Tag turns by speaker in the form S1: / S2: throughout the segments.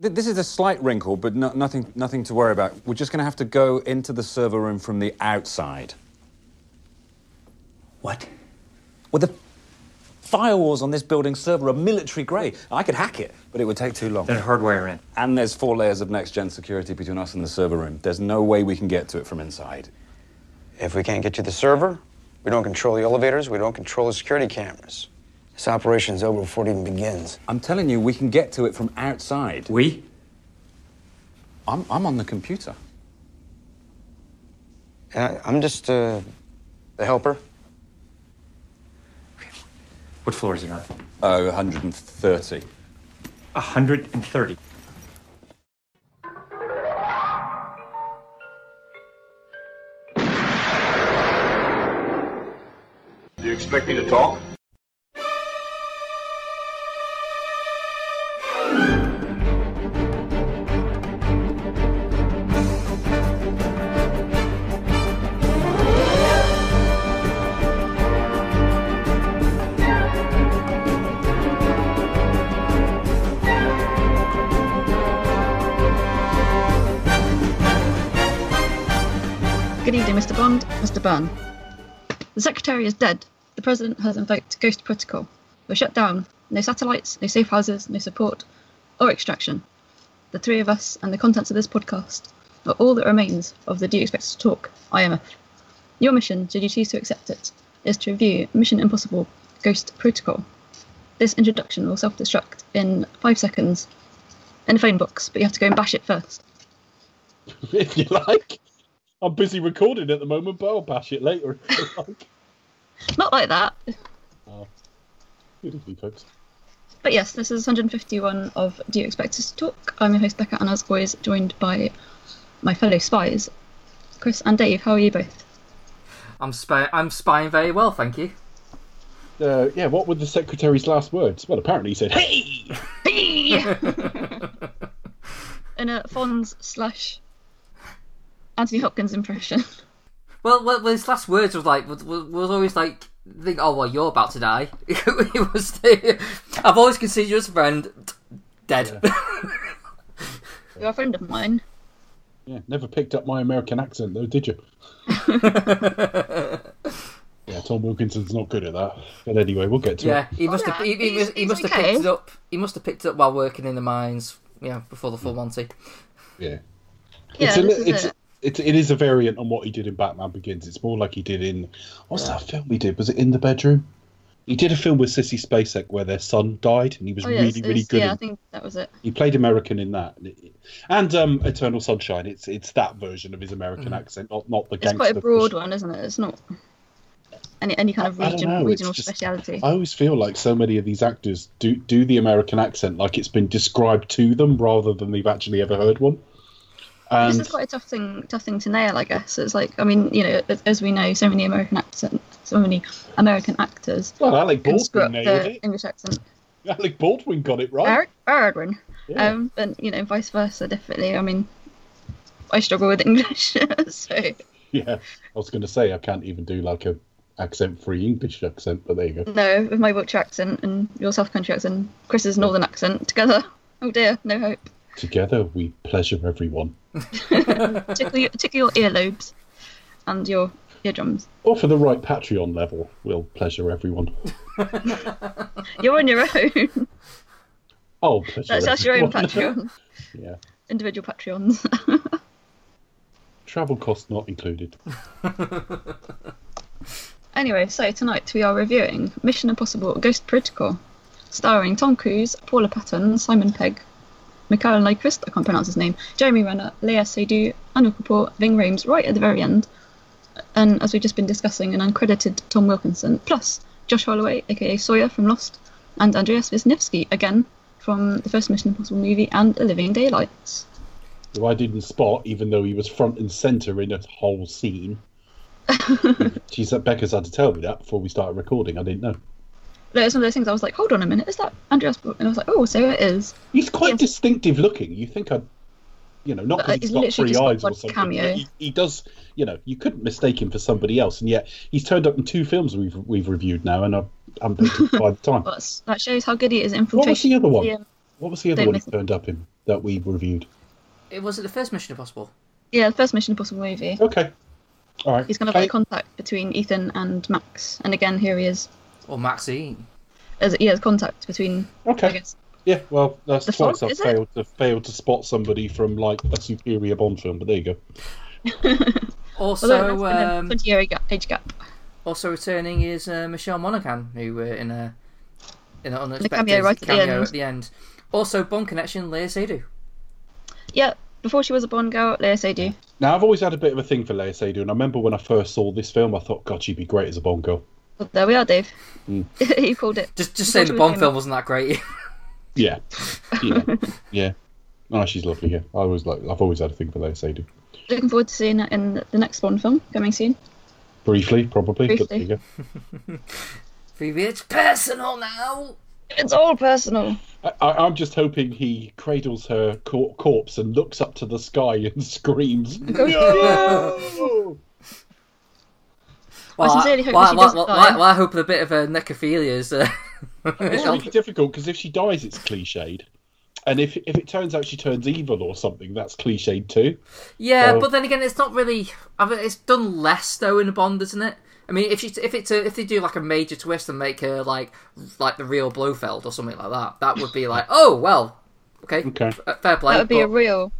S1: Th- This is a slight wrinkle, but no, nothing, nothing to worry about. We're just going to have to go into the server room from the outside.
S2: What?
S1: Well, the firewalls on this building's server are military grade. I could hack it, but it would take too long.
S2: Then hardware in.
S1: And there's four layers of next-gen security between us and the server room. There's no way we can get to it from inside.
S3: If we can't get to the server, we don't control the elevators, we don't control the security cameras. This operation's over before it even begins.
S1: I'm telling you, we can get to it from outside.
S2: We?
S1: I'm, I'm on the computer.
S3: And I, I'm just uh, the helper.
S2: What floor is it on?
S1: Uh, 130.
S2: 130.
S4: Do you expect me to talk?
S5: The Secretary is dead. The President has invoked Ghost Protocol. We're shut down. No satellites, no safe houses, no support, or extraction. The three of us and the contents of this podcast are all that remains of the Do You Expect Us to Talk IMF. Your mission, should you choose to accept it, is to review Mission Impossible Ghost Protocol. This introduction will self destruct in five seconds in a phone box, but you have to go and bash it first.
S6: if you like. I'm busy recording at the moment, but I'll bash it later like.
S5: Not like that.
S6: Good evening, folks.
S5: But yes, this is 151 of Do You Expect Us to Talk? I'm your host Becca, and as always, joined by my fellow spies, Chris and Dave. How are you both?
S7: I'm spy- I'm spying very well, thank you.
S6: Uh, yeah, what were the secretary's last words? Well, apparently he said, "Hey."
S5: In a Fonz slash Anthony Hopkins impression.
S7: Well, well, his last words was like was, was was always like, "Think, oh well, you're about to die." it was. The, I've always considered you as a friend. Dead.
S5: You're a friend of mine.
S6: Yeah, never picked up my American accent though, did you? yeah, Tom Wilkinson's not good at that. But anyway, we'll get to
S7: yeah,
S6: it.
S7: he must
S5: yeah,
S7: have. He, he,
S5: he's-
S7: must, he
S5: he's
S7: must have
S5: okay.
S7: picked it up. He must have picked it up while working in the mines. Yeah, before the full mm. Monty.
S6: Yeah.
S5: Yeah,
S6: it's a,
S5: this is
S6: it's,
S5: it.
S6: It's it is a variant on what he did in Batman Begins. It's more like he did in what's that film he did? Was it in the bedroom? He did a film with Sissy Spacek where their son died, and he was
S5: Oh,
S6: really,
S5: yes, it
S6: really
S5: was-
S6: good.
S5: Yeah,
S6: in-
S5: I think that was it.
S6: He played American in that, and um, Eternal Sunshine. It's it's that version of his American accent, not not the
S5: It's
S6: gangster.
S5: quite a broad
S6: version.
S5: one, isn't it? It's not any any kind of
S6: I don't
S5: region,
S6: know,
S5: regional
S6: just-
S5: speciality.
S6: I always feel like so many of these actors do do the American accent like it's been described to them rather than they've actually ever heard one.
S5: This
S6: And
S5: is quite a tough thing, tough thing to nail, I guess. It's like, I mean, you know, as, we know, so many American accent, so many American actors
S6: well, Alec Baldwin nailed
S5: the
S6: it.
S5: English accent.
S6: Alec Baldwin got it right.
S5: Eric Baldwin.
S6: Yeah.
S5: Um, but you know, vice versa, definitely. I mean, I struggle with English, so
S6: Yeah, I was going to say I can't even do like a accent-free English accent, but there you go.
S5: no, with my Wiltshire accent and your South Country accent, Chris's Northern accent together. Oh dear, no hope.
S6: Together we pleasure everyone.
S5: Tickle your, tickle your earlobes and your eardrums.
S6: Or for the right Patreon level, we'll pleasure everyone.
S5: You're on your own.
S6: Oh, pleasure
S5: That's, that's your own. Patreon.
S6: yeah,
S5: Individual Patreons.
S6: travel costs not included.
S5: Anyway, so tonight we are reviewing Mission Impossible Ghost Protocol, starring Tom Cruise, Paula Patton, Simon Pegg, Mikhail Nyqvist, I can't pronounce his name, Jeremy Renner, Léa Seydoux, Anil Kapoor, Ving Rhames right at the very end, and as we've just been discussing, an uncredited Tom Wilkinson, plus Josh Holloway, aka Sawyer from Lost, and Andreas Wisniewski, again from the first Mission Impossible movie and A Living Daylights.
S6: Who I didn't spot, even though he was front and center in a whole scene. She's Becca's had to tell me that before we started recording. I didn't know.
S5: But it's one of those things I was like, hold on a minute, is that Andreas? And I was like, oh, so it is.
S6: He's quite
S5: Yes.
S6: distinctive looking. You think I'd, you know, not
S5: But, uh,
S6: because he's
S5: he's
S6: got three
S5: just got
S6: eyes or something.
S5: cameo.
S6: He, he does, you know, you couldn't mistake him for somebody else, and yet he's turned up in two films we've we've reviewed now, and I haven't by the time.
S5: But that shows how good he is at
S6: What was the other one? What was the other
S5: Don't
S6: one he
S5: miss it.
S6: turned up in that we reviewed?
S7: It was it the first Mission Impossible.
S5: Yeah, the first Mission Impossible movie.
S6: Okay. All right.
S5: He's kind of
S6: Okay.
S5: like contact between Ethan and Max, and again here he is.
S7: Or Maxine.
S5: As he has contact between. I
S6: Okay.
S5: guess.
S6: Yeah, well, that's
S5: The
S6: twice
S5: Fog,
S6: I've
S5: is it?
S6: failed to failed to spot somebody from like a superior Bond film, but there you go.
S7: Also,
S5: Although that's been a
S7: um,
S5: 20 year age gap.
S7: also returning is uh, Michelle Monaghan, who were in a in an unexpected
S5: cameo right at the
S7: cameo
S5: end.
S7: at the end. Also, Bond connection, Léa Seydoux.
S5: Yeah, before she was a Bond girl, Léa Seydoux.
S6: Now I've always had a bit of a thing for Léa Seydoux, and I remember when I first saw this film, I thought, God, she'd be great as a Bond girl.
S5: Well, there we are, Dave.
S6: Mm.
S5: he called it.
S7: Just just
S5: Before
S7: saying the
S5: was
S7: Bond film wasn't that great.
S6: Yeah, yeah, yeah. No, she's lovely. Yeah, I always like. I've always had a thing for Léa Seydoux.
S5: Looking forward to seeing it in the next Bond film coming soon.
S6: Briefly, probably. But
S5: Briefly.
S6: you.
S7: Phoebe, it's personal now.
S5: It's all personal.
S6: I, I- I'm just hoping he cradles her cor- corpse and looks up to the sky and screams. "No!"
S7: Well,
S5: sincerely hope
S7: well,
S5: that she
S7: well,
S5: doesn't
S7: well,
S5: die.
S7: well, I hope a bit of a necrophilia is. Uh,
S6: It's really difficult because if she dies, it's cliched, and if if it turns out she turns evil or something, that's cliched too.
S7: yeah,
S6: So-
S7: but then again, it's not really. I mean, it's done less though in a Bond, isn't it? I mean, if she, if it's a, if they do like a major twist and make her like like the real Blofeld or something like that, that would be like, oh well, okay,
S6: Okay.
S7: f- fair play.
S5: That would be a real.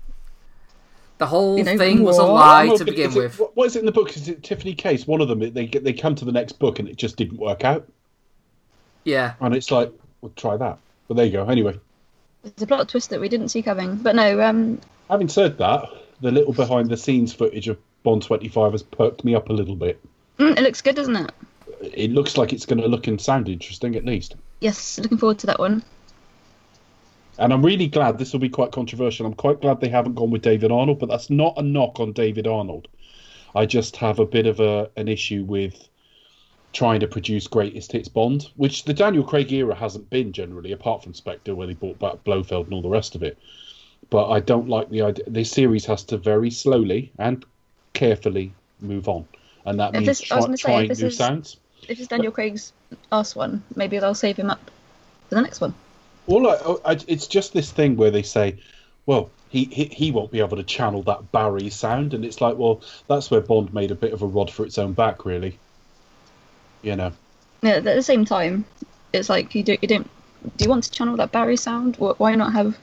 S7: The whole
S5: you know,
S7: thing was a lie to begin
S6: is it-
S7: with.
S6: what- what is it in the book? Is it Tiffany Case? One of them, they they come to the next book and it just didn't work out,
S7: Yeah,
S6: and it's like, we'll try that. But there you go. Anyway,
S5: It's a plot twist that we didn't see coming. But no, um,
S6: having said that, the little behind the scenes footage of Bond 25 has perked me up a little bit.
S5: mm, it looks good, doesn't it?
S6: It looks like it's going to look and sound interesting at least.
S5: Yes, looking forward to that one.
S6: And I'm really glad this will be quite controversial. I'm quite glad they haven't gone with David Arnold, but that's not a knock on David Arnold. I just have a bit of a an issue with trying to produce greatest hits Bond, which the Daniel Craig era hasn't been generally, apart from Spectre, where they brought back Blofeld and all the rest of it. But I don't like the idea. This series has to very slowly and carefully move on, and that
S5: If
S6: means
S5: this-
S6: try,
S5: gonna say,
S6: trying new
S5: is-
S6: sounds.
S5: If it's Daniel Craig's last one, maybe they'll save him up for the next one.
S6: All I, I, it's just this thing where they say, well, he, he he won't be able to channel that Barry sound, and it's like, well, that's where Bond made a bit of a rod for its own back, really. You know,
S5: Yeah, at the same time, it's like you don't you don't do you want to channel that Barry sound? Why not have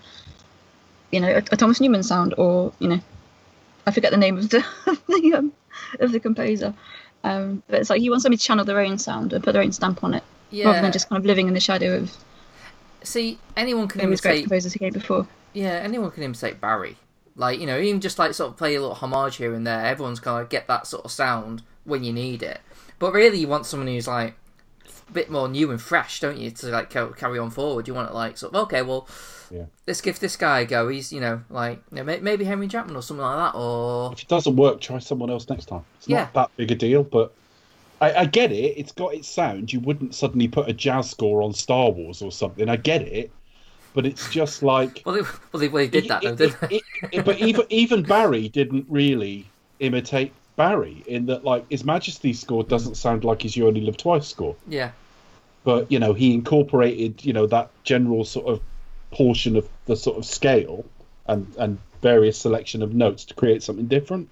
S5: you know a, a Thomas Newman sound or you know I forget the name of the of the, um, of the composer. Um, but it's like you want somebody to channel their own sound and put their own stamp on it, rather than just kind of living in the shadow of
S7: See, anyone can
S5: those great composers he came before.
S7: Yeah, anyone can imitate Barry. Like you know, even just like sort of play a little homage here and there. Everyone's gonna get that sort of sound when you need it. But really, you want someone who's like a bit more new and fresh, don't you? To like carry on forward. You want it like sort of okay. Well,
S6: Yeah.
S7: let's give this guy a go. He's you know like you know, maybe Henry Chapman or something like that. Or
S6: if it doesn't work, try someone else next time. It's
S7: Yeah.
S6: not that big a deal, but I, I get it. It's got its sound. You wouldn't suddenly put a jazz score on Star Wars or something. I get it, but it's just like
S7: well, they, well, they, well, they did that though,
S6: It-
S7: didn't
S6: it-
S7: they?
S6: it- it- but even even Barry didn't really imitate Barry in that like His Majesty's score doesn't sound like his You Only Live Twice score,
S7: Yeah,
S6: but you know he incorporated you know that general sort of portion of the sort of scale and and various selection of notes to create something different.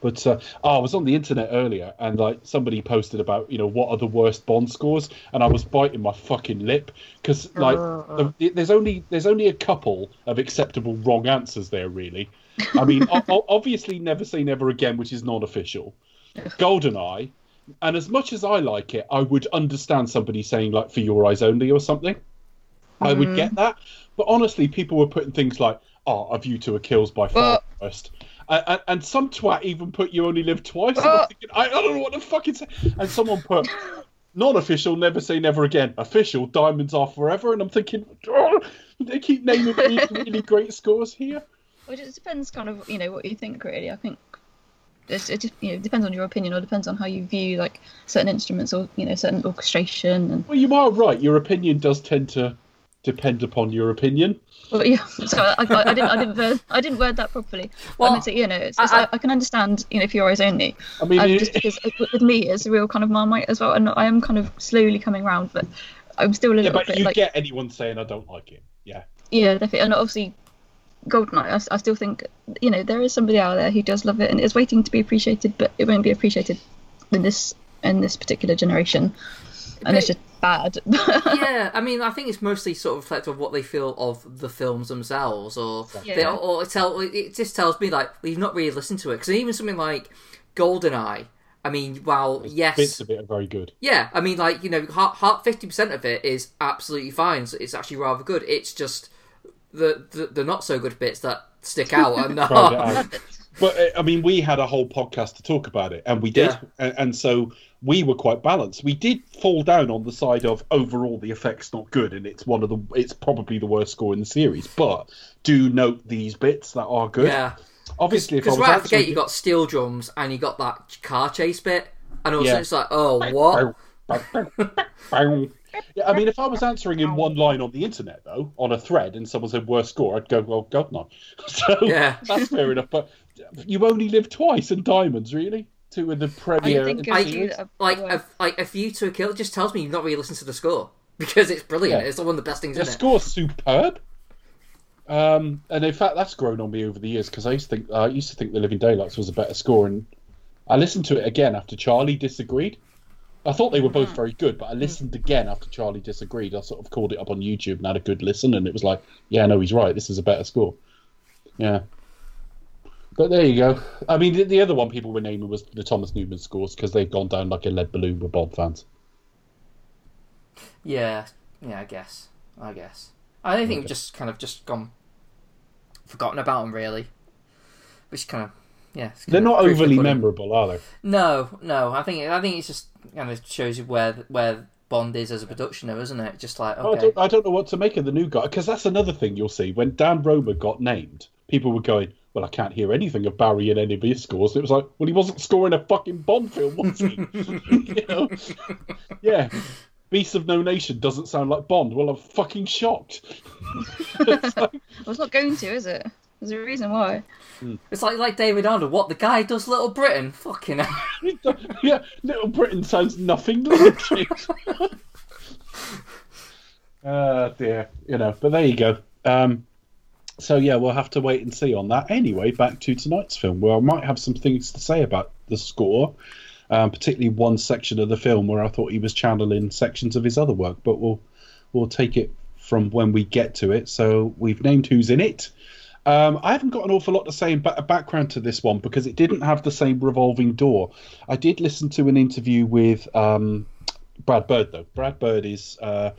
S6: But uh, oh, I was on the internet earlier, and like somebody posted about you know what are the worst Bond scores, and I was biting my fucking lip because like the, there's only there's only a couple of acceptable wrong answers there. Really, I mean, o- obviously, Never Say Never Again, which is non-official, GoldenEye, and as much as I like it, I would understand somebody saying like "For Your Eyes Only" or something. I would get that, but honestly, people were putting things like "Oh, A View to a Kill's by far
S5: Well-
S6: worst." And, and, some twat even put "You Only Live Twice."
S5: Uh.
S6: thinking, I, I don't know what the fuck it's. And someone put non-official, never say never again. Official, diamonds are forever. And I'm thinking, oh, they keep naming really, really great scores here.
S5: Well, it just depends, kind of, you know, what you think. Really, I think it's, it just you know depends on your opinion, or depends on how you view like certain instruments, or you know, certain orchestration. And
S6: Well, you are right. Your opinion does tend to depend upon your opinion.
S5: Well, yeah, so I, I, I didn't, I didn't, word, I didn't word that properly.
S7: Well,
S5: Well, I you know, it's, it's,
S7: I-
S5: I, I, can understand, you know, if your eyes only.
S6: I mean,
S5: um, just because with with me, it's a real kind of marmite as well, and I am kind of slowly coming round, but I'm still a little yeah,
S6: but
S5: bit
S6: you
S5: like.
S6: get anyone saying I don't like it. Yeah.
S5: Yeah, definitely. And obviously, Goldeneye, I, s- I still think, you know, there is somebody out there who does love it and is waiting to be appreciated, but it won't be appreciated in this in this particular generation. And it's just bad.
S7: yeah, I mean, I think it's mostly sort of reflective of what they feel of the films themselves, or they, or it, tell, it just tells me like you've not really listened to it because even something like Goldeneye. I mean, while yes,
S6: Bits of it are very good.
S7: yeah, I mean, like you know, heart fifty percent of it is absolutely fine. So it's actually rather good. It's just the the, the not so good bits that stick out and
S6: Crowd it out. But I mean, we had a whole podcast to talk about it, and we did,
S7: Yeah.
S6: and, and so we were quite balanced. We did fall down on the side of overall the effects not good, and it's one of the it's probably the worst score in the series. But do note these bits that are good.
S7: yeah.
S6: Obviously, if I
S7: Because right at the gate, you got steel drums and you got that car chase bit, and also
S6: Yeah.
S7: it's like, oh, what?
S6: yeah, I mean, if I was answering in one line on the internet, though, on a thread, and someone said worst score, I'd go, well, God, no. So
S7: Yeah.
S6: that's fair enough. But you only live twice in Diamonds, really? Two in the premiere.
S5: think
S7: I,
S5: you
S6: series.
S5: that
S7: like a, like a view to a kill just tells me you've not really listened to the score because it's brilliant.
S6: Yeah.
S7: It's one of the best things
S6: The
S7: in it.
S6: score's superb. Um, and in fact, that's grown on me over the years because I used to think I used to think The Living Daylights was a better score, and I listened to it again after Charlie disagreed. I thought they were both very good, but I listened again after Charlie disagreed. I sort of called it up on YouTube and had a good listen, and it was like, yeah, no, he's right. This is a better score. Yeah. But there you go. I mean, the, the other one people were naming was the Thomas Newman scores because they've gone down like a lead balloon with Bond fans.
S7: Yeah, yeah, I guess. I guess. I think we've just kind of just gone forgotten about them really, which kind of yeah. it's
S6: They're
S7: of
S6: not overly memorable, are they?
S7: No, no. I think I think it's just kind of shows you where where Bond is as a production, though, isn't it? Just like
S6: I,
S7: okay,
S6: don't, I don't know what to make of the new guy because that's another thing you'll see when Dan Romer got named. People were going, "Well, I can't hear anything of Barry in any of his scores." It was like, "Well, he wasn't scoring a fucking Bond film, was he?" you know? Yeah. Beast of No Nation doesn't sound like Bond. Well, I'm fucking shocked. It's like,
S5: Well, it's not going to, is it? There's a reason why.
S7: it's like like David Arnold. What the guy does, Little Britain? Fucking hell.
S6: yeah, Little Britain sounds nothing like it. Ah, dear. You know, but there you go. Um, so yeah, we'll have to wait and see on that. Anyway, back to tonight's film, where I might have some things to say about the score, um, particularly one section of the film where I thought he was channeling sections of his other work. But we'll we'll take it from when we get to it. So we've named who's in it. Um, I haven't got an awful lot to say ba- background to this one because it didn't have the same revolving door. I did listen to an interview with um, Brad Bird, though. Brad Bird is uh,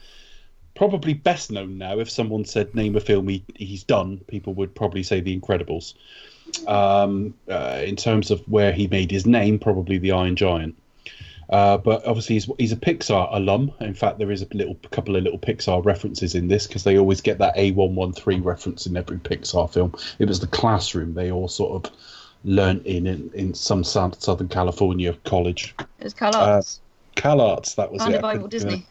S6: probably best known now. If someone said name a film he, he's done, people would probably say The Incredibles. Um, uh, in terms of where he made his name, probably The Iron Giant. Uh, but obviously, he's, he's a Pixar alum. In fact, there is a little couple of little Pixar references in this because they always get that A113 reference in every Pixar film. It was the classroom they all sort of learnt in in, in some South, Southern California college.
S5: It was Cal Arts.
S6: Cal Arts, that was
S5: Founded
S6: it.
S5: By Walt Disney.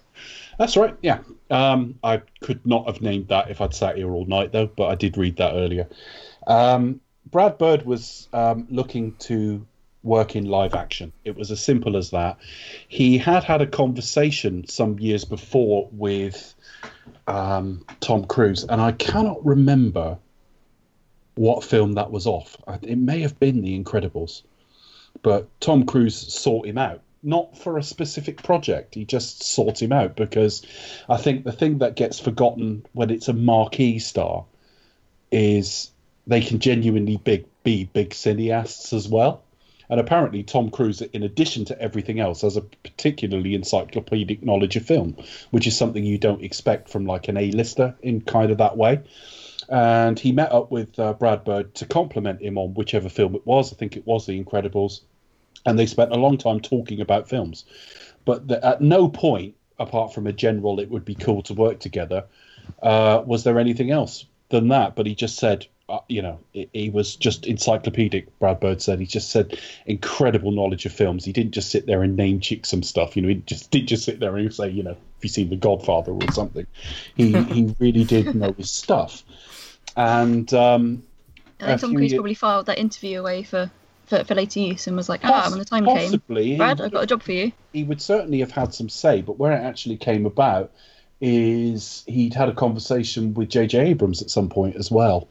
S6: That's right. Yeah. Um, I could not have named that if I'd sat here all night, though. But I did read that earlier. Um, Brad Bird was um, looking to work in live action. It was as simple as that. He had had a conversation some years before with um, Tom Cruise, and I cannot remember what film that was off. It may have been The Incredibles, but Tom Cruise sought him out. Not for a specific project, he just sought him out because I think the thing that gets forgotten when it's a marquee star is they can genuinely big, be big cineasts as well. And apparently, Tom Cruise, in addition to everything else, has a particularly encyclopedic knowledge of film, which is something you don't expect from like an A-lister in kind of that way. And he met up with uh, Brad Bird to compliment him on whichever film it was. I think it was The Incredibles. And they spent a long time talking about films. But the, at no point, apart from a general, it would be cool to work together, uh, was there anything else than that. But he just said, uh, you know, he, was just encyclopedic. Brad Bird said he just said incredible knowledge of films. He didn't just sit there and name check some stuff. You know, he just did just sit there and say, you know, have you seen The Godfather or something? He he really did know his stuff. And um,
S5: I think
S6: a
S5: Tom Cruise probably filed that interview away for, for, for later use and was like, ah, when the time came, Brad, I've got a job for you.
S6: he would certainly have had some say, but where it actually came about is he'd had a conversation with J.J. Abrams at some point as well.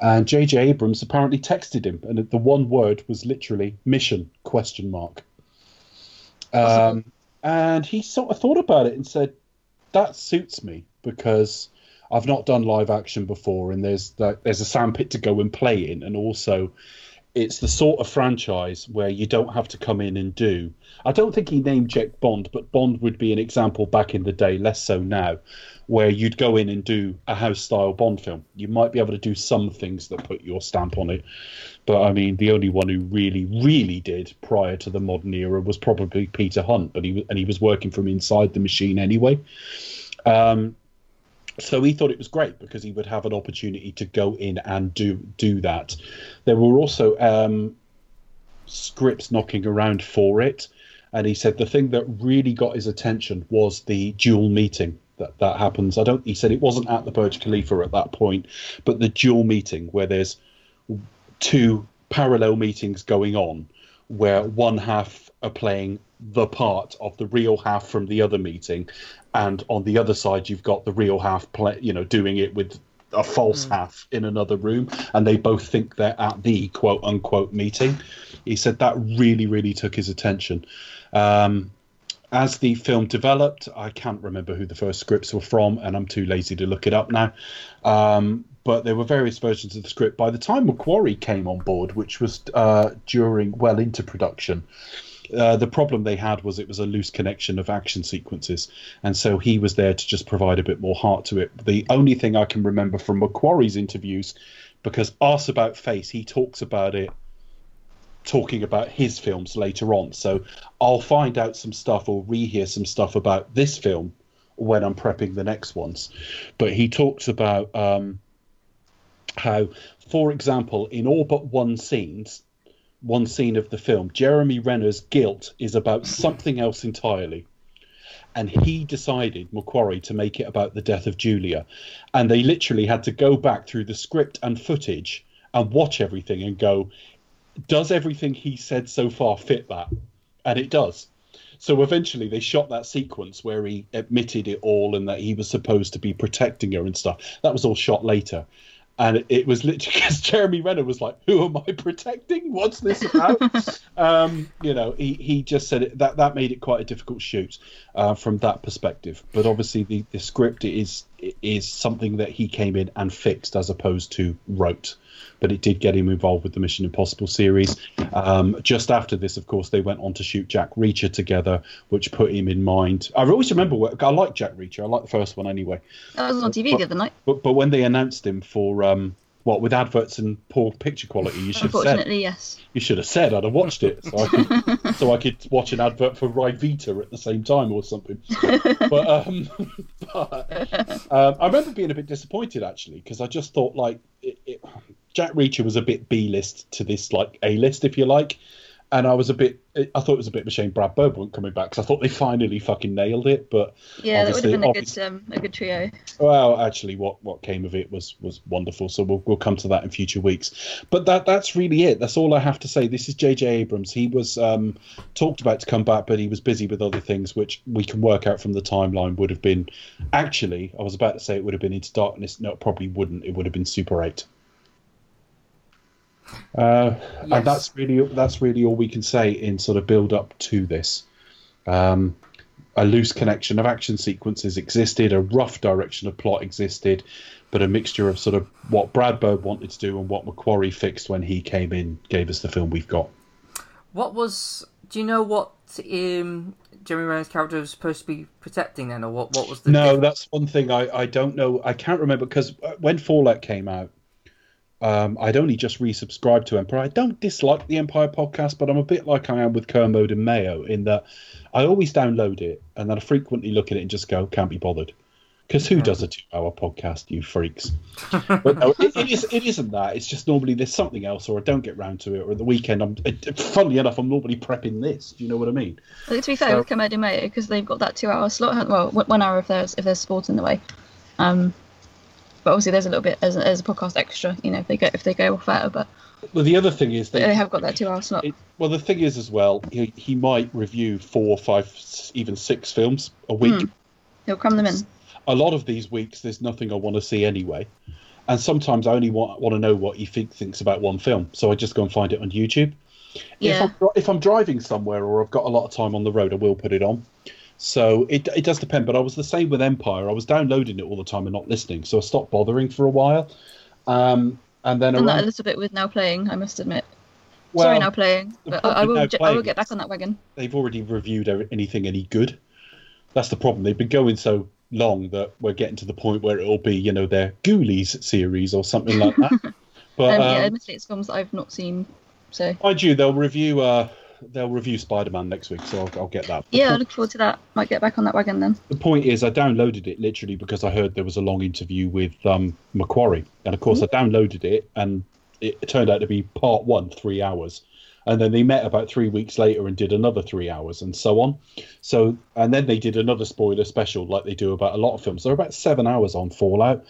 S6: And J.J. Abrams apparently texted him, and the one word was literally mission question mark. Um, and he sort of thought about it and said, "That suits me because I've not done live action before, and there's that there's a sandpit to go and play in, and also it's the sort of franchise where you don't have to come in and do. I don't think he named Jack Bond, but Bond would be an example back in the day, less so now, where you'd go in and do a house style Bond film. You might be able to do some things that put your stamp on it. But I mean, the only one who really, really did prior to the modern era was probably Peter Hunt, but he and he was working from inside the machine anyway. Um, so he thought it was great because he would have an opportunity to go in and do do that. There were also um, scripts knocking around for it, and he said the thing that really got his attention was the dual meeting that that happens. I don't. He said it wasn't at the Burj Khalifa at that point, but the dual meeting where there's two parallel meetings going on, where one half are playing the part of the real half from the other meeting, and on the other side you've got the real half play, you know, doing it with a false half in another room, and they both think they're at the quote unquote meeting. He said that really, really took his attention. Um, as the film developed, I can't remember who the first scripts were from, and I'm too lazy to look it up now. Um, but there were various versions of the script. By the time McQuarrie came on board, which was uh, during well into production, uh, the problem they had was it was a loose connection of action sequences, and so he was there to just provide a bit more heart to it. The only thing I can remember from McQuarrie's interviews, because asked about Face, he talks about it talking about his films later on. So I'll find out some stuff or rehear some stuff about this film when I'm prepping the next ones. But he talks about um, how, for example, in all but one scenes, one scene of the film, Jeremy Renner's guilt is about something else entirely. And he decided, McQuarrie, to make it about the death of Julia. And they literally had to go back through the script and footage and watch everything and go, does everything he said so far fit that? And it does. So eventually they shot that sequence where he admitted it all and that he was supposed to be protecting her and stuff. That was all shot later. And it, was literally because Jeremy Renner was like, "Who am I protecting? What's this about?" um, you know, he, he just said it, that that made it quite a difficult shoot uh, from that perspective. But obviously, the, the script is is something that he came in and fixed as opposed to wrote but it did get him involved with the Mission Impossible series. Um, just after this, of course, they went on to shoot Jack Reacher together, which put him in mind. I always remember what, I like Jack Reacher. I like the first one anyway.
S5: That was on TV the other night.
S6: But but when they announced him for um, what with adverts and poor picture quality, you should have said
S5: yes.
S6: you should have said I'd have watched it so I could so I could watch an advert for Ryvita at the same time or something. But, um, but um, I remember being a bit disappointed actually because I just thought like it, it, Jack Reacher was a bit B list to this like A list if you like, and I was a bit I thought it was a bit of a shame Brad Bird wasn't coming back because I thought they finally fucking nailed it. But
S5: Yeah, that would have been a good um, a good trio.
S6: well, actually, what, what came of it was was wonderful. So we'll we'll come to that in future weeks. But that that's really it. That's all I have to say. This is J.J. Abrams. He was um, talked about to come back, but he was busy with other things, which we can work out from the timeline. Would have been actually, I was about to say it would have been Into Darkness. No, it probably wouldn't. It would have been Super Eight. Uh,
S7: Yes.
S6: And that's really that's really all we can say in sort of build up to this. Um, a loose connection of action sequences existed, a rough direction of plot existed, but a mixture of sort of what Brad Bird wanted to do and what McQuarrie fixed when he came in gave us the film we've got.
S7: What was? Do you know what um, Jeremy Renner's character was supposed to be protecting then, or what? What was the?
S6: No,
S7: diff-
S6: that's one thing I, I don't know. I can't remember because when Fallout came out, um, I'd only just resubscribed to Empire. I don't dislike the Empire podcast, but I'm a bit like I am with Kermode and Mayo in that I always download it and then I frequently look at it and just go, can't be bothered. Because who does a two-hour podcast, you freaks? but no, it, it, is, it isn't that. It's just normally there's something else, or I don't get round to it, or at the weekend, I'm. It, funnily enough, I'm normally prepping this. Do you know what I mean?
S5: I think to be fair,
S6: So-
S5: with Kermode Mayo, because they've got that two-hour slot. Well, one- one hour if there's if there's sport in the way. Um, but obviously there's a little bit as a, as a podcast extra, you know, if they go if they go off air. But
S6: Well, the other thing is
S5: they they have got that two-hour slot.
S6: It, well, the thing is, as well, he, he might review four, five, even six films a week. Hmm.
S5: He'll cram them in.
S6: a lot of these weeks there's nothing I want to see anyway, and sometimes I only want want to know what he think, thinks about one film, so I just go and find it on YouTube. If
S5: Yeah.
S6: I'm, if I'm driving somewhere or I've got a lot of time on the road, I will put it on. So it it does depend. But I was the same with Empire. I was downloading it all the time and not listening, so I stopped bothering for a while. Um, and then
S5: Done that a little bit with now playing. I must admit.
S6: well,
S5: Sorry, now playing, but I, I will.
S6: Now
S5: ge- I will get back on that wagon.
S6: they've already reviewed anything any good. That's the problem. They've been going so long that we're getting to the point where it'll be, you know, their Ghoulies series or something like that. but
S5: Um, yeah,
S6: um,
S5: admittedly, it's films that I've not seen. So
S6: mind you, they'll review. Uh, they'll review Spider-Man next week, so I'll, I'll get that.
S5: Yeah, I look forward to that. Might get back on that wagon then.
S6: the point is, I downloaded it literally because I heard there was a long interview with um, McQuarrie, and of course, I downloaded it, and it turned out to be part one, three hours, and then they met about three weeks later and did another three hours, and so on. So, and then they did another spoiler special, like they do about a lot of films. They're about seven hours on Fallout,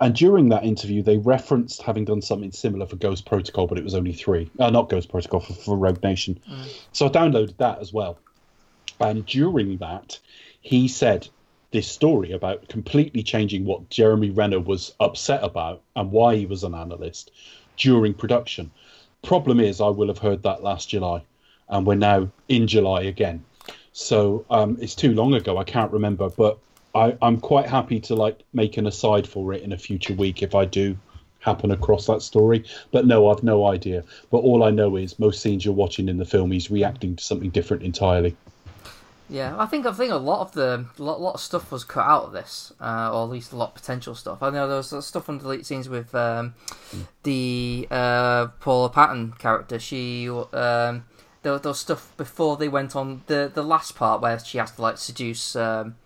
S6: and during that interview, they referenced having done something similar for Ghost Protocol, but it was only three. Uh, not Ghost Protocol for, for Rogue Nation. So I downloaded that as well. And during that, he said this story about completely changing what Jeremy Renner was upset about and why he was an analyst during production. Problem is, I will have heard that last July, and we're now in July again. So um, it's too long ago. I can't remember, but I, I'm quite happy to like make an aside for it in a future week if I do happen across that story. But no, I've no idea. But all I know is most scenes you're watching in the film, he's reacting to something different entirely.
S7: Yeah, I think I think a lot of the a lot, lot of stuff was cut out of this, uh, or at least a lot of potential stuff. I know there was stuff on delete scenes with um, the uh, Paula Patton character. She um, there, there was stuff before they went on the the last part where she has to like seduce um,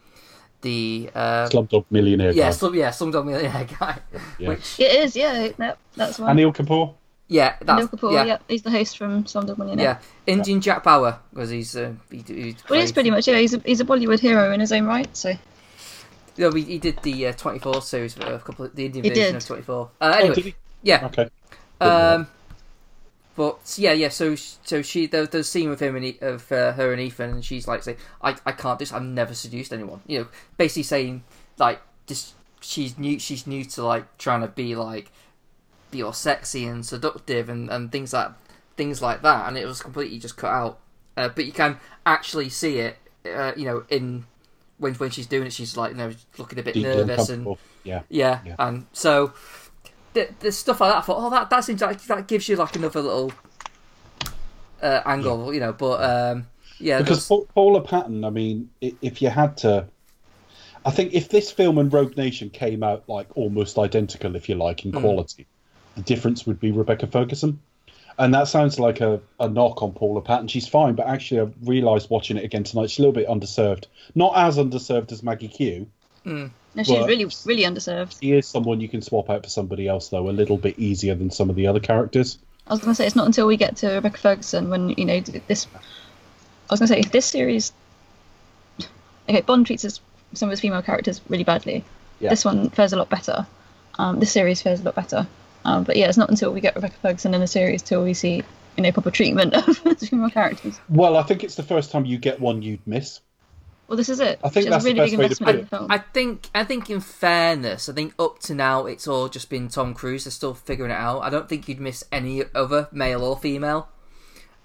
S7: the uh,
S6: Slumdog Millionaire.
S7: yeah
S6: guy.
S7: slum, yeah Slumdog Millionaire guy,
S6: Yeah.
S7: which
S5: It is, yeah. That, that's one.
S6: Anil Kapoor.
S7: Yeah that's
S5: Anil Kapoor,
S7: yeah,
S5: yeah. he's the host from Slumdog Millionaire.
S7: yeah Indian Jack Bauer because he's uh, he, he
S5: Well, he's
S7: played-
S5: pretty much yeah. He's a, he's a Bollywood hero in his own right. So
S7: Yeah, he, he did the uh, 24 series for a couple of the Indian
S5: He
S7: version
S5: did.
S7: of 24. Uh, anyway,
S6: Oh, did he?
S7: yeah.
S6: Okay.
S7: Um, but yeah, yeah. So so she there, there's a scene with him and E- of uh, her and Ethan, and she's like saying, "I I can't do this. I've never seduced anyone." You know, basically saying like this. She's new. She's new to like trying to be like be all sexy and seductive and, and things like things like that. And it was completely just cut out. Uh, but you can actually see it. Uh, you know, in when when she's doing it, she's like you know looking a bit nervous and.
S6: Yeah.
S7: yeah,
S6: Yeah.
S7: and so the, the stuff like that. I thought, oh, that that seems like that gives you like another little uh, angle, you know. But um, yeah,
S6: Because
S7: there's-
S6: Paula Patton, I mean, if you had to, I think if this film and Rogue Nation came out like almost identical, if you like, in quality, the difference would be Rebecca Ferguson. And that sounds like a, a knock on Paula Patton. She's fine, but actually, I've realised watching it again tonight, she's a little bit underserved. Not as underserved as Maggie Q.
S5: no, she's really really underserved.
S6: She is someone you can swap out for somebody else, though, a little bit easier than some of the other characters.
S5: I was going to say it's not until we get to Rebecca Ferguson when you know this. I was going to say this series. Okay, Bond treats his, some of his female characters really badly.
S6: Yeah.
S5: This one fares a lot better. Um, this series fares a lot better. Um, but yeah, it's not until we get Rebecca Ferguson in the series till we see you know proper treatment of his female characters.
S6: Well, I think it's the first time you get one you'd miss.
S5: Well, this is it.
S6: I think
S5: She
S6: that's
S5: a really
S6: best
S5: big
S6: way to
S5: investment
S6: put it.
S5: the.
S7: I think I think in fairness, I think up to now it's all just been Tom Cruise. They're still figuring it out. I don't think you'd miss any other male or female.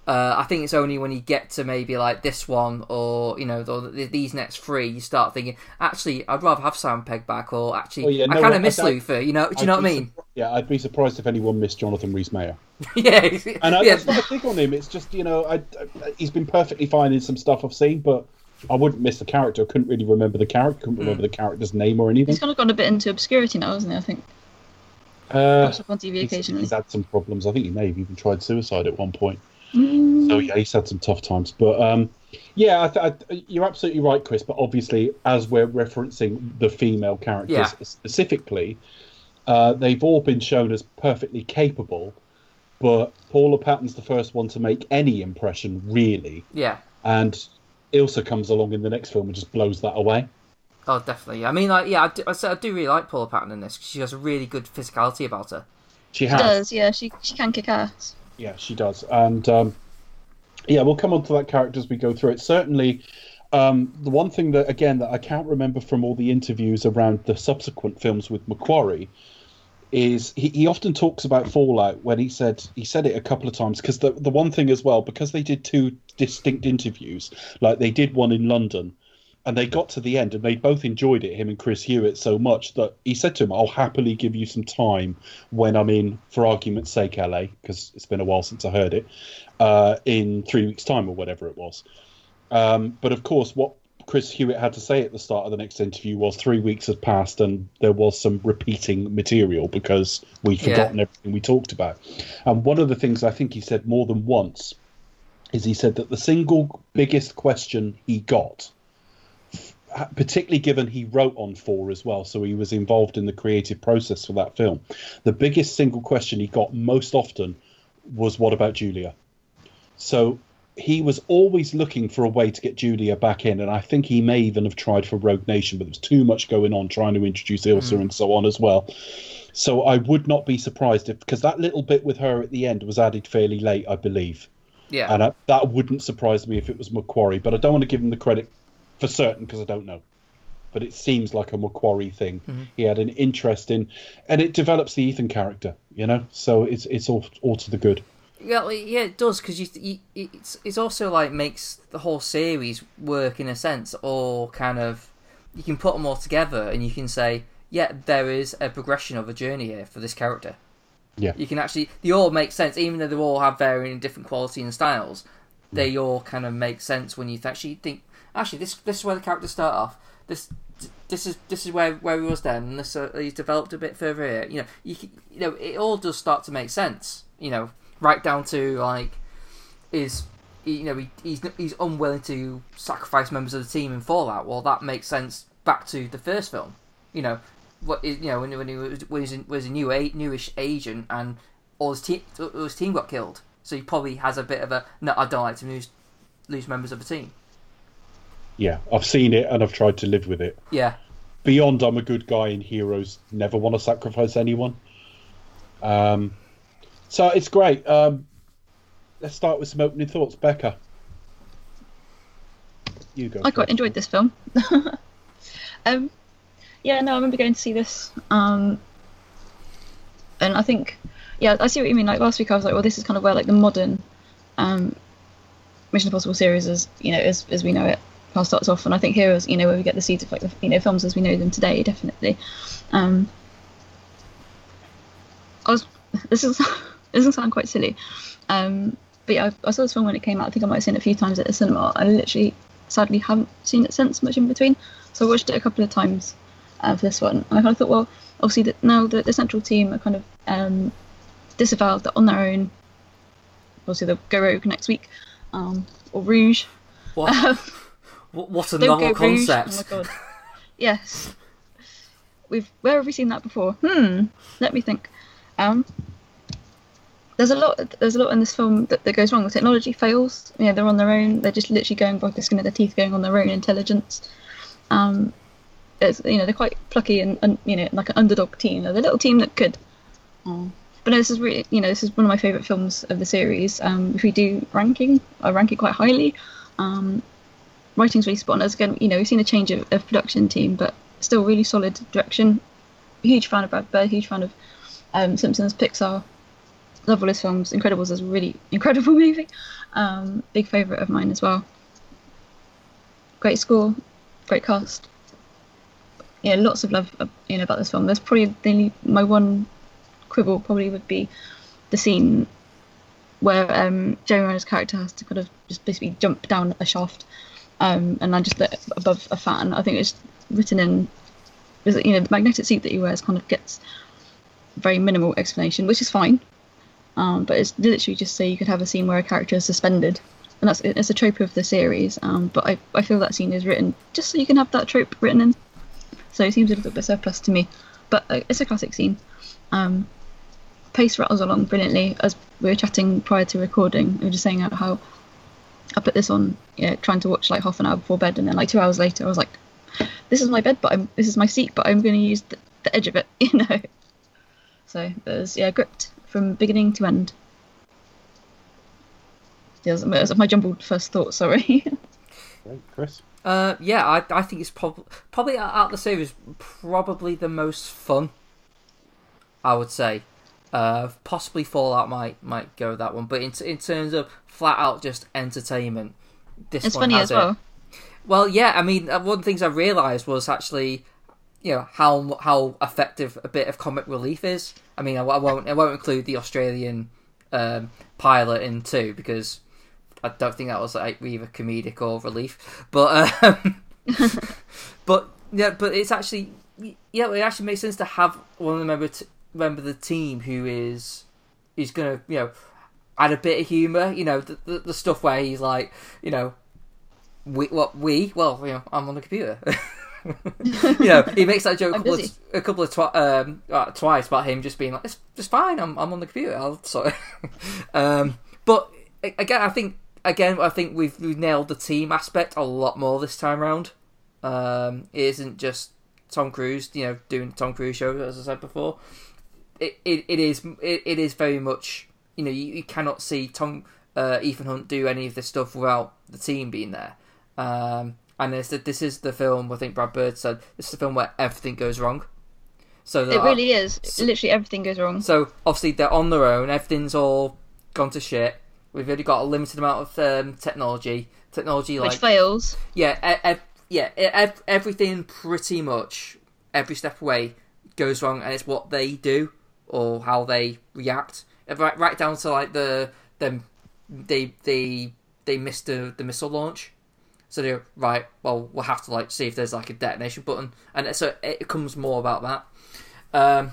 S7: Uh, I think it's only when you get to maybe like this one or you know the, these next three, you start thinking, actually, I'd rather have Sam Pegg back, or actually,
S6: Well, yeah,
S7: I kind of miss Luther. You know, do you
S6: I'd
S7: know what I mean?
S6: surpri- yeah, I'd be surprised if anyone missed Jonathan Rhys-Meyer.
S7: yeah,
S6: And I,
S7: yeah.
S6: that's not a dig on him. It's just you know, I, I- he's been perfectly fine in some stuff I've seen, but I wouldn't miss the character. I couldn't really remember the character. Couldn't remember the character's name or anything.
S5: He's kind of gone a bit into obscurity now, hasn't he? I think.
S6: Uh,
S5: on TV
S6: he's,
S5: occasionally.
S6: he's had some problems. I think he may have even tried suicide at one point.
S5: Mm.
S6: So yeah, he's had some tough times. But um, yeah, I th- I, you're absolutely right, Chris. But obviously, as we're referencing the female characters
S7: Yeah.
S6: specifically, uh, they've all been shown as perfectly capable. But Paula Patton's the first one to make any impression, really.
S7: yeah.
S6: and Ilsa comes along in the next film and just blows that away.
S7: Oh, definitely. I mean, like, yeah, I do, I, say I do really like Paula Patton in this. 'cause She has a really good physicality about her.
S6: She
S5: She does, yeah. She she can kick ass.
S6: Yeah, she does, and um, yeah, we'll come on to that character as we go through it. Certainly, Um, the one thing that again that I can't remember from all the interviews around the subsequent films with McQuarrie is he, he often talks about Fallout when he said he said it a couple of times because the the one thing as well because they did two distinct interviews like they did one in London and they got to the end and they both enjoyed it him and Chris Hewitt so much that he said to him I'll happily give you some time when I'm in for argument's sake LA because it's been a while since I heard it uh, in three weeks time or whatever it was um, but of course what Chris Hewitt had to say at the start of the next interview was three weeks had passed and there was some repeating material because we'd
S7: Yeah.
S6: forgotten everything we talked about. And one of the things I think he said more than once is he said that the single biggest question he got, particularly given he wrote on four as well, so he was involved in the creative process for that film, the biggest single question he got most often was, What about Julia? So he was always looking for a way to get Julia back in, and I think he may even have tried for Rogue Nation, but there was too much going on trying to introduce Ilsa hmm. and so on as well. So I would not be surprised if because that little bit with her at the end was added fairly late, I believe,
S7: Yeah.
S6: and I, that wouldn't surprise me if it was McQuarrie. But I don't want to give him the credit for certain because I don't know. But it seems like a McQuarrie thing. Mm-hmm. He had an interest in, and it develops the Ethan character, you know. So it's it's all all to the good.
S7: Yeah, like, yeah, it does because you, you, it's it's also like makes the whole series work in a sense, or kind of you can put them all together and you can say, yeah, there is a progression of a journey here for this character.
S6: Yeah.
S7: You can actually they all make sense, even though they all have varying different quality and styles. They all kind of make sense when you actually think, actually, this this is where the characters start off. This this is this is where where he was then, and this uh, he's developed a bit further here. You know, you you know, it all does start to make sense. You know, right down to like is you know he, he's he's unwilling to sacrifice members of the team in Fallout. Well, that makes sense back to the first film. You know, what you know when, when he was when he was, a new newish agent and all his team all his team got killed. So he probably has a bit of a no. I don't like to lose lose members of the team.
S6: Yeah, I've seen it and I've tried to live with it.
S7: Yeah,
S6: beyond I'm a good guy in Heroes, never want to sacrifice anyone. Um, so it's great. Um, let's start with some opening thoughts. Becca, you go.
S5: I quite enjoyed this film. um, yeah, no, I remember going to see this. Um, and I think, yeah, I see what you mean. Like last week, I was like, well, this is kind of where like the modern um, Mission Impossible series is, you know, as as we know it, starts off. And I think here is, you know, where we get the seeds of like the you know films as we know them today, definitely. Um, I was this is this will sound quite silly, um, but yeah, I, I saw this film when it came out. I think I might have seen it a few times at the cinema. I literally, sadly, haven't seen it since much in between. So I watched it a couple of times uh, for this one, and I kind of thought, well, obviously that now the, the central team are kind of um, disavowed, they're on their own. Obviously they'll go rogue next week, um, or Rouge.
S7: what
S5: Um,
S7: what, what a
S5: They'll
S7: novel
S5: go Rouge.
S7: concept.
S5: Oh my god. Yes. We've where have we seen that before? Hmm. Let me think. Um. There's a lot. There's a lot in this film that, that goes wrong. The technology fails. You know, they're on their own. They're just literally going by the skin of their teeth, going on their own intelligence. Um, it's you know they're quite plucky and, and you know like an underdog team. They're the little team that could. Um, but no, this is really you know this is one of my favourite films of the series. Um, if we do ranking, I rank it quite highly. Um, writing's really spot on. Again, you know, we've seen a change of, of production team, but still really solid direction. Huge fan of Brad Bird, huge fan of um, Simpsons, Pixar. Love all his films. Incredibles is a really incredible movie. Um, big favourite of mine as well. Great score, great cast. Yeah, lots of love, uh, you know, about this film. There's probably only, my one quibble probably would be the scene where um, Jeremy Renner's character has to kind of just basically jump down a shaft um, and land just above a fan. I think it's written in, is you know, the magnetic seat that he wears kind of gets very minimal explanation, which is fine. Um, but it's literally just so you could have a scene where a character is suspended, and that's it's a trope of the series. Um, but I, I feel that scene is written just so you can have that trope written in. So it seems a little bit surplus to me, but uh, it's a classic scene. Um, pace rattles along brilliantly. As we were chatting prior to recording, we were just saying how I put this on, you know, trying to watch like half an hour before bed, and then like two hours later, I was like, "This is my bed, but I'm this is my seat, but I'm going to use the, the edge of it," you know. So there's yeah, gripped from beginning to end. Yeah, that was my jumbled first thought. Sorry.
S6: Right, Chris.
S7: Uh, yeah, I, I think it's prob- probably out out of the series probably the most fun. I would say, uh, possibly Fallout might might go with that one, but in in terms of flat out just entertainment, this
S5: It's
S7: one
S5: funny
S7: has
S5: as
S7: it.
S5: well.
S7: Well, yeah, I mean, uh, one of the things I realised was actually, you know, how how effective a bit of comic relief is. I mean, I, I won't I won't include the Australian um, pilot in two because I don't think that was like either comedic or relief. But um, but yeah, but it's actually yeah, it actually makes sense to have one of the member t- member of the team who is is gonna you know add a bit of humour. You know, the, the the stuff where he's like, you know, we what we well you know I'm on the computer. you know, he makes that joke a couple of, a couple of twi- um, uh, twice about him just being like, "It's just fine. I'm I'm on the computer." I'll sorry. um, but again, I think again, I think we've we've nailed the team aspect a lot more this time round. Um, it isn't just Tom Cruise, you know, doing Tom Cruise shows as I said before. It it, it is it, it is very much you know you, you cannot see Tom uh, Ethan Hunt do any of this stuff without the team being there. Um, and this this is the film I think Brad Bird said this is the film where everything goes wrong. So
S5: It really is. Literally everything goes wrong.
S7: so obviously they're on their own. Everything's all gone to shit. We've only got a limited amount of um, technology. Technology
S5: Which
S7: like
S5: fails.
S7: yeah, e- e- yeah, ev- everything pretty much every step away goes wrong, and it's what they do or how they react. Right, right down to like the them they they they missed the, the missile launch. So they're right. Well, we'll have to like see if there's like a detonation button, and so it comes more about that. Um,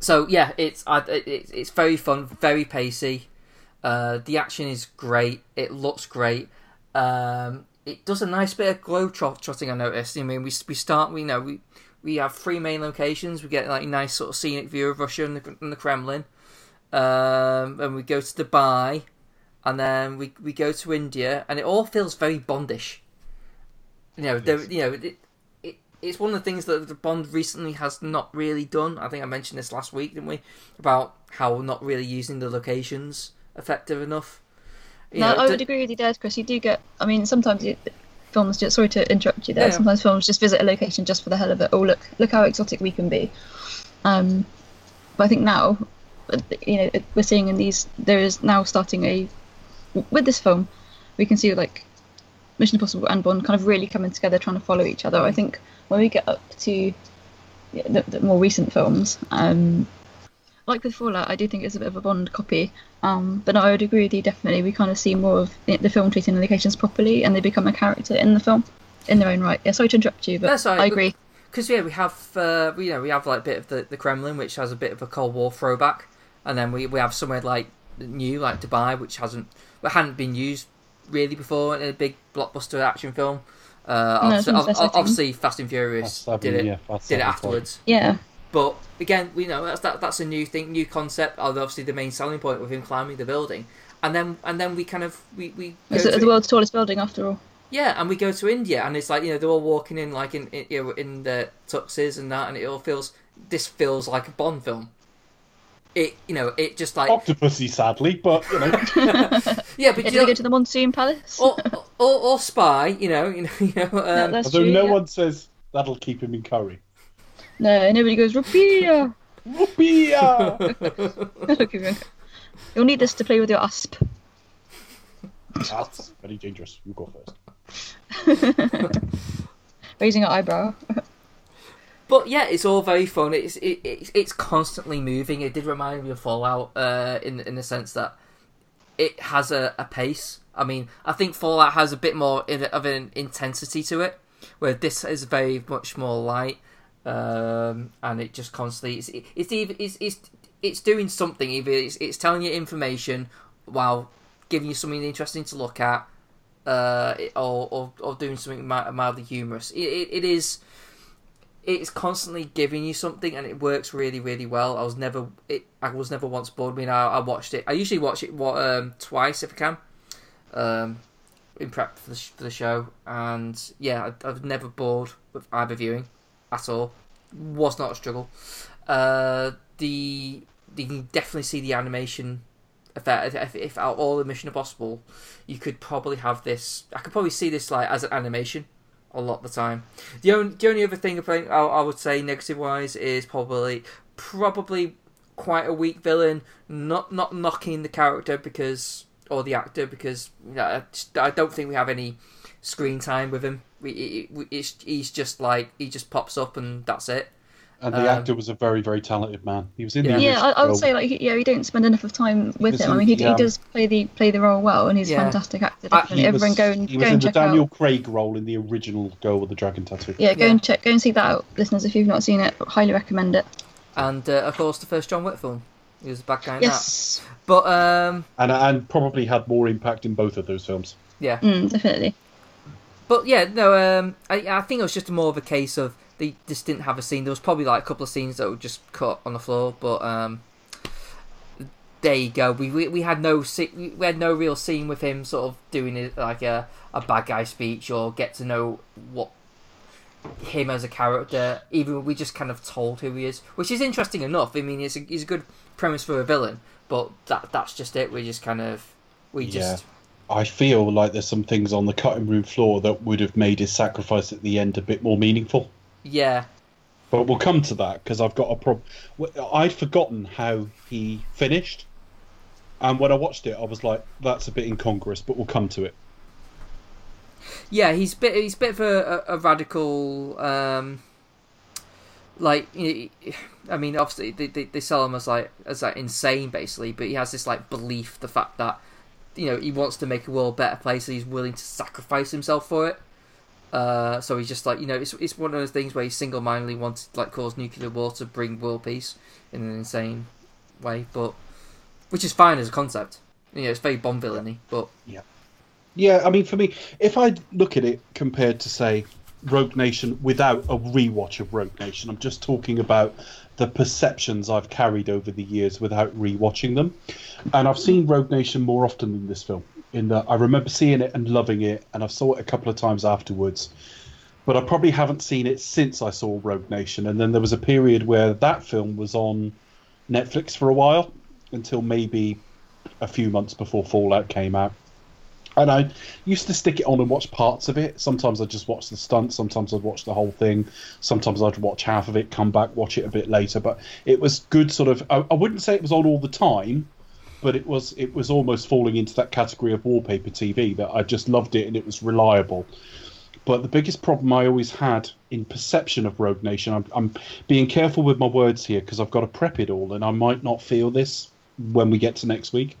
S7: so yeah, it's it's very fun, very pacey. Uh, the action is great. It looks great. Um, it does a nice bit of glow trot- trotting. I noticed. I mean, we we start. We know we we have three main locations. We get like a nice sort of scenic view of Russia and the, and the Kremlin. Um, and we go to Dubai, and then we we go to India, and it all feels very Bondish. You know, there, you know, it, it, it's one of the things that the Bond recently has not really done. I think I mentioned this last week, didn't we? About how we're not really using the locations effective enough. You
S5: No,
S7: know,
S5: I
S7: d-
S5: would agree with you there, Chris. You do get. I mean, sometimes you, films just. Sorry to interrupt you there.
S7: Yeah.
S5: Sometimes films just visit a location just for the hell of it. Oh, look, look how exotic we can be. Um, but I think now, uh, you know, we're seeing in these. There is now starting a. With this film, we can see like Mission Impossible and Bond kind of really coming together, trying to follow each other. I think when we get up to the, the more recent films, um, like with Fallout, I do think it's a bit of a Bond copy. Um, but no, I would agree with you. Definitely, we kind of see more of the, the film treating the locations properly, and they become a character in the film in their own right. Yeah, sorry to interrupt you, but
S7: That's all right,
S5: I agree.
S7: because yeah, we have uh, you know we have like a bit of the, the Kremlin, which has a bit of a Cold War throwback, and then we, we have somewhere like new like Dubai, which hasn't well, hadn't been used really before in a big blockbuster action film. Uh,
S5: No,
S7: obviously,
S5: it's not
S7: ob-
S5: setting.
S7: obviously, Fast and Furious
S6: Fast Seven,
S7: did it
S6: yeah,
S7: did it
S6: Seven,
S7: afterwards.
S5: Yeah,
S7: But again, we know that's that, that's a new thing, new concept. Obviously, the main selling point with him climbing the building, and then and then we kind of we we go
S5: it's
S7: to-
S5: the world's tallest building after all.
S7: yeah, and we go to India, and it's like you know they're all walking in like in, in you know in the tuxes and that, and it all feels this feels like a Bond film. It you know it just like
S6: Octopussy, sadly, but you know,
S7: yeah, but
S5: Yeah,
S7: you
S5: do
S7: know,
S5: they go to the Monsoon Palace?
S7: or, or or spy, you know, you know, you know. Um,
S5: that's
S6: although
S5: true.
S6: no
S5: yeah.
S6: one says that'll keep him in curry.
S5: No, nobody goes Rupia.
S6: Whoopee!
S5: You'll need this to play with your asp.
S6: That's very dangerous. You go first.
S5: Raising an eyebrow.
S7: But yeah, it's all very fun. It's it, it's it's constantly moving. It did remind me of Fallout uh, in in the sense that it has a, a pace. I mean, I think Fallout has a bit more of an intensity to it, where this is very much more light, um, and it just constantly it's it's either it's it's, it's doing something. Either it's, it's telling you information while giving you something interesting to look at, uh, or, or or doing something mildly humorous. It, it, it is it's constantly giving you something and it works really really well i was never it i was never once bored i mean i, I watched it i usually watch it what um twice if i can um in prep for the, for the show and yeah I, i've never bored with either viewing at all was not a struggle uh the you can definitely see the animation if that if, if out all the Mission Impossible, you could probably have this. I could probably see this like as an animation a lot of the time. The only the only other thing I think I, would say negative wise is probably probably quite a weak villain. Not not knocking the character because or the actor because I, just, I don't think we have any screen time with him. We, we, he's just like he just pops up and that's it.
S6: And the
S7: Um,
S6: actor was a very, very talented man. He was in
S7: Yeah.
S6: the
S5: Yeah, I, I would say like he- yeah, we don't spend enough of time with
S6: Was
S5: him. I mean, he,
S6: yeah.
S5: he does play the play the role well, and he's
S7: Yeah.
S5: a fantastic actor.
S7: I-
S5: Definitely,
S6: he
S5: everyone
S6: was,
S5: go and
S6: he
S5: go
S6: in
S5: and
S6: the
S5: check
S6: Daniel
S5: out.
S6: Craig role in the original Girl with the Dragon Tattoo.
S5: Yeah, go
S7: Yeah.
S5: and check, go and see that out, listeners. If you've not seen it, highly recommend it.
S7: And uh, of course, the first John Wick film. He was a bad guy in
S5: Yes,
S7: that. But um,
S6: And and probably had more impact in both of those films.
S7: yeah.
S5: mm, definitely.
S7: But yeah, no. Um, I I think it was just more of a case of they just didn't have a scene. There was probably like a couple of scenes that were just cut on the floor, but um, there you go. We we, we had no we had no real scene with him sort of doing it like a a bad guy speech or get to know what him as a character. Even we just kind of told who he is, which is interesting enough. I mean, it's a, it's a good premise for a villain, but that that's just it. We just kind of we just
S6: I feel like there's some things on the cutting room floor that would have made his sacrifice at the end a bit more meaningful.
S7: yeah.
S6: But we'll come to that because I've got a problem. I'd forgotten how he finished, and when I watched it, I was like, "That's a bit incongruous." But we'll come to it.
S7: Yeah, he's bit he's a bit of a, a, a radical. Um, like, you know, I mean, obviously they, they, they sell him as like as like insane, basically. But he has this like belief, the fact that you know he wants to make a world a better place, and he's willing to sacrifice himself for it. Uh, so he's just like you know, it's it's one of those things where he single mindedly wants to like cause nuclear war to bring world peace in an insane way, but which is fine as a concept. You know, it's very Bond villainy, but
S6: yeah, Yeah, I mean, for me, if I look at it compared to say Rogue Nation without a rewatch of Rogue Nation, I'm just talking about the perceptions I've carried over the years without rewatching them, and I've seen Rogue Nation more often than this film. In that, I remember seeing it and loving it, and I've saw it a couple of times afterwards. But I probably haven't seen it since I saw Rogue Nation, and then there was a period where that film was on Netflix for a while until maybe a few months before Fallout came out. And I used to stick it on and watch parts of it. Sometimes I'd just watch the stunts, sometimes I'd watch the whole thing, sometimes I'd watch half of it, come back, watch it a bit later. But it was good sort of I, I wouldn't say it was on all the time, but it was it was almost falling into that category of wallpaper TV that I just loved it and it was reliable. But the biggest problem I always had in perception of Rogue Nation, I'm, I'm being careful with my words here because I've got to prep it all, and I might not feel this when we get to next week.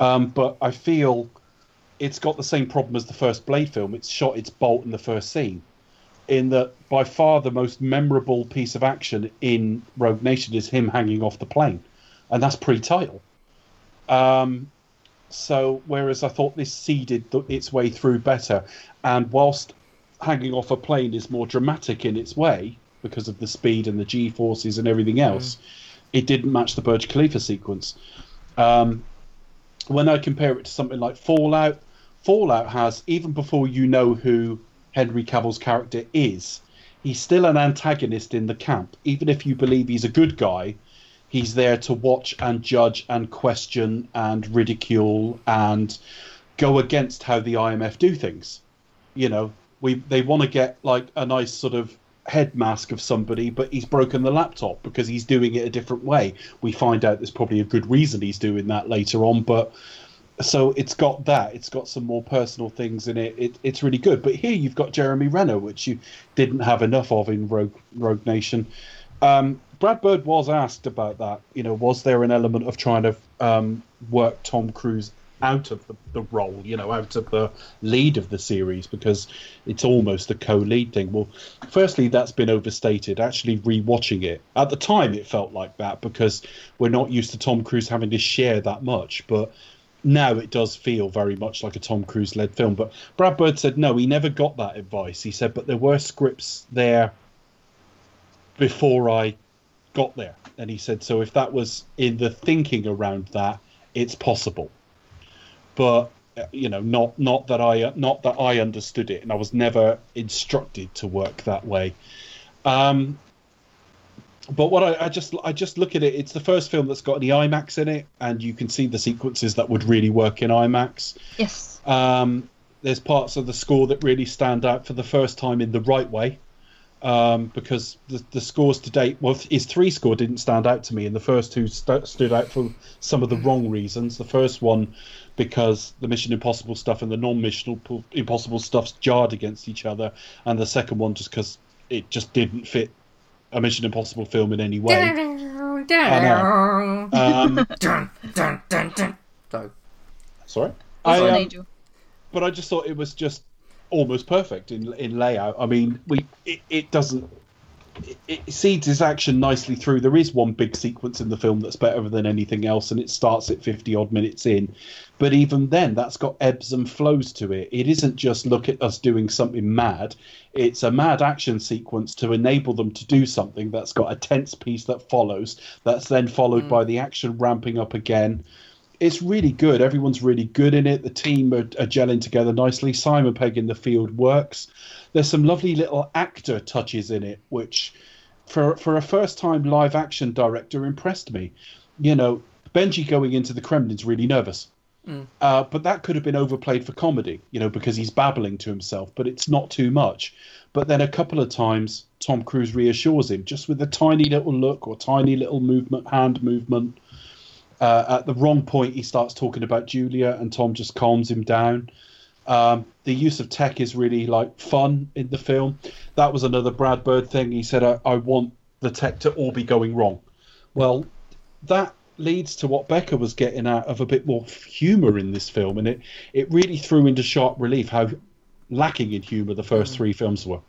S6: Um, but I feel it's got the same problem as the first Blade film. It's shot its bolt in the first scene. In that, by far the most memorable piece of action in Rogue Nation is him hanging off the plane, and that's pre-title. Um, so, whereas I thought this seeded th- its way through better, and whilst hanging off a plane is more dramatic in its way because of the speed and the G forces and everything else, it didn't match the Burj Khalifa sequence. Um, when I compare it to something like Fallout, Fallout has even before you know who Henry Cavill's character is, he's still an antagonist in the camp. Even if you believe he's a good guy, he's there to watch and judge and question and ridicule and go against how the IMF do things. You know, we they want to get like a nice sort of head mask of somebody, but he's broken the laptop because he's doing it a different way. We find out there's probably a good reason he's doing that later on, but so it's got that. It's got some more personal things in it. it it's really good. But here you've got Jeremy Renner, which you didn't have enough of in Rogue Rogue Nation. Um, Brad Bird was asked about that. You know, was there an element of trying to um, work Tom Cruise out of the, the role? You know, out of the lead of the series because it's almost a co-lead thing. Well, firstly, that's been overstated. Actually, rewatching it at the time, it felt like that because we're not used to Tom Cruise having to share that much, but now it does feel very much like a Tom Cruise led film. But Brad Bird said no, he never got that advice. He said, but there were scripts there before I got there. And he said, so if that was in the thinking around that, it's possible. But uh, you know, not not that I uh, not that I understood it, and I was never instructed to work that way. Um, but what I, I just I just look at it, it's the first film that's got any IMAX in it, and you can see the sequences that would really work in IMAX.
S5: Yes.
S6: Um, there's parts of the score that really stand out for the first time in the right way. Um, because the, the scores to date, well, his three score didn't stand out to me, and the first two st- stood out for some of the wrong reasons. The first one, because the Mission Impossible stuff and the non-Mission Impossible stuff's jarred against each other, and the second one just because it just didn't fit a Mission Impossible film in any way. Um,
S7: dun, dun, dun, dun. So,
S6: sorry, I,
S5: not an
S6: um, but I just thought it was just almost perfect in in layout. I mean, we it, it doesn't it, it seeds its action nicely through. There is one big sequence in the film that's better than anything else, and it starts at fifty odd minutes in. But even then, that's got ebbs and flows to it. It isn't just look at us doing something mad. It's a mad action sequence to enable them to do something that's got a tense piece that follows. That's then followed mm. by the action ramping up again it's really good. Everyone's really good in it. The team are, are gelling together nicely. Simon Pegg in the field works. There's some lovely little actor touches in it, which, for for a first time live action director, impressed me. You know, Benji going into the Kremlin's really nervous. Uh, but that could have been overplayed for comedy, you know, because he's babbling to himself, but it's not too much. But then a couple of times, Tom Cruise reassures him just with a tiny little look or tiny little movement, hand movement. Uh, at the wrong point, he starts talking about Julia, and Tom just calms him down. Um, the use of tech is really like fun in the film. That was another Brad Bird thing. He said, I, "I want the tech to all be going wrong." Well, that leads to what Becca was getting at of a bit more humour in this film, and it it really threw into sharp relief how lacking in humour the first three films were.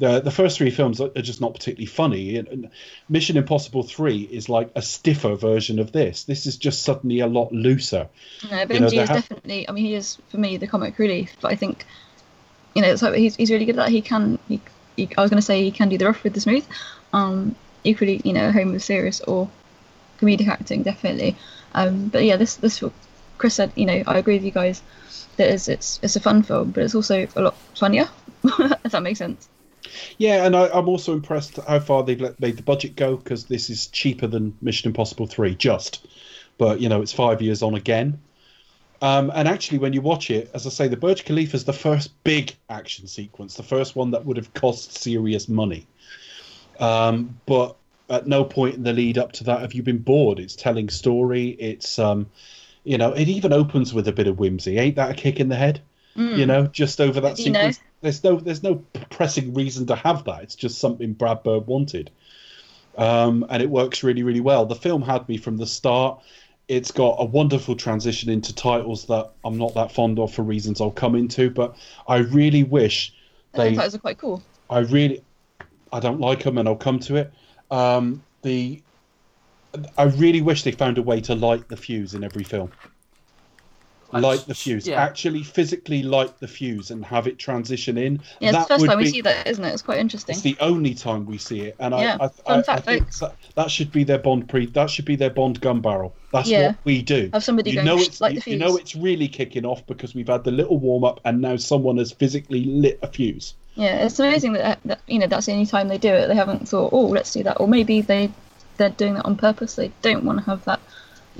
S6: The, the first three films are just not particularly funny. And, Mission Impossible 3 is like a stiffer version of this. This is just suddenly a lot looser.
S5: No, but
S6: you know,
S5: MG is
S6: have-
S5: definitely. I mean, he is for me the comic relief. But I think, you know, it's like he's he's really good at that. He can. He, he, I was going to say he can do the rough with the smooth. Um, equally, you know, home with serious or comedic acting, definitely. Um, but yeah, this this Chris said. You know, I agree with you guys. That is, it's it's a fun film, but it's also a lot funnier. if that makes sense.
S6: Yeah, and I, I'm also impressed how far they've let, made the budget go because this is cheaper than Mission Impossible 3, just. But, you know, it's five years on again. Um, and actually, when you watch it, as I say, the Burj Khalifa is the first big action sequence, the first one that would have cost serious money. Um, but at no point in the lead up to that have you been bored. It's telling story. It's, um, you know, it even opens with a bit of whimsy. Ain't that a kick in the head? You know, just over that
S5: You know.
S6: There's no, there's no pressing reason to have that. It's just something Brad Bird wanted, um, and it works really, really well. The film had me from the start. It's got a wonderful transition into titles that I'm not that fond of for reasons I'll come into, but I really wish they
S5: titles are quite cool.
S6: I really, I don't like them, and I'll come to it. Um, the, I really wish they found a way to light the fuse in every film. Light the fuse,
S7: yeah.
S6: actually physically light the fuse, and have it transition in.
S5: Yeah, it's
S6: That
S5: the first
S6: would
S5: time we see that, isn't it? It's quite interesting.
S6: It's the only time we see it, and
S5: Yeah,
S6: I, I,
S5: fun
S6: I, I
S5: fact,
S6: think
S5: folks.
S6: that, that should be their Bond pre. That should be their Bond gun barrel. That's
S5: Yeah.
S6: what we do.
S5: Have somebody
S6: you
S5: going,
S6: know
S5: "Shh,
S6: it's
S5: light
S6: you,
S5: the
S6: you know it's really kicking off because we've had the little warm up, and now someone has physically lit a fuse.
S5: Yeah, it's amazing that, that you know that's the only time they do it. They haven't thought, oh, let's do that, or maybe they they're doing that on purpose. They don't want to have that.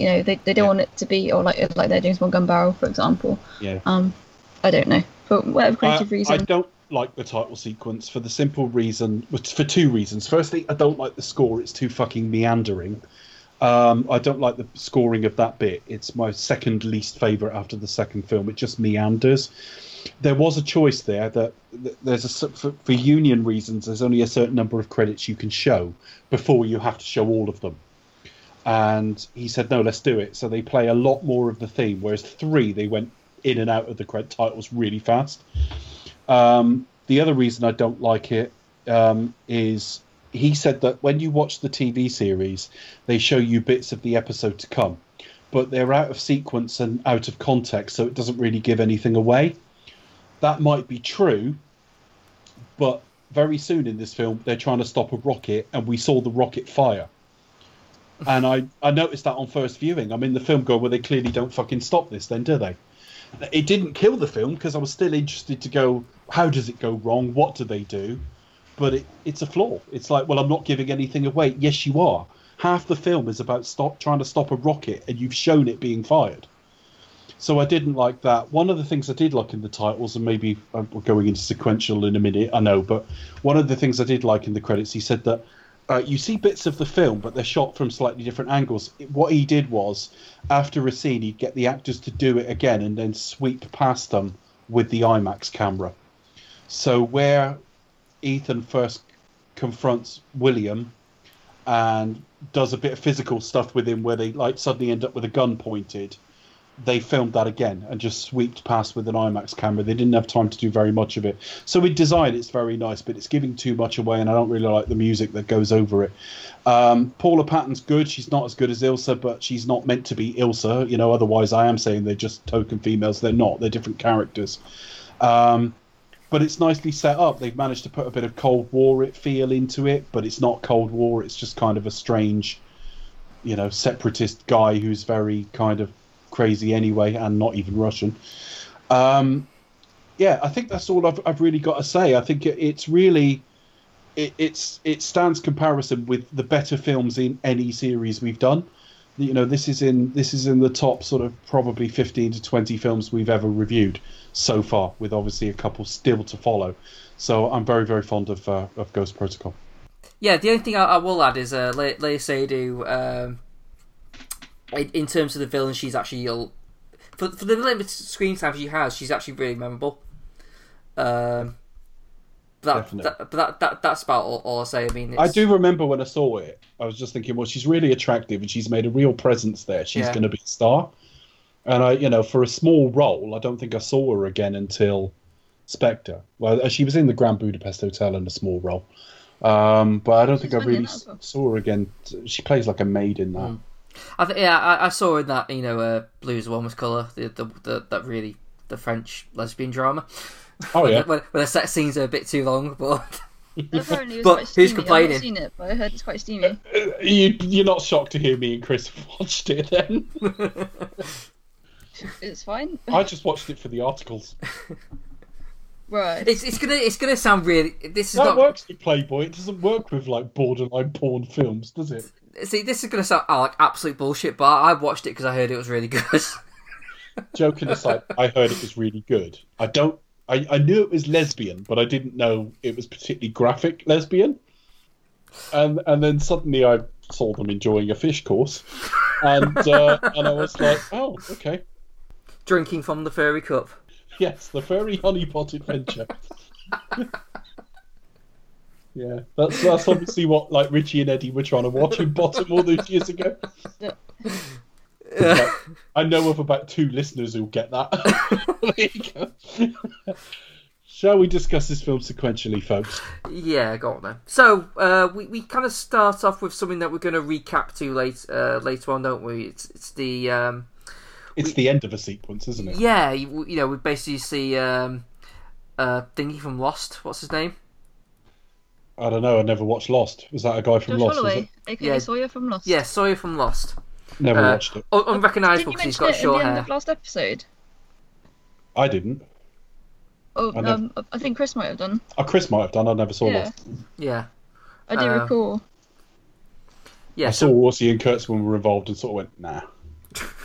S5: You know, they, they don't
S6: Yeah.
S5: want it to be, or like like their James Bond gun barrel, for example.
S6: Yeah.
S5: Um, I don't know for whatever creative
S6: I,
S5: reason.
S6: I don't like the title sequence for the simple reason, for two reasons. Firstly, I don't like the score; it's too fucking meandering. Um, I don't like the scoring of that bit. It's my second least favorite after the second film. It just meanders. There was a choice there that that there's a for, for union reasons. There's only a certain number of credits you can show before you have to show all of them. And he said, "No, let's do it." So they play a lot more of the theme. Whereas three, they went in and out of the credit titles really fast. Um, the other reason I don't like it um, is he said that when you watch the TV series, they show you bits of the episode to come, but they're out of sequence and out of context, so it doesn't really give anything away. That might be true, but very soon in this film, they're trying to stop a rocket, and we saw the rocket fire. And I, I noticed that on first viewing. I'm in the film going, well, they clearly don't fucking stop this, then, do they? It didn't kill the film because I was still interested to go, how does it go wrong? What do they do? but it, it's a flaw. It's like, well, I'm not giving anything away. Yes, you are. Half the film is about stop trying to stop a rocket, and you've shown it being fired. So I didn't like that. One of the things I did like in the titles, and maybe uh, we're going into sequential in a minute, I know, but one of the things I did like in the credits, he said that uh, you see bits of the film, but they're shot from slightly different angles. What he did was, after a scene, he'd get the actors to do it again and then sweep past them with the IMAX camera. So where Ethan first confronts William and does a bit of physical stuff with him, where they like suddenly end up with a gun pointed, they filmed that again and just swept past with an IMAX camera. They didn't have time to do very much of it. So with design, it's very nice, but it's giving too much away, and I don't really like the music that goes over it. Um, Paula Patton's good. She's not as good as Ilsa, but she's not meant to be Ilsa. You know, otherwise I am saying they're just token females. They're not. They're different characters. Um, but it's nicely set up. They've managed to put a bit of Cold War feel into it, but it's not Cold War. It's just kind of a strange, you know, separatist guy who's very kind of crazy anyway, and not even Russian. Um, yeah, I think that's all I've, I've really got to say. I think it, it's really it, it's it stands comparison with the better films in any series we've done. You know, this is in this is in the top sort of probably fifteen to twenty films we've ever reviewed so far, with obviously a couple still to follow. So I'm very very fond of uh, of Ghost Protocol.
S7: Yeah, the only thing I, I will add is uh, Le- Léa Seydoux, um, in, in terms of the villain, she's actually for for the limited screen time she has, she's actually really memorable. Um, but that,
S6: Definitely.
S7: that, but that, that that's about all, all I'll say. I mean, it's,
S6: I do remember when I saw it, I was just thinking, well, she's really attractive and she's made a real presence there. She's
S7: Yeah.
S6: going to be a star. And I, you know, for a small role, I don't think I saw her again until Spectre. Well, uh, she was in the Grand Budapest Hotel in a small role. Um, but I don't think I really
S5: that as well.
S6: saw her again. She plays like a maid in that.
S7: Mm. I th- yeah, I, I saw in that you know, uh, Blue is the Warmest Color, the, the the that really the French lesbian drama.
S6: Oh, yeah.
S7: where, where the sex scenes are a bit too long, but
S5: Apparently, it was
S7: But who's
S5: complaining? I've not seen it, but I heard it's quite steamy.
S6: You, you're not shocked to hear me and Chris watched it then?
S5: It's fine.
S6: I just watched it for the articles.
S5: Right.
S7: it's it's gonna it's gonna sound really. This is
S6: That
S7: not
S6: works with Playboy. It doesn't work with like borderline porn films, does it?
S7: See. This is gonna sound oh, like absolute bullshit, but I watched it because I heard it was really good.
S6: joking aside, I heard it was really good. I don't. I, I knew it was lesbian, but I didn't know it was particularly graphic lesbian. And and then suddenly I saw them enjoying a fish course, and uh, and I was like, oh, okay,
S7: Drinking from the furry cup.
S6: yes, the furry honeypot adventure. yeah, that's that's obviously what like Richie and Eddie were trying to watch in Bottom all those years ago. Like, I know of about two listeners who'll get that. there you go. Shall we discuss this film sequentially, folks?
S7: Yeah, go on then. So uh, we we kind of start off with something that we're going to recap to late uh, later on, don't we? It's it's the um,
S6: It's the end of a sequence, isn't it?
S7: yeah, you, you know, we basically see um, uh, thingy from Lost. What's his name?
S6: I don't know. I never watched Lost. Was that a guy from
S5: Josh
S6: Lost? Was
S5: Holloway,
S6: it?
S5: aka
S7: Yeah.
S5: Sawyer from Lost.
S7: Yeah, Sawyer from Lost.
S6: Never
S7: Uh,
S6: watched it.
S7: un- unrecognisable
S5: Didn't you
S7: because he's
S5: mention
S7: got
S5: it
S7: short
S5: in the end
S7: hair.
S5: of last episode?
S6: I didn't.
S5: Oh,
S6: I never-
S5: um, I think Chris might have done.
S6: Oh, Chris might have done. I never saw
S5: Yeah,
S6: Lost.
S7: Yeah,
S5: I do
S7: Uh,
S5: recall.
S7: yeah.
S6: I saw
S7: So,
S6: Orci and Kurtzman were involved and sort of went, nah.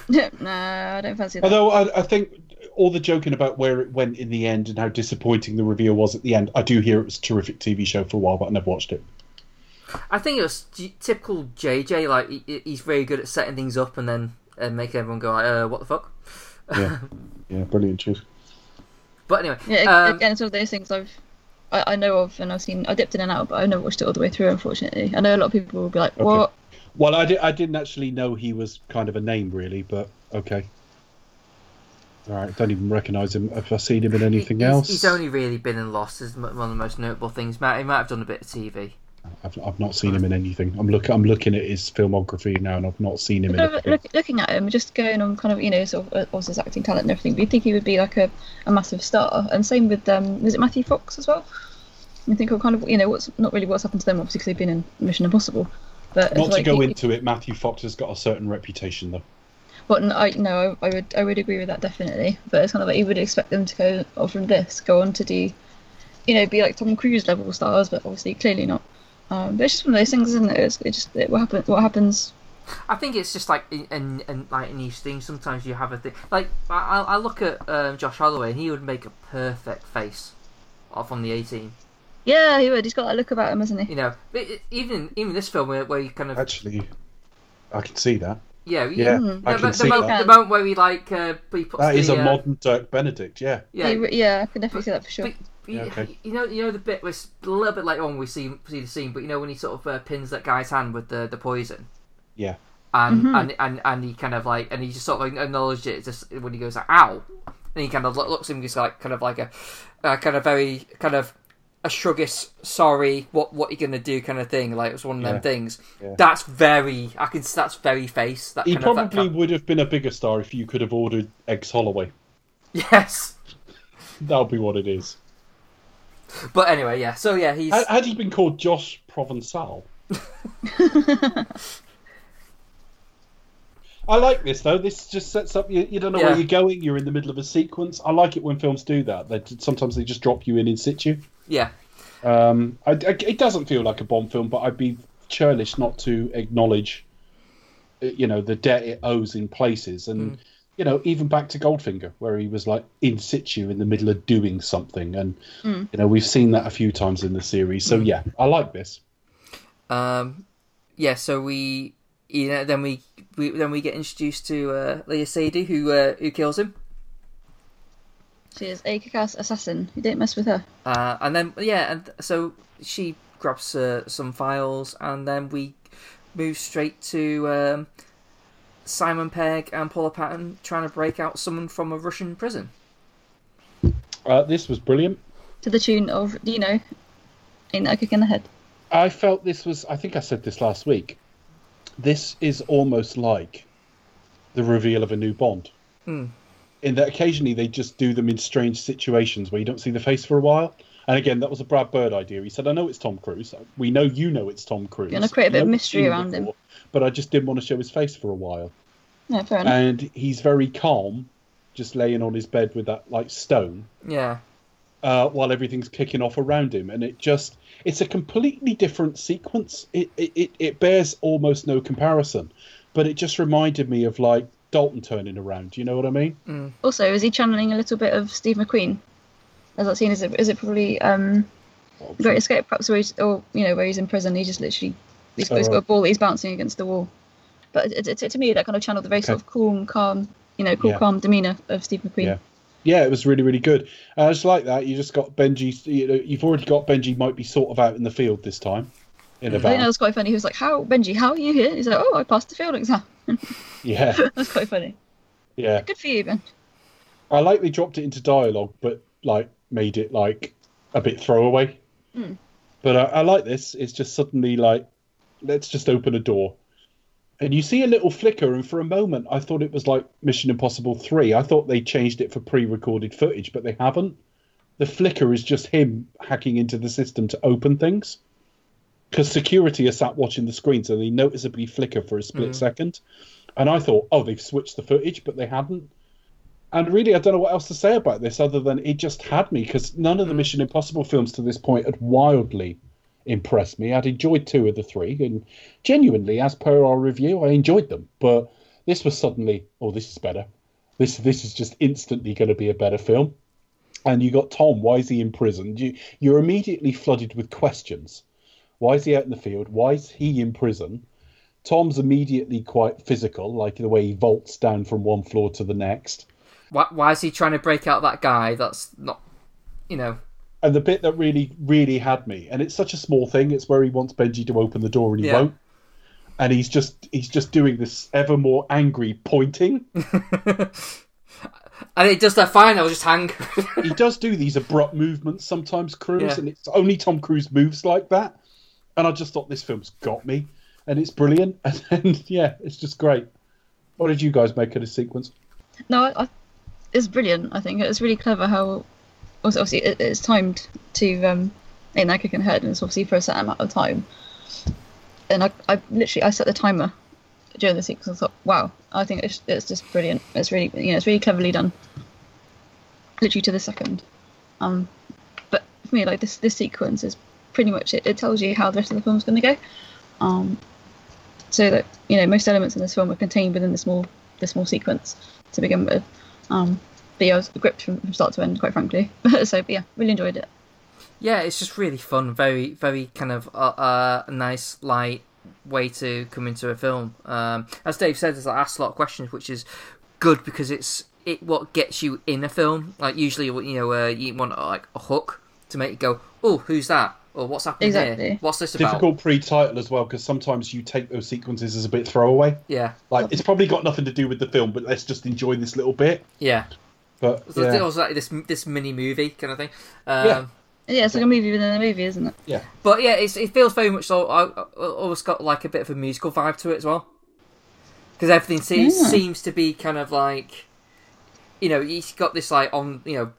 S5: nah, I don't fancy that.
S6: Although I, I think all the joking about where it went in the end and how disappointing the reveal was at the end, I do hear it was a terrific TV show for a while, but I never watched it.
S7: I think it was typical JJ. Like he, he's very good at setting things up and then and making everyone go, like, uh, "What the fuck?"
S6: Yeah, yeah, brilliant. Cheers.
S7: But anyway,
S5: Yeah, ag-
S7: um,
S5: again, it's one of those things I've I, I know of and I've seen. I dipped in and out, but I've never watched it all the way through. Unfortunately, I know a lot of people will be like, "What?"
S6: Well, I, di- I didn't actually know he was kind of a name, really, but okay. All right, don't even recognise him. Have I seen him in anything
S7: he's,
S6: else?
S7: He's only really been in Lost as one of the most notable things. Matt, he might have done a bit of TV.
S6: I've, I've not seen him in anything. I'm look I'm looking at his filmography now, and I've not seen him in
S5: Kind of
S6: anything.
S5: look, looking at him, just going on kind of you know sort of uh, also his acting talent and everything. But you think he would be like a, a massive star, and same with um, was it Matthew Fox as well? You think of kind of you know what's not really what's happened to them obviously because they've been in Mission Impossible. But
S6: Not to
S5: like
S6: go
S5: he-
S6: into it, Matthew Fox has got a certain reputation, though.
S5: But no, I no, I, I would I would agree with that definitely. But it's kind of like you would expect them to go oh, from this go on to do you know, be like Tom Cruise level stars, but obviously clearly not. Um, but it's just one of those things, isn't it? It's, it just it, what happens. What happens?
S7: I think it's just like and and like in these things. Sometimes you have a thing like I I look at um, Josh Holloway and he would make a perfect face off on the A team.
S5: Yeah, he would. He's got that look about him, hasn't he?
S7: You know, but it- even even this film where, where you kind of
S6: Actually, I can see that.
S7: yeah you-
S6: Yeah,
S5: Mm.
S6: I
S7: the,
S6: can
S7: the,
S6: see
S7: moment,
S6: that.
S7: the moment where he like uh, he puts
S6: That
S7: the,
S6: is a
S7: uh,
S6: modern Dirk Benedict. Yeah.
S7: yeah.
S5: He re- yeah, I can definitely see that for sure.
S7: But, but
S6: Yeah,
S7: you-
S6: okay.
S7: you know, you know the bit where it's a little bit later on we see see the scene, but you know when he sort of uh, pins that guy's hand with the, the poison,
S6: Yeah.
S7: and,
S5: Mm-hmm.
S7: and and and he kind of like and he just sort of acknowledged it just when he goes like ow, and he kind of look- looks at him just like kind of like a, uh, kind of very kind of a shruggish sorry what what you gonna do kind of thing like it was one of them
S6: Yeah.
S7: things
S6: Yeah.
S7: that's very I can that's very face that
S6: He
S7: kind of that
S6: probably would have been a bigger star if you could have ordered Eggs Holloway.
S7: yes
S6: That'll be what it is.
S7: but anyway yeah so yeah he's
S6: Had, had he been called Josh Provençal? I like this though. This just sets up you. You don't know
S7: Yeah.
S6: where you're going. You're in the middle of a sequence. I like it when films do that. They sometimes they just drop you in in situ.
S7: Yeah.
S6: Um, I, I- it doesn't feel like a Bond film, but I'd be churlish not to acknowledge, uh, you know, the debt it owes in places, and you know, even back to Goldfinger, where he was like in situ in the middle of doing something, and you know, we've seen that a few times in the series. So yeah, I like this.
S7: Um, yeah, so we, you know, then we, we then we get introduced to uh, Léa Seydoux, who uh, who kills him,
S5: She is a kick-ass assassin. You don't mess with her.
S7: uh, and then yeah, and so she grabs uh, some files, and then we move straight to um, Simon Pegg and Paula Patton trying to break out someone from a Russian prison.
S6: Uh, this was brilliant.
S5: To the tune of, do you know, ain't that a kick in the head?
S6: I felt this was. I think I said this last week. This is almost like the reveal of a new Bond.
S7: Hmm.
S6: In that occasionally they just do them in strange situations where you don't see the face for a while. And again, that was a Brad Bird idea. He said, "I know it's Tom Cruise. We know you know it's Tom Cruise.
S5: You're gonna create a bit of mystery
S6: seen
S5: around him."
S6: But I just didn't want to show his face for a while.
S5: Yeah, fair enough.
S6: And he's very calm, just laying on his bed with that like stone,
S7: Yeah,
S6: uh, while everything's kicking off around him, and it just it's a completely different sequence. It, it it it bears almost no comparison, but it just reminded me of like Dalton turning around. Do You know what I mean? Mm.
S5: Also, is he channeling a little bit of Steve McQueen? As that scene, is it is it probably um, The Great Escape, perhaps, where he's, or you know, where he's in prison, he just literally he's,
S6: Oh,
S5: he's got
S6: right.
S5: a ball that he's bouncing against the wall. But it, it, it, to me, that kind of channeled the very sort
S6: Okay.
S5: of calm, calm, you know, cool,
S6: Yeah.
S5: calm demeanor of Steve McQueen.
S6: Yeah. Yeah, it was really, really good. I just like that. You just got Benji. You know, you've already got Benji. Might be sort of out in the field this time, in a
S5: I think that
S6: van.
S5: was quite funny. He was like, "How, Benji? How are you here?" He's like, "Oh, I passed the field exam."
S6: Yeah,
S5: That's quite funny.
S6: yeah.
S5: Good for you, Ben.
S6: I like they dropped it into dialogue, but like made it like a bit throwaway. Hmm. But I, I like this. It's just suddenly like, let's just open a door, and you see a little flicker. And for a moment, I thought it was like Mission Impossible Three. I thought they changed it for pre-recorded footage, but they haven't. The flicker is just him hacking into the system to open things. Because security are sat watching the screen, so they noticeably flicker for a split mm. second. And I thought, oh, they've switched the footage, but they hadn't. And really, I don't know what else to say about this other than it just had me because none of the mm. Mission Impossible films to this point had wildly impressed me. I'd enjoyed two of the three, and genuinely, as per our review, I enjoyed them. But this was suddenly, oh, this is better. This this is just instantly going to be a better film. And you got Tom. Why is he in prison? You, you're immediately flooded with questions. Why is he out in the field? Why is he in prison? Tom's immediately quite physical, like the way he vaults down from one floor to the next.
S7: why why is he trying to break out that guy? That's not, you know,
S6: And the bit that really, really had me, and it's such a small thing, it's where he wants Benji to open the door and he
S7: Yeah.
S6: won't. And he's just he's just doing this ever more angry pointing.
S7: and it does that fine. I was just hang.
S6: he does do these abrupt movements sometimes, Cruise,
S7: Yeah.
S6: and it's only Tom Cruise moves like that. And I just thought this film's got me, and it's brilliant. And yeah, it's just great. What did you guys make of this sequence?
S5: No, I, I, it's brilliant. I think it's really clever how, obviously, it, it's timed to um, ain't that kicking head, and it's obviously for a certain amount of time. And I, I literally, I set the timer during the sequence. I thought, wow, I think it's, it's just brilliant. It's really, you know, it's really cleverly done. Literally to the second. Um, but for me, like this this sequence is pretty much it. It tells you how the rest of the film's going to go. Um, so that you know most elements in this film are contained within the small the small sequence to begin with. Um, but yeah, I was gripped from, from start to end, quite frankly. so but yeah, really enjoyed it.
S7: Yeah, it's just really fun. Very, very kind of uh, uh, nice, light way to come into a film. Um, as Dave said, there's like, asked a lot of questions, which is good because it's it what gets you in a film. Like usually, you know, uh, you want like a hook to make you go, "Oh, who's that?" Or "What's happening
S5: Exactly.
S7: here? What's this about?"
S6: Difficult pre-title as well because sometimes you take those sequences as a bit throwaway.
S7: Yeah,
S6: Like it's probably got nothing to do with the film, but let's just enjoy this little bit.
S7: yeah.
S6: But
S7: So It was like this this mini movie kind of thing. Um,
S6: Yeah.
S5: Yeah, it's like a movie within a movie, isn't it?
S6: yeah,
S7: But yeah, it's, it feels very much so. I, I always got like a bit of a musical vibe to it as well, because everything seems
S5: Yeah.
S7: seems to be kind of like, you know, he's got this like on you know,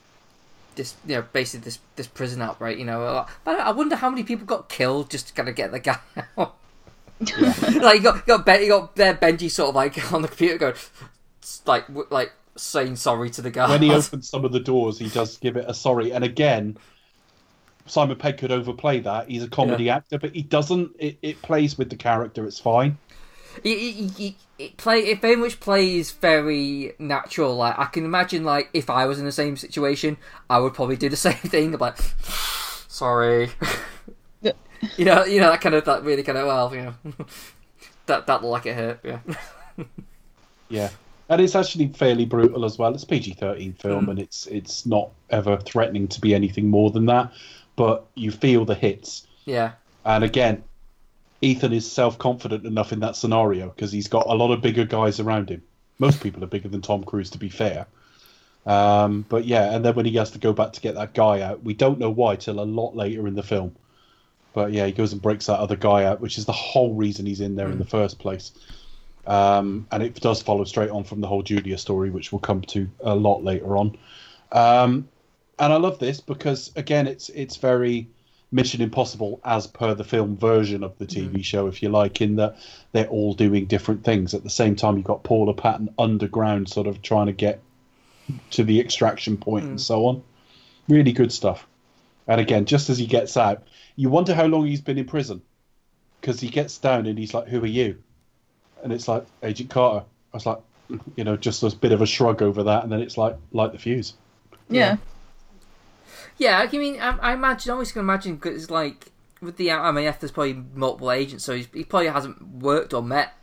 S7: this you know basically this this prison outbreak. You know, but I wonder how many people got killed just to kind of get the guy out. like you got you got ben, you got there Benji sort of like on the computer going, like w- like saying sorry to the guy.
S6: when he opens some of the doors, he does give it a sorry. And again, Simon Pegg could overplay that. He's a comedy actor, but he doesn't. It, it plays with the character. It's fine.
S7: It, it, it, it play it very much plays very natural. Like I can imagine, like if I was in the same situation, I would probably do the same thing. I'm like, sorry, you know, you know that kind of that really kind of well, you know, that that looked like it hurt. Yeah,
S6: Yeah, and it's actually fairly brutal as well. It's a PG thirteen film, mm-hmm. and it's it's not ever threatening to be anything more than that. But you feel the hits,
S7: yeah,
S6: and again, Ethan is self confident enough in that scenario because he's got a lot of bigger guys around him. Most people are bigger than Tom Cruise, to be fair. Um, but yeah, and then when he has to go back to get that guy out, we don't know why till a lot later in the film. But yeah, he goes and breaks that other guy out, which is the whole reason he's in there in the first place. Um, and it does follow straight on from the whole Julia story, which we'll come to a lot later on. Um, and I love this because again, it's it's very Mission Impossible as per the film version of the mm-hmm. TV show, if you like, in that they're all doing different things at the same time. You've got Paula Patton underground, sort of trying to get to the extraction point and mm. so on. Really good stuff. And again, just as he gets out, you wonder how long he's been in prison because he gets down and he's like, "Who are you?" And it's like Agent Carter. I was like, you know, just a bit of a shrug over that, and then it's like light the fuse.
S5: Yeah.
S7: yeah. I mean, I, I imagine, I always can imagine because it's like with the MAF, there's probably multiple agents, so he's, he probably hasn't worked or met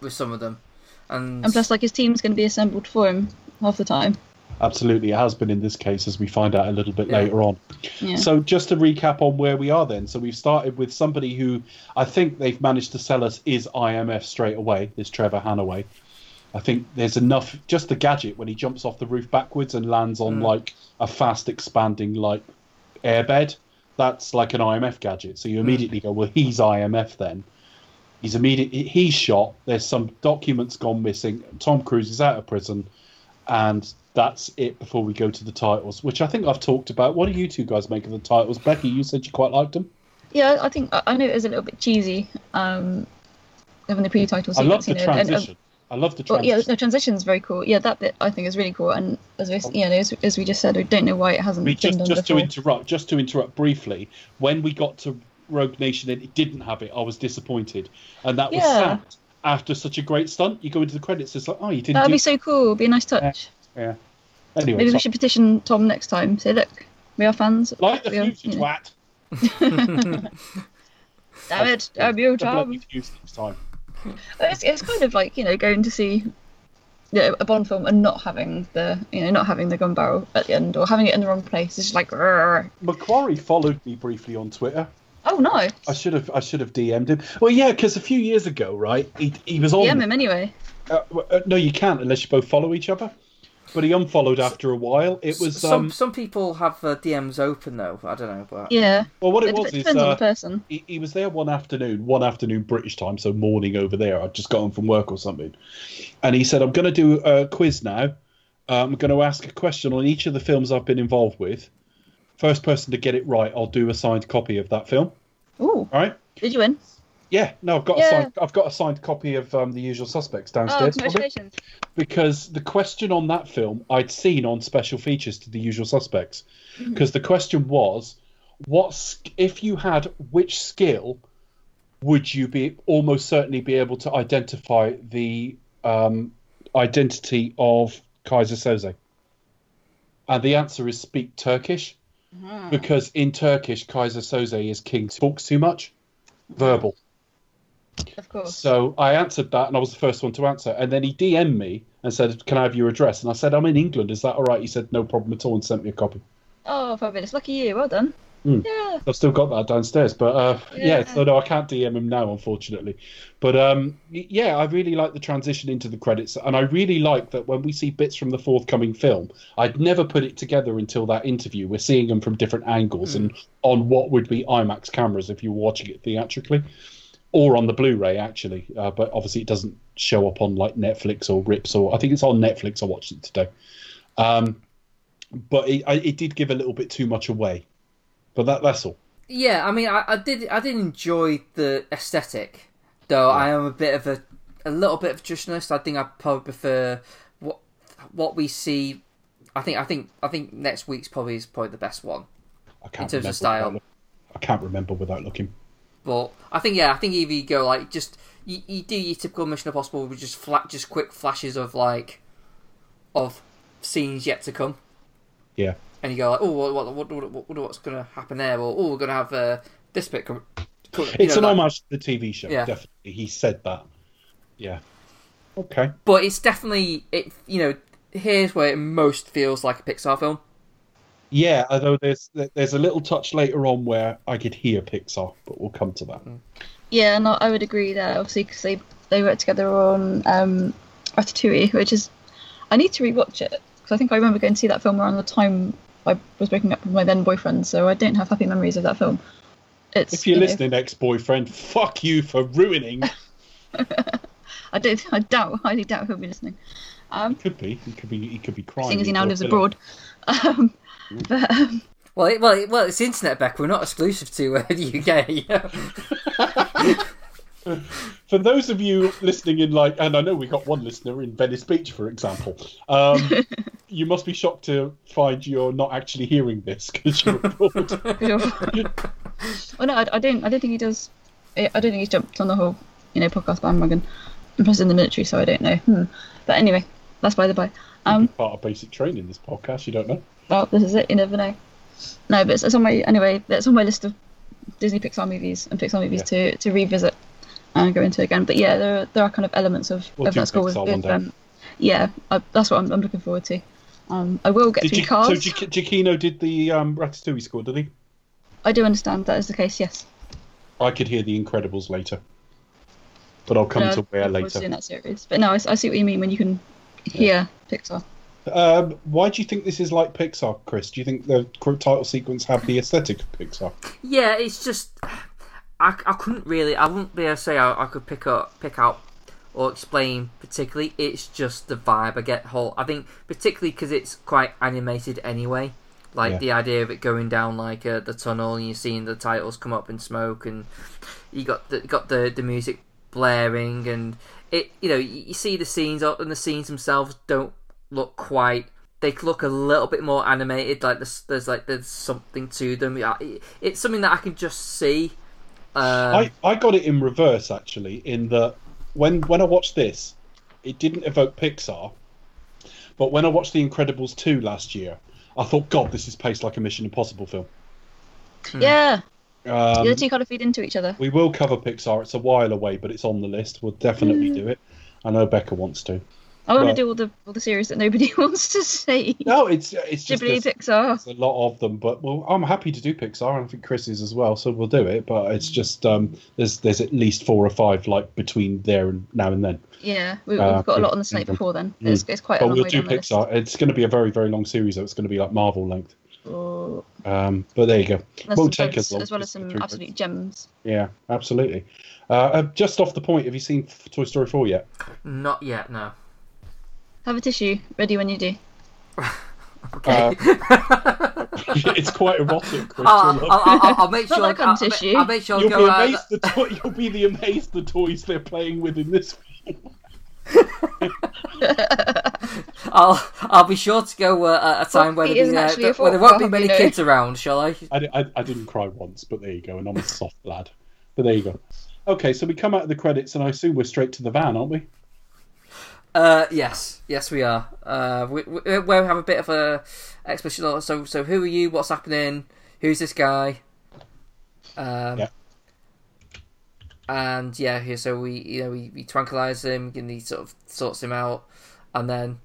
S7: with some of them, and,
S5: And plus, like his team's going to be assembled for him half the time.
S6: Absolutely, it has been in this case, as we find out a little bit
S7: Yeah.
S6: later on.
S5: Yeah.
S6: So, just to recap on where we are then. So, we've started with somebody who I think they've managed to sell us is IMF straight away, this Trevor Hanaway. I think there's enough, just the gadget when he jumps off the roof backwards and lands on like a fast expanding like airbed. That's like an IMF gadget. So, you immediately go, well, he's IMF then. He's immediately he's shot. There's some documents gone missing. Tom Cruise is out of prison, and that's it before we go to the titles, which I think I've talked about. What do you two guys make of the titles? Becky, you said you quite liked them.
S5: Yeah, I think I know it was a little bit cheesy. Um, having the pre-title
S6: I love the
S5: know, and-
S6: transition. I love the
S5: Well, yeah, the transition's very cool. Yeah, that bit I think is really cool. And as we, um, you know, as, as we just said, we don't know why it hasn't
S6: I mean,
S5: been
S6: just
S5: done
S6: just to interrupt, just to interrupt briefly, when we got to Rogue Nation and it didn't have it, I was disappointed, and that was
S5: Yeah.
S6: sad. After such a great stunt, you go into the credits, it's like, oh, you didn't
S5: That'd
S6: do
S5: be so cool. It'd be a nice touch.
S6: yeah. Anyway,
S5: Maybe we should petition Tom next time. Say, look, we are fans.
S6: like the
S5: we are,
S6: you
S5: you know.
S6: twat.
S5: Damn it, damn you, Tom.
S6: next time.
S5: It's, it's kind of like you know going to see you know, a Bond film and not having the you know not having the gun barrel at the end or having it in the wrong place. It's just like, "Grrr."
S6: McQuarrie followed me briefly on Twitter.
S5: oh no,
S6: I should have I should have DM'd him. Well, yeah, because a few years ago, right, he, he was on.
S5: DM him anyway.
S6: Uh, uh, no, you can't unless you both follow each other. But he unfollowed after a while. It was
S7: some
S6: um.
S7: some people have uh, DMs open though. I don't know, but
S5: Yeah,
S6: Well, what it
S5: it,
S6: was
S5: dep-
S6: is
S5: depends on
S6: uh,
S5: the person.
S6: he, he was there one afternoon, one afternoon British time, so morning over there. I'd just got home from work or something, and he said, "I'm going to do a quiz now. Uh, I'm going to ask a question on each of the films I've been involved with. First person to get it right, I'll do a signed copy of that film.
S5: Ooh,
S6: All right?
S5: did you win?
S6: Yeah, no, I've got
S5: Yeah.
S6: a signed, I've got a signed copy of um, The Usual Suspects
S5: Oh,
S6: downstairs. it,
S5: congratulations.
S6: because the question on that film I'd seen on special features to The Usual Suspects. Because the question was, what if you had which skill would you be almost certainly be able to identify the um, identity of Keyser Söze? And the answer is speak Turkish, because in Turkish Keyser Söze is king talks too much, verbal.
S5: Of course.
S6: So I answered that, and I was the first one to answer. And then he DM'd me and said, "Can I have your address?" And I said, "I'm in England. Is that all right?" He said, "No problem at all," and sent me a copy.
S5: Oh, fabulous. Lucky you. Well done.
S6: Hmm.
S5: Yeah.
S6: I've still got that downstairs, but uh, yeah.
S5: Yeah.
S6: so no, I can't DM him now, unfortunately. But um, yeah, I really like the transition into the credits, and I really like that when we see bits from the forthcoming film, I'd never put it together until that interview. We're seeing them from different angles and on what would be IMAX cameras if you were watching it theatrically, or on the Blu-ray actually. Uh, but obviously, it doesn't show up on like Netflix or Rips, or I think it's on Netflix. I watched it today. Um, but it, I, it did give a little bit too much away. But that that's all.
S7: Yeah, I mean, I, I did I did enjoy the aesthetic, though I am a bit of a a little bit of a traditionalist. I think I probably prefer what what we see. I think I think I think next week's probably is probably the best one.
S6: I can't
S7: In terms of style.
S6: without I can't remember without looking.
S7: But I think yeah, I think either you go like just you, you do your typical Mission Impossible with just flat, just quick flashes of like of scenes yet to come,
S6: Yeah,
S7: and you go like, oh, what what what, what, what what's going to happen there? Or oh, we're going to have uh, this bit. Come, come,
S6: it's
S7: know,
S6: an
S7: like-
S6: homage to the TV show.
S7: Yeah.
S6: Definitely, he said that. Yeah. Okay.
S7: but it's definitely it. You know, here's where it most feels like a Pixar film.
S6: Yeah, although there's there's a little touch later on where I could hear Pixar, but we'll come to that.
S5: Yeah, no, I would agree there, obviously, because they, they worked together on um, Ratatouille, which is. I need to rewatch it, because I think I remember going to see that film around the time I was breaking up with my then boyfriend, so I don't have happy memories of that film. It's,
S6: If you're
S5: you know,
S6: listening, ex-boyfriend, fuck you for ruining.
S5: I, don't, I doubt, highly doubt he'll be listening. Um,
S6: could be. He could be. He could be crying.
S5: seeing as he now lives abroad. Um, but um,
S7: Well, it, well, it, well, it's internet, Beck. We're not exclusive to uh, the UK.
S6: For those of you listening in, like, and I know we got one listener in Venice Beach, for example. Um, you must be shocked to find you're not actually hearing this because you're abroad.
S5: well, no, I, I don't. I don't think he does. I I don't think he's jumped on the whole, you know, podcast bandwagon. I'm just in the military, so I don't know. Hmm. But anyway, that's by the by. Um,
S6: Part of basic training. This podcast, you don't know.
S5: Well, this is it. You never know. No, but it's, it's on my anyway. It's on my list of Disney Pixar movies and Pixar movies to to revisit and go into again. But yeah, there are, there are kind of elements of,
S6: We'll
S5: of that score with, with um, yeah, I, that's what I'm, I'm looking forward to. Um, I will get
S6: Did
S5: through
S6: you,
S5: cars.
S6: so Gi- Giacchino did the um, Ratatouille score, did he?
S5: I do understand that is the case. Yes.
S6: I could hear the Incredibles later, but I'll come
S5: No,
S6: to where
S5: I look forward
S6: later.
S5: doing that series. But no, I, I see what you mean when you can hear Pixar.
S6: Um, why do you think this is like Pixar, Chris? Do you think the title sequence have the aesthetic of Pixar?
S7: Yeah, it's just I, I couldn't really I wouldn't be able to say I, I could pick up pick out or explain particularly. It's just the vibe I get. Whole I think particularly because it's quite animated anyway. Like
S6: Yeah.
S7: the idea of it going down like uh, the tunnel and you're seeing the titles come up in smoke and you got the got the the music blaring and it you know you, you see the scenes and the scenes themselves don't look quite they look a little bit more animated like there's, there's like there's something to them yeah, it's something that i can just see um,
S6: I, I got it in reverse actually. In that when when I watched this, it didn't evoke Pixar, but when I watched The Incredibles two last year, I thought, God, this is paced like a Mission Impossible film.
S5: Yeah,
S6: Um,
S5: the two kind of feed into each other.
S6: we will cover Pixar. It's a while away, but it's on the list. We'll definitely do it. I know Becca wants to.
S5: I want
S6: Well-
S5: to do all the all the series that nobody wants to see.
S6: No, it's it's just
S5: Ghibli,
S6: there's,
S5: Pixar.
S6: there's a lot of them, but well, I'm happy to do Pixar, and I think Chris is as well, so we'll do it. But it's just um, there's there's at least four or five like between there and now and then.
S5: Yeah, we, we've
S6: Uh,
S5: got a lot on the slate
S6: mm.
S5: before then. It's, it's quite a
S6: But
S5: long
S6: we'll
S5: way
S6: do
S5: down the list.
S6: Pixar. It's going to be a very very long series, though. It's going to be like Marvel length.
S5: Oh,
S6: Um, but there you go. Won't take us long.
S5: as well as some absolute
S6: it.
S5: gems.
S6: Yeah, absolutely. Uh, uh, just off the point, have you seen Toy Story four yet?
S7: not yet no
S5: Have a tissue ready when you do.
S7: okay
S6: it's quite erotic. Chris,
S7: I'll, I'll, I'll, I'll, I'll make sure.
S5: that
S7: I'll,
S5: cunt
S7: I'll. I'll make sure
S6: You'll be
S7: go out.
S6: amazed. The to- you'll be the amazed the toys they're playing with in this film.
S7: I'll I'll be sure to go uh, at a time
S5: Well,
S7: when,
S5: it isn't
S7: the, uh,
S5: actually a
S7: where there won't be many
S5: you know.
S7: kids around, shall I?
S6: I, I, I didn't cry once, but there you go, and I'm a soft lad. But there you go. Okay, so we come out of the credits, and I assume we're straight to the van, aren't we?
S7: Uh, yes, yes, we are. Uh, we, we, we'll have a bit of a exposition. So, so who are you? What's happening? Who's this guy? Um,
S6: Yeah.
S7: And yeah, here, so we, you know, we, we tranquilize him, and he sort of sorts him out, and then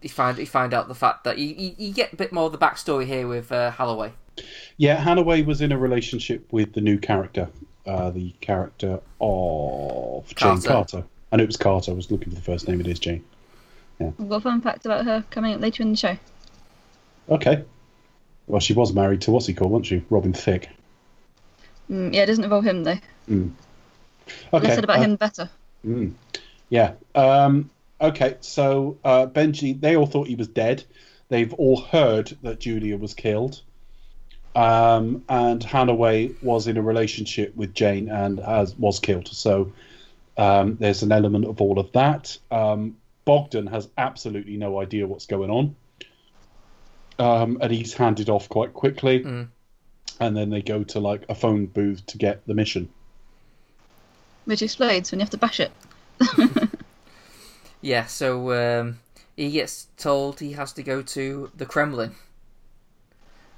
S7: you find you find out the fact that you, you, you get a bit more of the backstory here with uh, Holloway.
S6: Yeah, Hanaway was in a relationship with the new character, uh, the character of Jane
S7: Carter.
S6: I knew it was Carter. I was looking for the first name. It is Jane.
S5: I've got a fun fact about her coming up later in the show.
S6: Okay. Well, she was married to what's he called, wasn't she? Robin Thicke.
S5: Mm, yeah, it doesn't involve him though.
S6: Okay.
S5: Less said about
S6: uh,
S5: him, better.
S6: Yeah. Um, okay. So uh, Benji, they all thought he was dead. They've all heard that Julia was killed. Um, and Hanaway was in a relationship with Jane and has, was killed. So um, there's an element of all of that. Um, Bogdan has absolutely no idea what's going on. Um, and he's handed off quite quickly.
S7: Mm.
S6: And then they go to like a phone booth to get the mission.
S5: Which explodes when you have to bash it.
S7: Yeah, so um, he gets told he has to go to the Kremlin.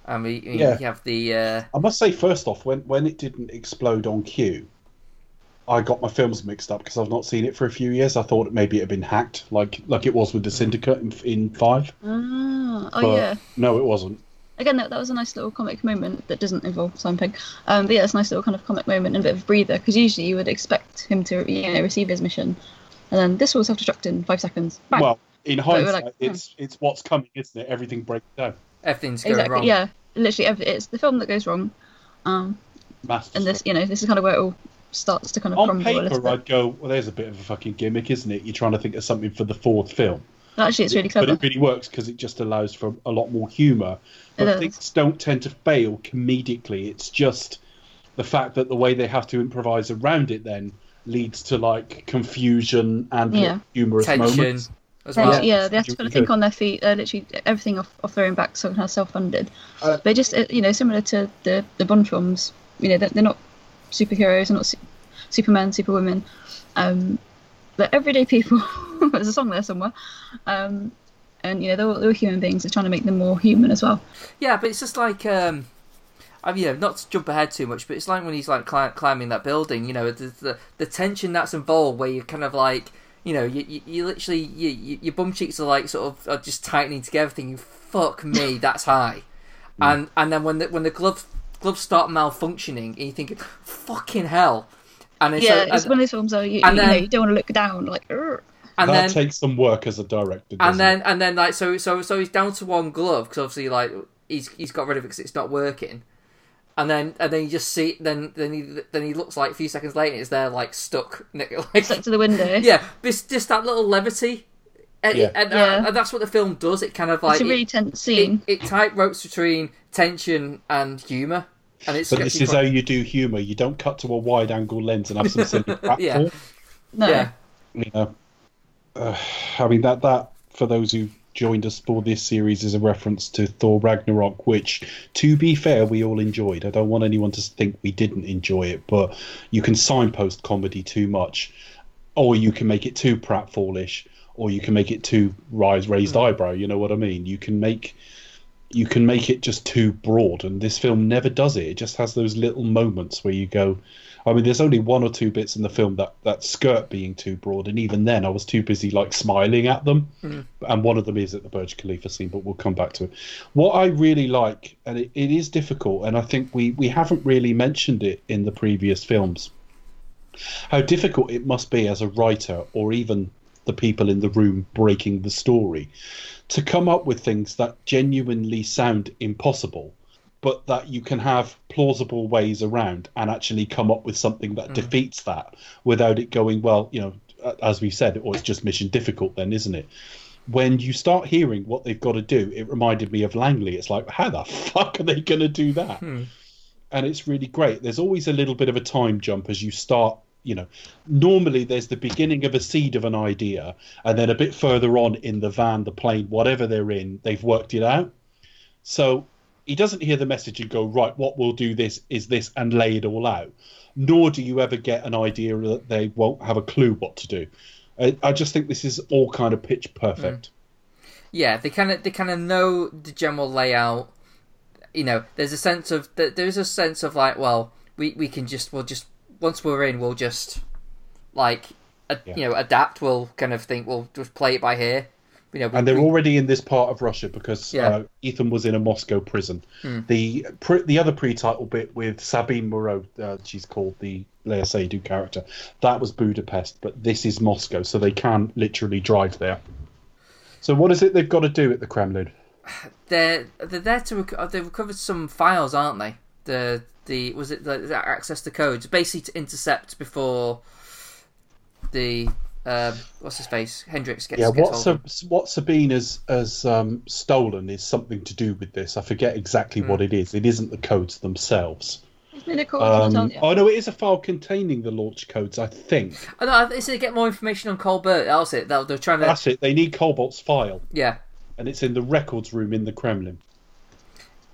S7: And we, we
S6: Yeah.
S7: have the uh,
S6: I must say, first off, when when it didn't explode on cue, I got my films mixed up because I've not seen it for a few years. I thought maybe it had been hacked, like like it was with the Syndicate in, in five.
S5: Ah, oh
S6: but
S5: yeah.
S6: no, it wasn't.
S5: Again, that, that was a nice little comic moment that doesn't involve Simon Pegg. Um, but yeah, it's a nice little kind of comic moment and a bit of a breather because usually you would expect him to you know receive his mission, and then this will self-destruct in five seconds. Bang.
S6: Well, in
S5: we're
S6: hindsight,
S5: like, hmm.
S6: it's it's what's coming, isn't it? Everything breaks down.
S7: everything's going
S5: exactly.
S7: wrong.
S5: Yeah, literally, every, it's the film that goes wrong. Um,
S6: Master
S5: and this, you know, this is kind of where it all starts to kind of
S6: on
S5: crumble a little
S6: paper,
S5: bit.
S6: I'd go, well, there's a bit of a fucking gimmick, isn't it? You're trying to think of something for the fourth film.
S5: Actually, it's really clever.
S6: But it really works because it just allows for a lot more humour. But things don't tend to fail comedically. It's just the fact that the way they have to improvise around it then leads to like confusion and
S5: Yeah.
S6: humorous
S7: Tension
S6: moments.
S7: as well.
S5: yeah, they have to kind of think on their feet. Uh, literally, everything off, off their own back, so kind of self-funded.
S6: Uh,
S5: they just, uh, you know, similar to the the Bond films. You know, they're, they're not superheroes, they're not su- Superman, Superwomen. Um, they're everyday people. There's a song there somewhere. Um, and you know, they're, all- they're human beings. They're trying to make them more human as well.
S7: Yeah, but it's just like um, I mean, you know, not to jump ahead too much, but it's like when he's like cli- climbing that building. You know, the, the the tension that's involved, where you're kind of like, you know, you you, you literally you, you, your bum cheeks are like sort of are just tightening together, thinking, "Fuck me, that's high," and and then when the when the gloves gloves start malfunctioning, and you think, "Fucking hell," and it's
S5: yeah,
S7: a-
S5: it's
S7: and,
S5: one of those films where you,
S7: and
S5: you
S7: then-
S5: know you don't want to look down, like. "Urgh."
S7: and
S6: that
S7: then
S6: takes some work as a director.
S7: and then
S6: it?
S7: and then like so so so he's down to one glove because obviously like he's he's got rid of it because it's not working and then and then you just see then then he then he looks like a few seconds later it's there like stuck like
S5: Stuck to the window.
S7: yeah just just that little levity and,
S6: Yeah.
S7: and,
S5: Yeah.
S7: and that's what the film does it kind of like
S5: It's a really
S7: it,
S5: tense scene.
S7: it tight ropes between tension and humor and it's
S6: but this is how you do humour. You don't cut to a wide angle lens and have some silly crap
S7: Yeah.
S5: no.
S7: yeah
S6: you know, uh, I mean that that for those who joined us for this series is a reference to Thor Ragnarok, which, to be fair, we all enjoyed. I don't want anyone to think we didn't enjoy it, but you can signpost comedy too much, or you can make it too pratfallish, or you can make it too rise raised hmm. eyebrow. You know what I mean? You can make you can make it just too broad, and this film never does it. It just has those little moments where you go. I mean, there's only one or two bits in the film that that skirt being too broad, and even then, I was too busy like smiling at them. Hmm. And one of them is at the Burj Khalifa scene, but we'll come back to it. What I really like, and it, it is difficult, and I think we we haven't really mentioned it in the previous films, how difficult it must be as a writer or even the people in the room breaking the story to come up with things that genuinely sound impossible but that you can have plausible ways around and actually come up with something that mm. defeats that without it going well you know as we said or it's just mission difficult then isn't it when you start hearing what they've got to do, it reminded me of Langley. It's like, how the fuck are they going to do that? Hmm. And it's really great. There's always a little bit of a time jump as you start. You know, normally there's the beginning of a seed of an idea, and then a bit further on in the van, the plane, whatever they're in, they've worked it out. So he doesn't hear the message and go, right, what we'll do this is this and lay it all out. Nor do you ever get an idea that they won't have a clue what to do. I, I just think this is all kind of pitch perfect. Mm.
S7: Yeah, they kind of they kind of know the general layout. You know, there's a sense of th- there's a sense of like, well, we we can just we'll just once we're in, we'll just like a,
S6: Yeah.
S7: you know adapt. We'll kind of think we'll just play it by here. You know, we-
S6: And they're
S7: we-
S6: already in this part of Russia because
S7: Yeah.
S6: uh, Ethan was in a Moscow prison. The pre- the other pre-title bit with Sabine Moreau, uh, she's called the Léa Seydoux character, that was Budapest, but this is Moscow, so they can literally drive there. So what is it they've got to do at the Kremlin?
S7: they're they're there to rec- they've recovered some files, aren't they? The the was it the, the access to codes, basically to intercept before the um, what's his face Hendricks gets
S6: Yeah,
S7: gets
S6: what
S7: hold
S6: Sab- what Sabine has has um, stolen is something to do with this. I forget exactly
S7: Hmm.
S6: what it is. It isn't the codes themselves.
S5: Isn't it a cool
S6: Um, oh no, it is a file containing the launch codes. I think
S7: Oh, no, they said to get more information on Cobalt. That's it. They're, they're trying to.
S6: that's it. They need Cobalt's file,
S7: Yeah.
S6: and it's in the records room in the Kremlin.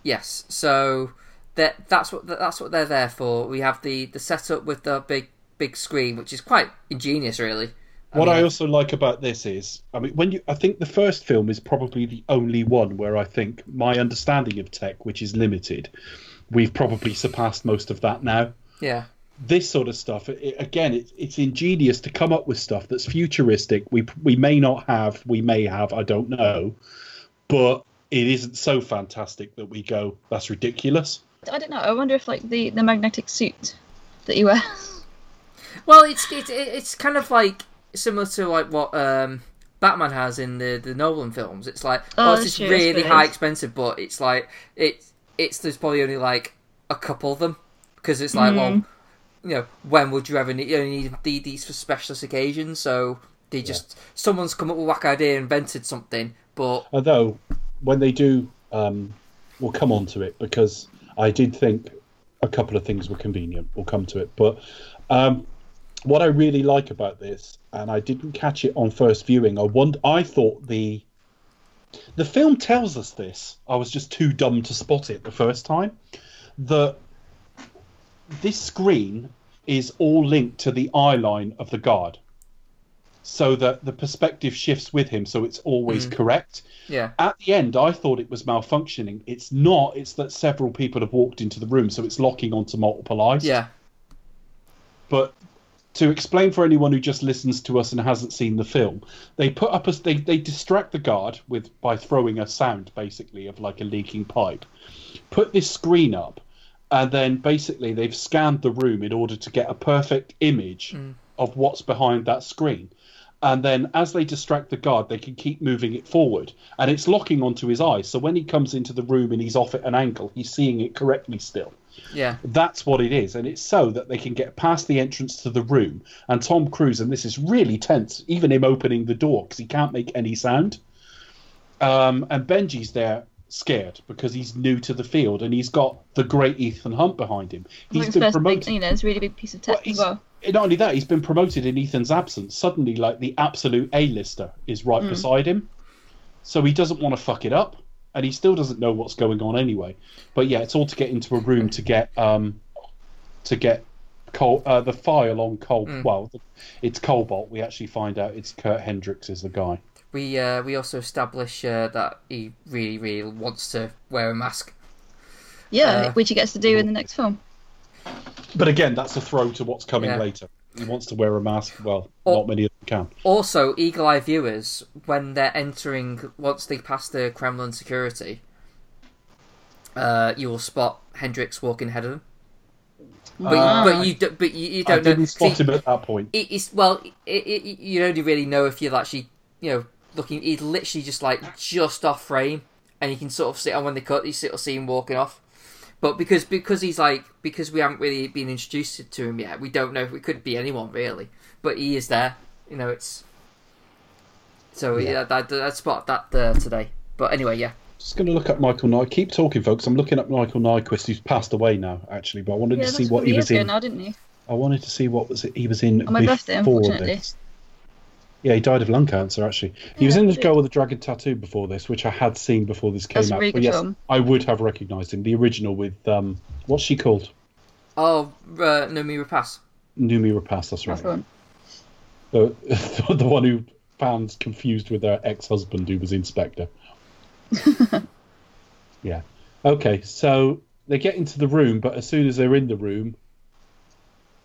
S7: Yes. So that that's what that's what they're there for. We have the the setup with the big big screen, which is quite ingenious, really.
S6: What I also like about this is, I mean, when you, I think the first film is probably the only one where I think my understanding of tech, which is limited, we've probably surpassed most of that now.
S7: Yeah.
S6: This sort of stuff, it, again, it's it's ingenious to come up with stuff that's futuristic. We we may not have, we may have, I don't know, but it isn't so fantastic that we go, that's ridiculous.
S5: I don't know. I wonder if like the the magnetic suit that you wear.
S7: Well, it's it's it's kind of like similar to like what um, Batman has in the the Nolan films. It's like
S5: Oh,
S7: oh,
S5: that's
S7: it's
S5: true,
S7: just
S5: I
S7: really high expensive, but it's like it's it's there's probably only like a couple of them because it's like well,
S5: Mm-hmm.
S7: you know, when would you ever need you only need these for specialist occasions? So they just someone's come up with a whack idea, invented something, but
S6: Although, when they do, um, we'll come on to it because I did think a couple of things were convenient. We'll come to it. But um, what I really like about this, and I didn't catch it on first viewing, I wonder, I thought the the film tells us this. I was just too dumb to spot it the first time. That this screen is all linked to the eye line of the guard. So that the perspective shifts with him, so it's always mm. correct
S7: yeah,
S6: at the end, I thought it was malfunctioning. It's not. It's that several people have walked into the room, so it's locking onto multiple eyes.
S7: yeah,
S6: But to explain for anyone who just listens to us and hasn't seen the film, they put up a they they distract the guard with by throwing a sound basically of like a leaking pipe. Put this screen up, and then basically they've scanned the room in order to get a perfect image mm. of what's behind that screen. And then, as they distract the guard, they can keep moving it forward, and it's locking onto his eyes. So when he comes into the room and he's off at an angle, he's seeing it correctly still.
S7: yeah.
S6: That's what it is, and it's so that they can get past the entrance to the room. And Tom Cruise, and this is really tense, even him opening the door because he can't make any sound. Um, and Benji's there scared because he's new to the field and he's got the great Ethan Hunt behind him. He's
S5: His
S6: been
S5: first
S6: promoted.
S5: big, you know, it's a really big piece of tech
S6: Well,
S5: as well.
S6: Not only that, he's been promoted in Ethan's absence. Suddenly, like the absolute A-lister is right beside him, so he doesn't want to fuck it up, and he still doesn't know what's going on anyway. But yeah, it's all to get into a room to get um to get Col- uh, the file on Col. Well, it's Cobalt. We actually find out it's Kurt Hendricks is the guy.
S7: We uh, we also establish uh, that he really really wants to wear a mask.
S5: Yeah,
S7: Uh,
S5: which he gets to do in the next film.
S6: But again, that's a throw to what's coming
S7: Yeah.
S6: later. He wants to wear a mask. Well,
S7: Or-
S6: not many of them can.
S7: Also, eagle eye viewers, when they're entering, once they pass the Kremlin security, uh, you will spot Hendricks walking ahead of them. But,
S5: Ah.
S7: you, but you, do, but you, you
S6: I
S7: don't know.
S6: didn't spot him at that point.
S7: it- it's well, it, it, you only really know if you're actually, you know, looking. He's literally just like just off frame, and you can sort of see. And when they cut, you sort of see him walking off. But because because he's like because we haven't really been introduced to him yet, we don't know if it could be anyone really. But he is there. You know, it's So yeah, that, I spot that there uh, today. But anyway, yeah.
S6: Just going to look up Michael Nye. Keep talking, folks. I'm looking up Michael Nyqvist, who's passed away now, actually. But I wanted
S5: Yeah,
S6: to see what he was in.
S5: now, didn't he?
S6: I wanted to see what was it he was in
S5: On my birthday,
S6: before
S5: unfortunately.
S6: this. Yeah, he died of lung cancer. Actually, he was in the Girl with the Dragon Tattoo before this, which I had seen before this came
S5: That's
S6: out.
S5: really
S6: but yes,
S5: film.
S6: I would have recognised him. The original with um, what's she called?
S7: Oh, uh, Noomi Rapace.
S6: Noomi Rapace. That's right.
S5: That's the one.
S6: The, the one who found confused with her ex-husband who was inspector. yeah. Okay, so they get into the room, but as soon as they're in the room,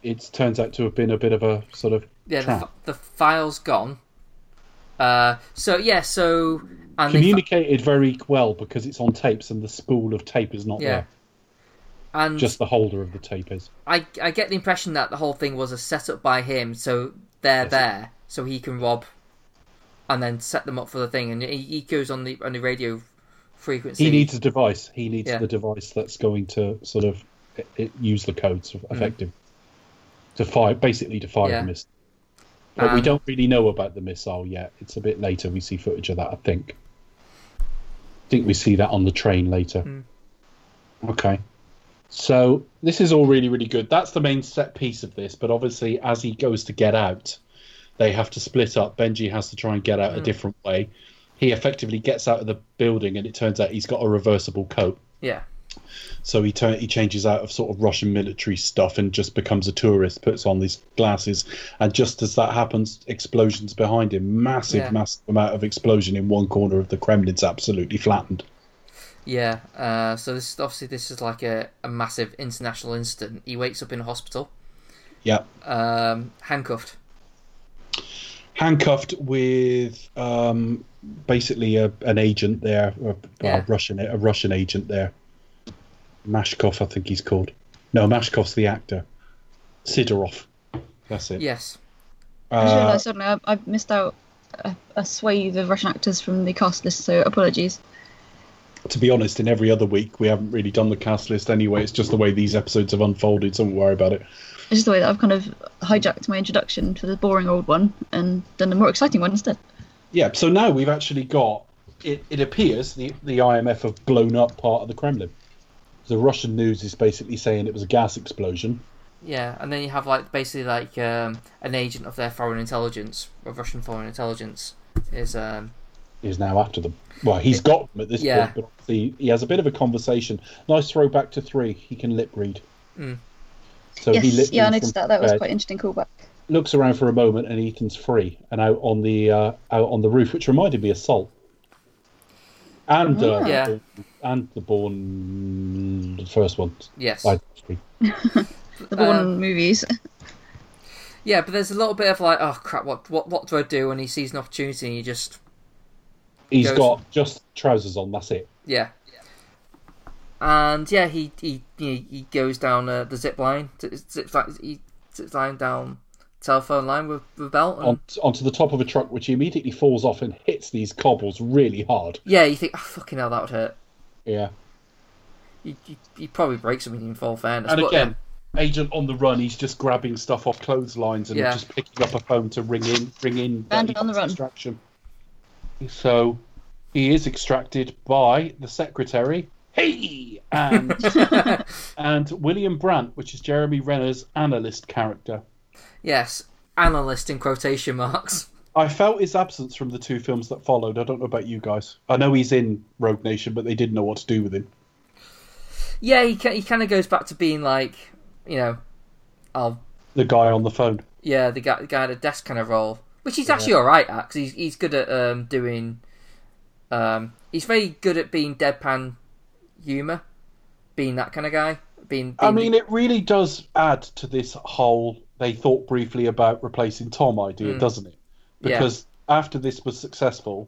S6: it turns out to have been a bit of a sort of
S7: Yeah, the, fi- the file's gone. Uh, so yeah, so and they fi-
S6: communicated very well because it's on tapes and the spool of tape is not
S7: Yeah.
S6: there.
S7: and
S6: Just the holder of the tape is.
S7: I I get the impression that the whole thing was a setup by him, so they're
S6: Yes.
S7: there, so he can rob, and then set them up for the thing, and he, he goes on the on the radio frequency.
S6: He needs a device. He needs
S7: Yeah.
S6: the device that's going to sort of it, it, use the codes effective to fire, basically to fire
S7: Mm. Yeah.
S6: missile. But we
S7: Um,
S6: don't really know about the missile yet. It's a bit later. We see footage of that. I think. I think we see that on the train later.
S7: Mm.
S6: Okay. So this is all really, really good. That's the main set piece of this. But obviously, as he goes to get out, they have to split up. Benji has to try and get out
S7: Mm.
S6: a different way. He effectively gets out of the building, and it turns out he's got a reversible coat.
S7: Yeah,
S6: So he turn, he changes out of sort of Russian military stuff and just becomes a tourist. Puts on these glasses, and just as that happens, explosions behind him. Massive,
S7: Yeah.
S6: massive amount of explosion in one corner of the Kremlin's absolutely flattened.
S7: yeah. Uh, so this is obviously this is like a, a massive international incident. He wakes up in a hospital,
S6: Yeah,
S7: um, handcuffed.
S6: handcuffed with um, basically a, an agent there, a,
S7: Yeah.
S6: a Russian a Russian agent there. Mashkov, I think he's called. No, Mashkov's the actor. Sidorov. That's it.
S7: Yes.
S5: I just
S6: Uh,
S5: realised suddenly I, I missed out a, a swathe of Russian actors from the cast list, so apologies.
S6: to be honest, in every other week we haven't really done the cast list anyway. It's just the way these episodes have unfolded. So don't worry about it.
S5: It's just the way that I've kind of hijacked my introduction to the boring old one and done a more exciting one instead.
S6: Yeah. So now we've actually got. It, it appears the the IMF have blown up part of the Kremlin. The Russian news is basically saying it was a gas explosion.
S7: Yeah, and then you have like basically like um, an agent of their foreign intelligence, of Russian foreign intelligence, is um,
S6: Is now after them. Well, he's got them at this
S7: Yeah.
S6: point, but obviously he has a bit of a conversation. Nice throwback to three. He can lip read.
S7: Mm.
S6: So he lip
S5: yes, yeah, I noticed that. That was
S6: bed.
S5: quite interesting callback.
S6: looks around for a moment and Ethan's free and out on the uh, out on the roof, which reminded me of Salt. And uh,
S7: Yeah.
S6: the, and the Bourne, the first one.
S7: yes,
S6: I-
S5: The Bourne
S7: Um,
S5: movies.
S7: yeah, but there's a little bit of like, oh crap, what what what do I do? And he sees an opportunity, and he just
S6: He's
S7: Goes-
S6: got just trousers on. That's it.
S7: yeah, and yeah, he he he, he goes down uh, the zip line, zips line, he zips line down telephone line with with belt, and
S6: On, onto the top of a truck, which he immediately falls off and hits these cobbles really hard.
S7: yeah, you think, oh, fucking hell, that would hurt.
S6: Yeah.
S7: You, you, you probably break something in full fairness.
S6: And
S7: but,
S6: again, agent on the run. He's just grabbing stuff off clotheslines and
S7: Yeah.
S6: just picking up a phone to ring in, ring in. that
S5: Bandit on the run.
S6: Extraction. So he is extracted by the secretary. Hey, and and William Brandt, which is Jeremy Renner's analyst character.
S7: Yes, analyst in quotation marks.
S6: I felt his absence from the two films that followed. I don't know about you guys. I know he's in Rogue Nation, but they didn't know what to do with him.
S7: Yeah, he he kind of goes back to being like, you know, I'll
S6: The guy on the phone.
S7: yeah, the guy the guy at the desk kind of role, which he's actually all right at because he's he's good at um, doing. Um, he's very good at being deadpan humor, being that kind of guy. Being,
S6: I
S7: being
S6: mean, it really does add to this whole they thought briefly about replacing Tom idea,
S7: Mm.
S6: doesn't it?
S7: Yeah.
S6: Because after this was successful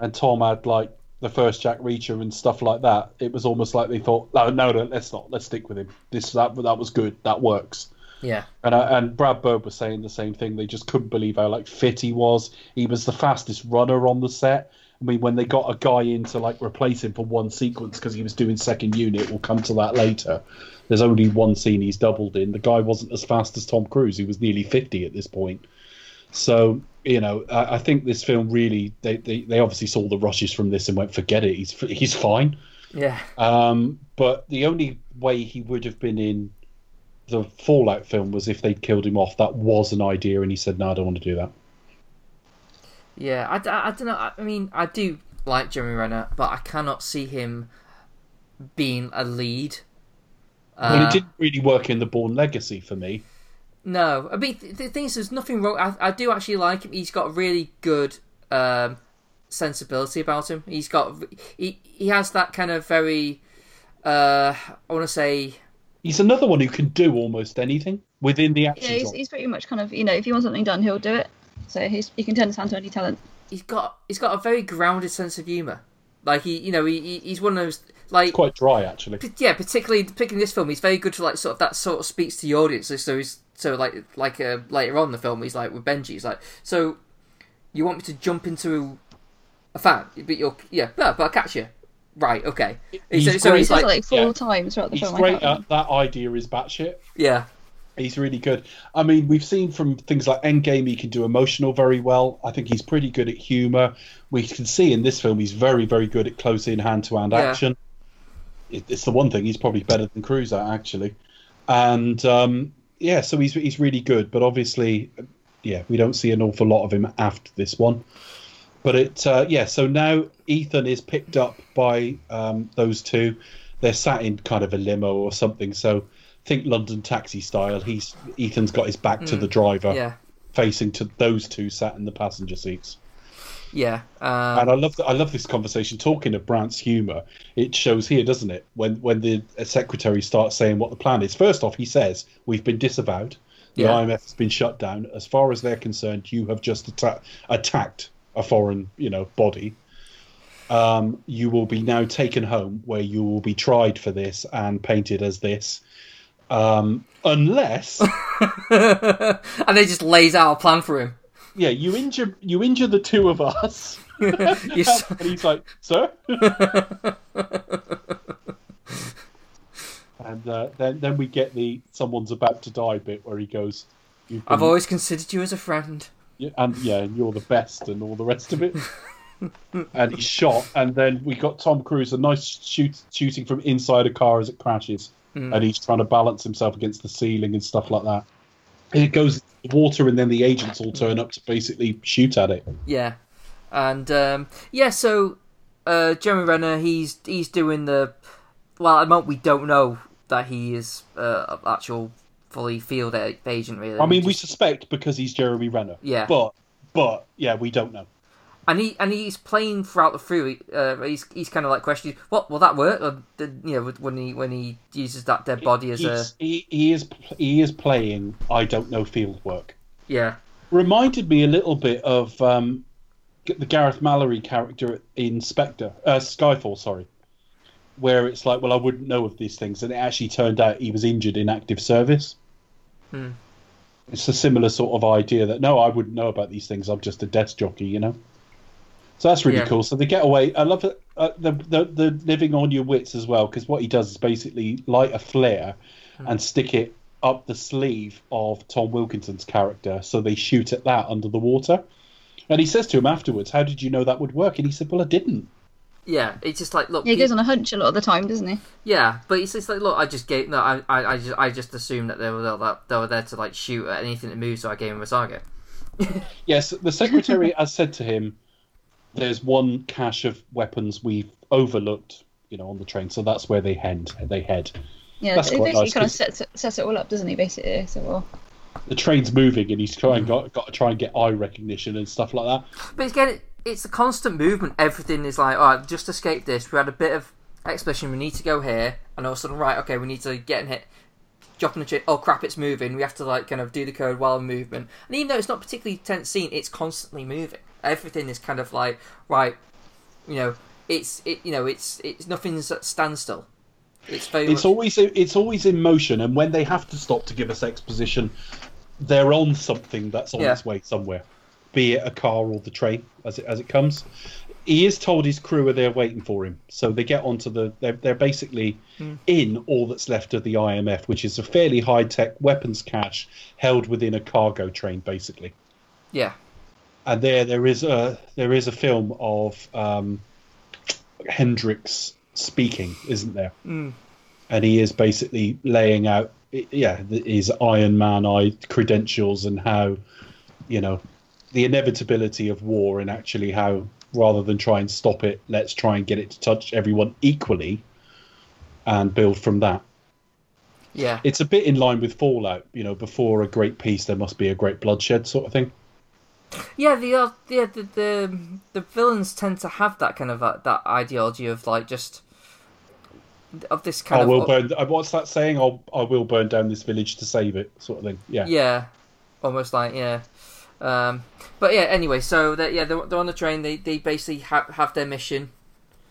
S6: and Tom had like the first Jack Reacher and stuff like that, it was almost like they thought, no, no, no let's not. Let's stick with him. This that that was good. That works.
S7: yeah,
S6: And uh, and Brad Bird was saying the same thing. They just couldn't believe how like fit he was. He was the fastest runner on the set. I mean, when they got a guy in to like replace him for one sequence because he was doing second unit, we'll come to that later. There's only one scene he's doubled in. The guy wasn't as fast as Tom Cruise. He was nearly 50 at this point. So you know, I, I think this film really they, they they obviously saw the rushes from this and went, forget it. He's he's fine.
S7: Yeah.
S6: Um, but the only way he would have been in the Fallout film was if they'd killed him off. That was an idea, and he said, "No, I don't want to do that."
S7: Yeah, I, I, I don't know. I, I mean, I do like Jeremy Renner, but I cannot see him being a lead.
S6: Well,
S7: Uh,
S6: it didn't really work in the Bourne Legacy for me.
S7: No, I mean th- the thing is, there's nothing wrong. I, I do actually like him. He's got a really good um, sensibility about him. He's got he he has that kind of very uh, I want to say
S6: He's another one who can do almost anything within the
S5: Yeah,
S6: action.
S5: he's, he's pretty much kind of you know if he wants something done, he'll do it. So he's he can turn his hand to any talent.
S7: he's got he's got a very grounded sense of humor. Like he you know he, he he's one of those like
S6: Quite dry, actually.
S7: P- yeah, particularly picking this film, he's very good to like sort of that sort of speaks to the audience. So he's so like like uh, later on in the film, he's like with Benji, he's like, so you want me to jump into a fan, but you'll yeah, no, but I'll catch you. Right, okay.
S6: He's
S7: so, so
S6: great.
S7: he's like,
S5: like four
S6: yeah.
S5: times throughout the
S6: He's
S5: film. I
S6: great at that idea is batshit.
S7: yeah,
S6: He's really good. I mean, we've seen from things like Endgame, he can do emotional very well. I think he's pretty good at humour. We can see in this film he's very, very good at close in hand to hand action. It, it's the one thing he's probably better than Cruise at, actually. And um, yeah, so he's he's really good. But obviously, yeah, we don't see an awful lot of him after this one. But it, uh, yeah. So now Ethan is picked up by um, those two. They're sat in kind of a limo or something. So think London taxi style. He's Ethan's got his back to the driver,
S7: Mm. yeah,
S6: facing to those two sat in the passenger seats.
S7: Yeah. Um,
S6: And I love I love this conversation. Talking of Brandt's humour, it shows here, doesn't it? When when the secretary starts saying what the plan is. First off, he says we've been disavowed. The
S7: Yeah.
S6: IMF has been shut down. As far as they're concerned, you have just atta- attacked a foreign, you know, body. Um, you will be now taken home, where you will be tried for this and painted as this, um, unless
S7: and they just lays out a plan for him.
S6: Yeah, you injure you injure the two of us. And he's like, "Sir." and uh, then then we get the someone's about to die bit where he goes, You've
S7: I've always considered you as a friend.
S6: yeah, and yeah, and you're the best and all the rest of it." and he's shot, and then we got Tom Cruise, a nice shoot shooting from inside a car as it crashes, and he's trying to balance himself against the ceiling and stuff like that. It goes water, and then the agents all turn up to basically shoot at it.
S7: Yeah, and um, yeah, so uh, Jeremy Renner, he's he's doing the. Well, at the moment we don't know that he is uh, an actual fully field agent. Really,
S6: I mean, we suspect because he's Jeremy Renner.
S7: Yeah.
S6: But but yeah, we don't know.
S7: And he and he's playing throughout the through. Uh, he's he's kind of like questioning, "What will that work?" Or, you know, when he when he uses that dead body as a
S6: he he is he is playing I don't know field work.
S7: yeah,
S6: Reminded me a little bit of um, the Gareth Mallory character in Spectre, uh, Skyfall, sorry, where it's like, well, I wouldn't know of these things, and it actually turned out he was injured in active service.
S7: Hmm.
S6: It's a similar sort of idea that no, I wouldn't know about these things. I'm just a desk jockey, you know. So that's really
S7: Yeah.
S6: cool. So the getaway. I love it, uh, the, the the living on your wits as well, because what he does is basically light a flare and stick it up the sleeve of Tom Wilkinson's character, so they shoot at that under the water. And he says to him afterwards, "How did you know that would work?" And he said, "Well, I didn't."
S7: yeah. It's just like look,
S5: Yeah, he goes on a hunch a lot of the time, doesn't he?
S7: Yeah, but it's just like, look, I just gave no, I, I, I just, I just assumed that they were there, that they were there to like shoot at anything that moves, so I gave him a target.
S6: Yes, the secretary has said to him, "There's one cache of weapons we've overlooked, you know, on the train, so that's where they head. They head.
S5: Yeah,
S6: That's
S5: he basically
S6: nice,
S5: kind of sets it, sets it all up, doesn't he? Basically, so well.
S6: The train's moving, and he's trying mm. got, got to try and get eye recognition and stuff like that.
S7: But again, it's a constant movement. Everything is like, all right, just escape this. We had a bit of exposition. We need to go here, and all of a sudden, right, okay, we need to get in hit. Dropping the chip. Oh crap! It's moving. We have to like kind of do the code while in movement. And even though it's not particularly tense scene, it's constantly moving. Everything is kind of like right. You know, it's it. You know, it's it's nothing's at standstill. It's very.
S6: It's
S7: much,
S6: always it's always in motion, and when they have to stop to give us exposition, they're on something that's on
S7: Yeah.
S6: its way somewhere, be it a car or the train as it as it comes. He is told his crew are there waiting for him, so they get onto the. They're, they're basically hmm. in all that's left of the IMF, which is a fairly high tech weapons cache held within a cargo train, basically.
S7: yeah.
S6: And there there is a there is a film of um, Hendricks speaking, isn't there?
S7: Mm.
S6: And he is basically laying out, yeah, his Iron Man eye credentials and how, you know, the inevitability of war and actually how rather than try and stop it, let's try and get it to touch everyone equally, and build from that.
S7: Yeah.
S6: It's a bit in line with Fallout, you know, before a great peace there must be a great bloodshed sort of thing.
S7: Yeah, the uh, yeah the, the the villains tend to have that kind of uh, that ideology of like just of this kind
S6: I
S7: of
S6: will burn. uh, What's that saying? I'll I will burn down this village to save it, sort of thing. Yeah.
S7: yeah, almost like yeah. Um, but yeah, anyway, so that yeah they're, they're on the train. They they basically have have their mission.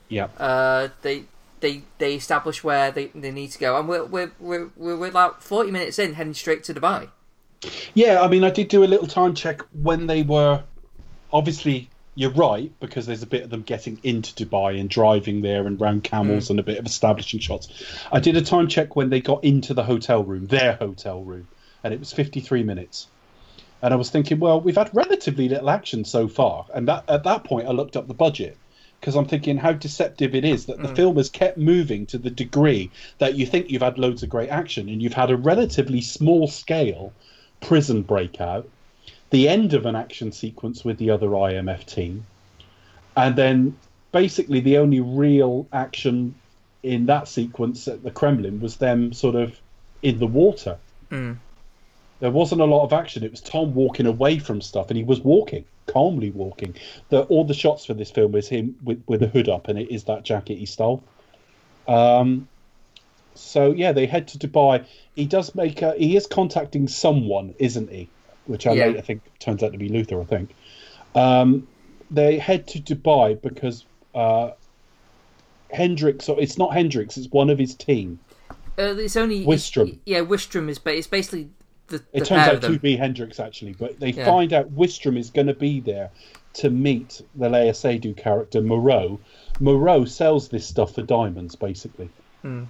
S6: Yeah.
S7: Uh, they they they establish where they, they need to go, and we're we're we're we're, we're like forty minutes in, heading straight to Dubai.
S6: Yeah, I mean, I did do a little time check when they were. Obviously, you're right because there's a bit of them getting into Dubai and driving there and round camels hmm. and a bit of establishing shots. I did a time check when they got into the hotel room, their hotel room, and it was 53 minutes. And I was thinking, well, we've had relatively little action so far, and that at that point I looked up the budget because I'm thinking how deceptive it is that the hmm. film has kept moving to the degree that you think you've had loads of great action and you've had a relatively small scale prison breakout, the end of an action sequence with the other IMF team, and then basically the only real action in that sequence at the Kremlin was them sort of in the water.
S7: Mm.
S6: There wasn't a lot of action. It was Tom walking away from stuff, and he was walking calmly walking. The, all the shots for this film is him with with a hood up, and it is that jacket he stole. Um, so yeah, they head to Dubai. He does make a. He is contacting someone, isn't he? Which I
S7: Yeah.
S6: later think turns out to be Luther. I think. Um, they head to Dubai because uh, Hendricks. Or it's not Hendricks. It's one of his team.
S7: Uh, it's only
S6: Wistrom.
S7: Yeah, Wistrom is, but it's basically the, the
S6: It turns out
S7: them.
S6: to be Hendricks actually, but they
S7: Yeah.
S6: find out Wistrom is going to be there to meet the Léa Seydoux character Moreau. Moreau sells this stuff for diamonds, basically,
S7: Hmm.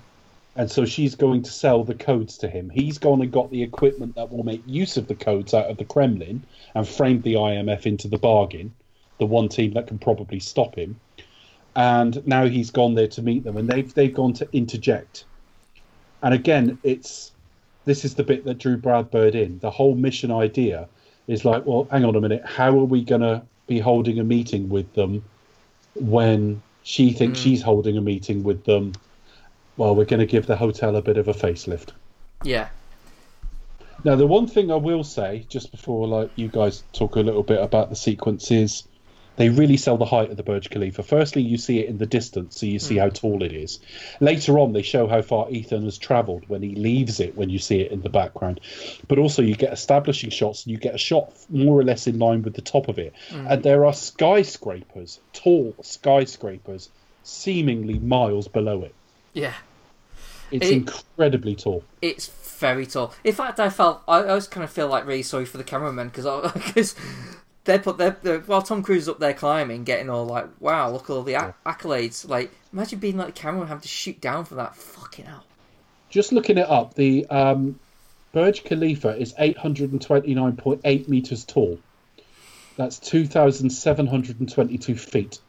S6: And so she's going to sell the codes to him. He's gone and got the equipment that will make use of the codes out of the Kremlin and framed the IMF into the bargain, the one team that can probably stop him. And now he's gone there to meet them, and they've they've gone to interject. And again, it's this is the bit that drew Brad Bird in. The whole mission idea is like, well, hang on a minute, how are we going to be holding a meeting with them when she thinks mm. she's holding a meeting with them? Well, we're going to give the hotel a bit of a facelift.
S7: Yeah.
S6: Now, the one thing I will say, just before like you guys talk a little bit about the sequences, they really sell the height of the Burj Khalifa. Firstly, you see it in the distance, so you see hmm. how tall it is. Later on, they show how far Ethan has travelled when he leaves it, when you see it in the background. But also, you get establishing shots, and you get a shot more or less in line with the top of it. Hmm. And there are skyscrapers, tall skyscrapers, seemingly miles below it.
S7: Yeah.
S6: It's
S7: It-
S6: incredibly tall.
S7: It's very tall. In fact, I felt I, I always kind of feel like really sorry for the cameramen because because they put their, their while Tom Cruise is up there climbing, getting all like, wow, look at all the acc- accolades. Like, imagine being like the cameraman having to shoot down for that. Fucking hell.
S6: just looking it up, the um, Burj Khalifa is 829.8 meters tall. That's 2,722 feet.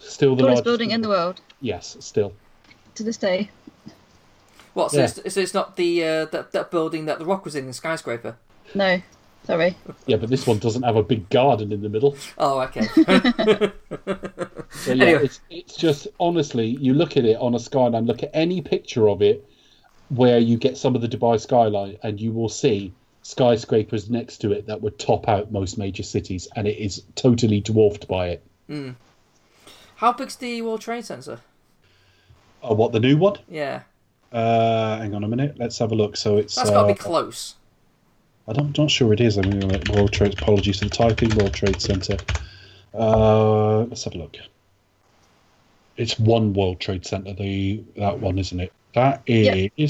S6: Still the
S5: Tallest
S6: largest
S5: building in the world
S6: Yes, still.
S5: to this day.
S7: What? So,
S6: Yeah.
S7: it's, so it's not the uh, that that building that the Rock was in, the skyscraper.
S5: No, sorry.
S6: Yeah, but this one doesn't have a big garden in the middle.
S7: Oh, okay.
S6: So yeah,
S7: Anyway.
S6: it's, it's just honestly, you look at it on a skyline, look at any picture of it where you get some of the Dubai skyline, and you will see skyscrapers next to it that would top out most major cities, and it is totally dwarfed by it.
S7: How big's the World Trade Center?
S6: Oh, what the new one?
S7: Yeah,
S6: Uh, hang on a minute. Let's have a look. So it's.
S7: that's got to
S6: uh,
S7: be close.
S6: I don't, not sure it is. I mean, World Trade. Apologies for the typing. World Trade Center. Uh, let's have a look. It's one World Trade Center. The that one, isn't it? That is.
S5: Yeah.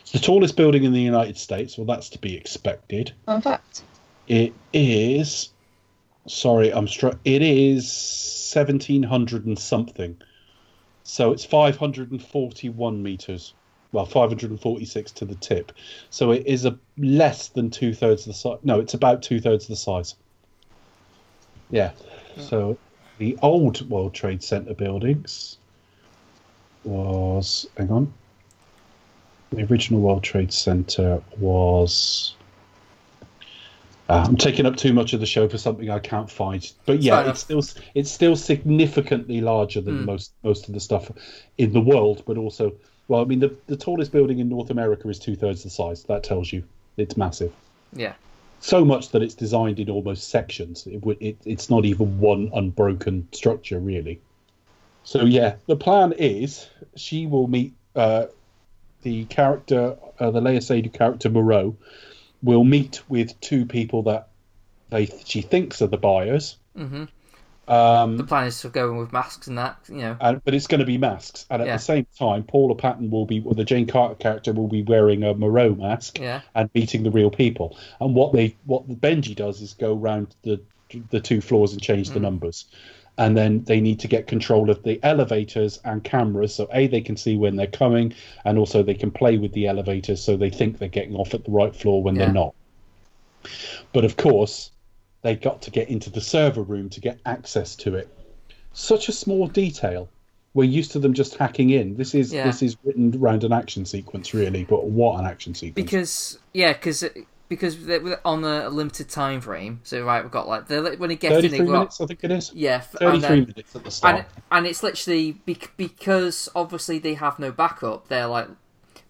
S6: It's the tallest building in the United States. Well, that's to be expected.
S5: Fun fact.
S6: It is. Sorry, I'm str- It is seventeen hundred and something. So it's five hundred and forty-one meters. well, 546 to the tip. So it is a less than two thirds of the size. No, it's about two thirds of the size. Yeah. Hmm. So the old World Trade Center buildings was. Hang on. The original World Trade Center was. Uh, I'm taking up too much of the show for something I can't find. But yeah, it's still it's still significantly larger than most most of the stuff in the world, but also well, I mean the the tallest building in North America is two thirds the size. That tells you it's massive.
S7: Yeah.
S6: So much that it's designed in almost sections. It, would- it it's not even one unbroken structure really. So yeah, the plan is she will meet uh, the character, uh, the Léa Seydoux character Moreau, will meet with two people that they she thinks are the buyers.
S7: hmm
S6: Um,
S7: The plan is to go in with masks and that, you know.
S6: and, but it's going to be masks, and at
S7: Yeah.
S6: the same time, Paula Patton will be, or the Jane Carter character will be wearing a Moreau mask
S7: Yeah.
S6: and meeting the real people. And what they, what Benji does is go around the the two floors and change
S7: Mm.
S6: the numbers, and then they need to get control of the elevators and cameras. So a they can see when they're coming, and also they can play with the elevators, so they think they're getting off at the right floor when
S7: Yeah.
S6: they're not. But of course, they got to get into the server room to get access to it such a small detail. We're used to them just hacking in. This is
S7: Yeah.
S6: this is written around an action sequence, really. But what an action sequence!
S7: Because, yeah, because because they're on a limited time frame. So, right, we've got like, the, when he gets in,
S6: thirty-three
S7: got.
S6: minutes, I think it is.
S7: Yeah,
S6: thirty-three
S7: then-
S6: minutes at the start.
S7: and and it's literally because obviously they have no backup. They're like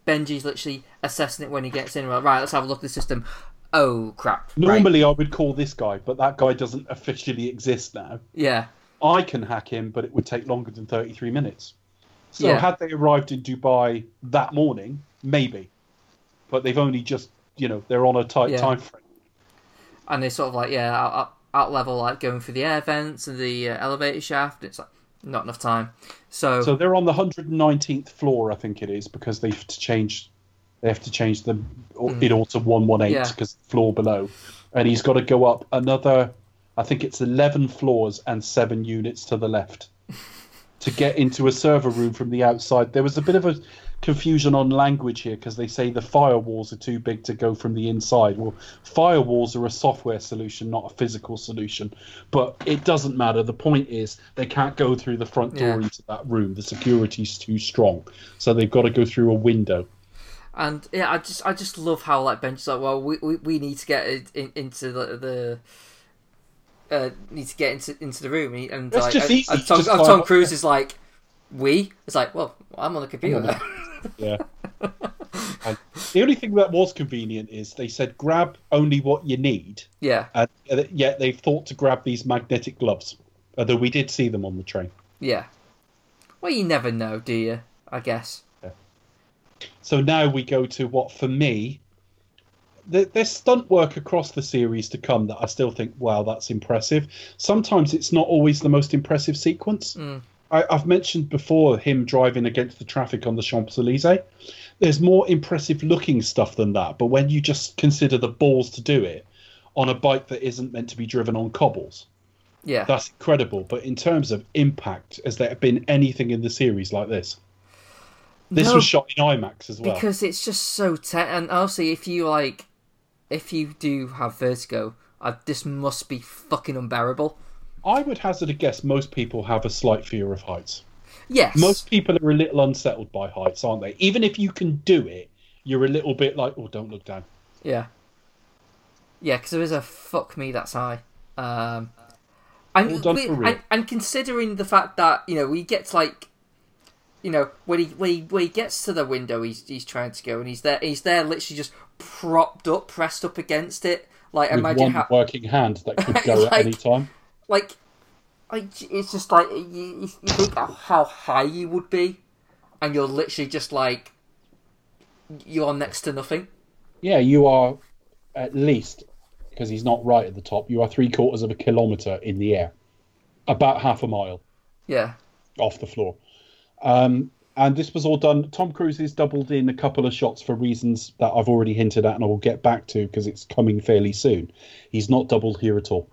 S7: Benji's literally assessing it when he gets in. Right, let's have a look at the system. Oh crap! Right.
S6: Normally, I would call this guy, but that guy doesn't officially exist now.
S7: yeah,
S6: I can hack him, but it would take longer than 33 minutes. So,
S7: Yeah.
S6: had they arrived in Dubai that morning, maybe. But they've only just, you know, they're on a tight
S7: Yeah.
S6: time frame.
S7: and they sort of like yeah out, level like going through the air vents and the uh, elevator shaft. It's like not enough time. So,
S6: So they're on the 119th floor, I think it is, because they have to change. They have to change them it all to 118 because the floor below, and he's got to go up another. I think it's 11 floors and seven units to the left to get into a server room from the outside. There was a bit of a confusion on language here because they say the firewalls are too big to go from the inside. Well, firewalls are a software solution, not a physical solution. But it doesn't matter. The point is they can't go through the front door
S7: Yeah.
S6: into that room. The security's too strong, so they've got to go through a window.
S7: and yeah, I just I just love how like Benji's like, well, we we, we need to get in, into the the. Uh, need to get into into the room and, and like,
S6: just
S7: and, and Tom, Tom Cruise is like, we. It's like, well, I'm on the computer.
S6: Yeah. and the only thing that was convenient is they said grab only what you need,
S7: yeah,
S6: and uh, yet they've thought to grab these magnetic gloves. Although we did see them on the train.
S7: yeah. Well, you never know, do you? I guess. Yeah.
S6: So now we go to what, for me, there- there's stunt work across the series to come that I still think, wow, that's impressive. Sometimes it's not always the most impressive sequence. I, I've mentioned before him driving against the traffic on the Champs Elysees. There's more impressive looking stuff than that, but when you just consider the balls to do it on a bike that isn't meant to be driven on cobbles,
S7: Yeah.
S6: that's incredible. But in terms of impact, has there been anything in the series like this? This
S7: No.
S6: was shot in IMAX as well.
S7: because it's just so te- and also if you like if you do have vertigo uh, this must be fucking unbearable
S6: I would hazard a guess most people have a slight fear of heights.
S7: yes
S6: Most people are a little unsettled by heights, aren't they? Even if you can do it, you're a little bit like, oh, don't look down.
S7: yeah yeah because there is a fuck me that's high um and, we- and, and considering the fact that you know we gets like you know when he when he, when he gets to the window he's he's trying to go and he's there he's there literally just propped up pressed up against it like
S6: With
S7: imagine
S6: one
S7: how
S6: working hand that could go
S7: Like-
S6: at any time.
S7: Like, it's just like you, you you think how high you would be, and you're literally just like you're next to nothing.
S6: Yeah, you are at least, because he's not right at the top, you are three quarters of a kilometre in the air. About half a mile.
S7: Yeah,
S6: off the floor. Um, and this was all done. Tom Cruise has doubled in a couple of shots for reasons that I've already hinted at, and I will get back to because it's coming fairly soon. He's not doubled here at all.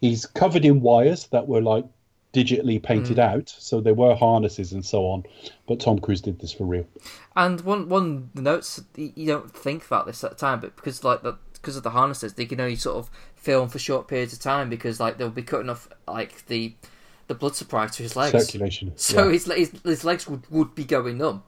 S6: He's covered in wires that were like digitally painted hmm. out, so there were harnesses and so on. But Tom Cruise did this for real.
S7: And one one notes you don't think about this at the time, but because like the because of the harnesses, they can only sort of film for short periods of time because like they'll be cutting off like the the blood supply to his legs.
S6: Circulation.
S7: So
S6: yeah.
S7: his, his his legs would, would be going numb.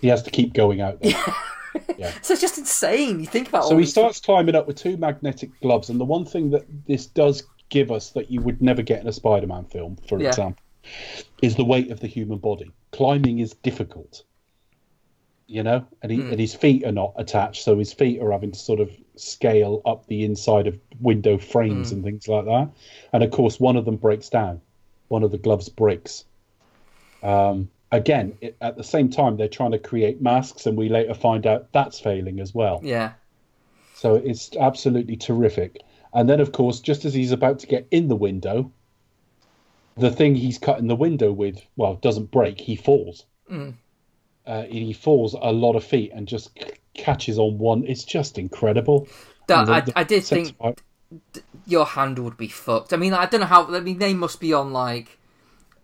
S6: he has to keep going out. There.
S7: So it's just insane. You think about all
S6: So he starts climbing up with two magnetic gloves, and the one thing that this does give us that you would never get in a Spider-Man film, for
S7: Yeah.
S6: example, is the weight of the human body. Climbing is difficult, you know, and, he,
S7: Hmm.
S6: and his feet are not attached, so his feet are having to sort of scale up the inside of window frames
S7: Hmm.
S6: and things like that. And of course, one of them breaks down. One of the gloves breaks. Um, again, it, at the same time, they're trying to create masks, and we later find out that's failing as well.
S7: Yeah.
S6: So it's absolutely terrific. And then, of course, just as he's about to get in the window, the thing he's cutting the window with, well, doesn't break. He falls.
S7: Mm.
S6: Uh, he falls a lot of feet and just c- catches on one. It's just incredible.
S7: That
S6: the-
S7: I,
S6: the
S7: I did think
S6: fight-
S7: your hand would be fucked. I mean, I don't know how. I mean, they must be on like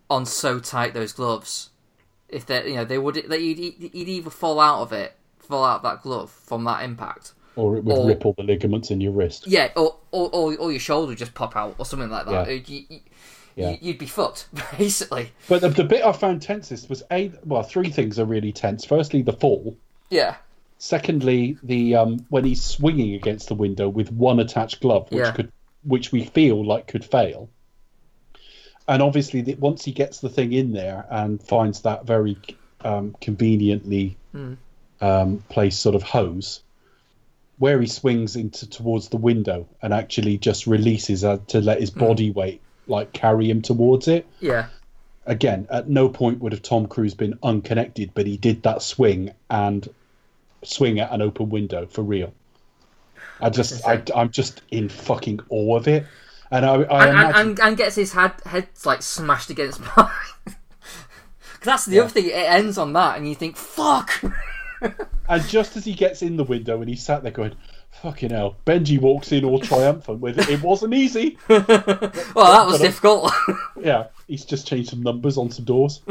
S7: on so tight those gloves. If they, you know, they would. That you'd, you'd either fall out of it, fall out of that glove from that impact.
S6: Or it would
S7: or-
S6: rip all the ligaments in your wrist.
S7: Yeah, or or, or, or your shoulder would just pop out or something like that.
S6: Yeah.
S7: You, you,
S6: Yeah.
S7: you, would be fucked basically.
S6: But the, the bit I found tensest was a well, three things are really tense. Firstly, the fall.
S7: Yeah,
S6: Secondly, the um, when he's swinging against the window with one attached glove, which
S7: Yeah.
S6: could, which we feel like could fail. And obviously, the, once he gets the thing in there and finds that very um, conveniently um, placed sort of hose, where he swings into towards the window and actually just releases uh, to let his body weight like carry him towards it
S7: yeah,
S6: again, at no point would have Tom Cruise been unconnected, but he did that swing and swing at an open window for real. I just, I, I'm just in fucking awe of it, and I, I
S7: and,
S6: imagine,
S7: and, and gets his head head like smashed against mine. that's the other thing. It ends on that, and you think, "Fuck."
S6: and just as he gets in the window and he's sat there going, "Fucking hell," Benji walks in all triumphant with it. It wasn't easy.
S7: well, that was uh, difficult.
S6: yeah, he's just changed some numbers on some doors.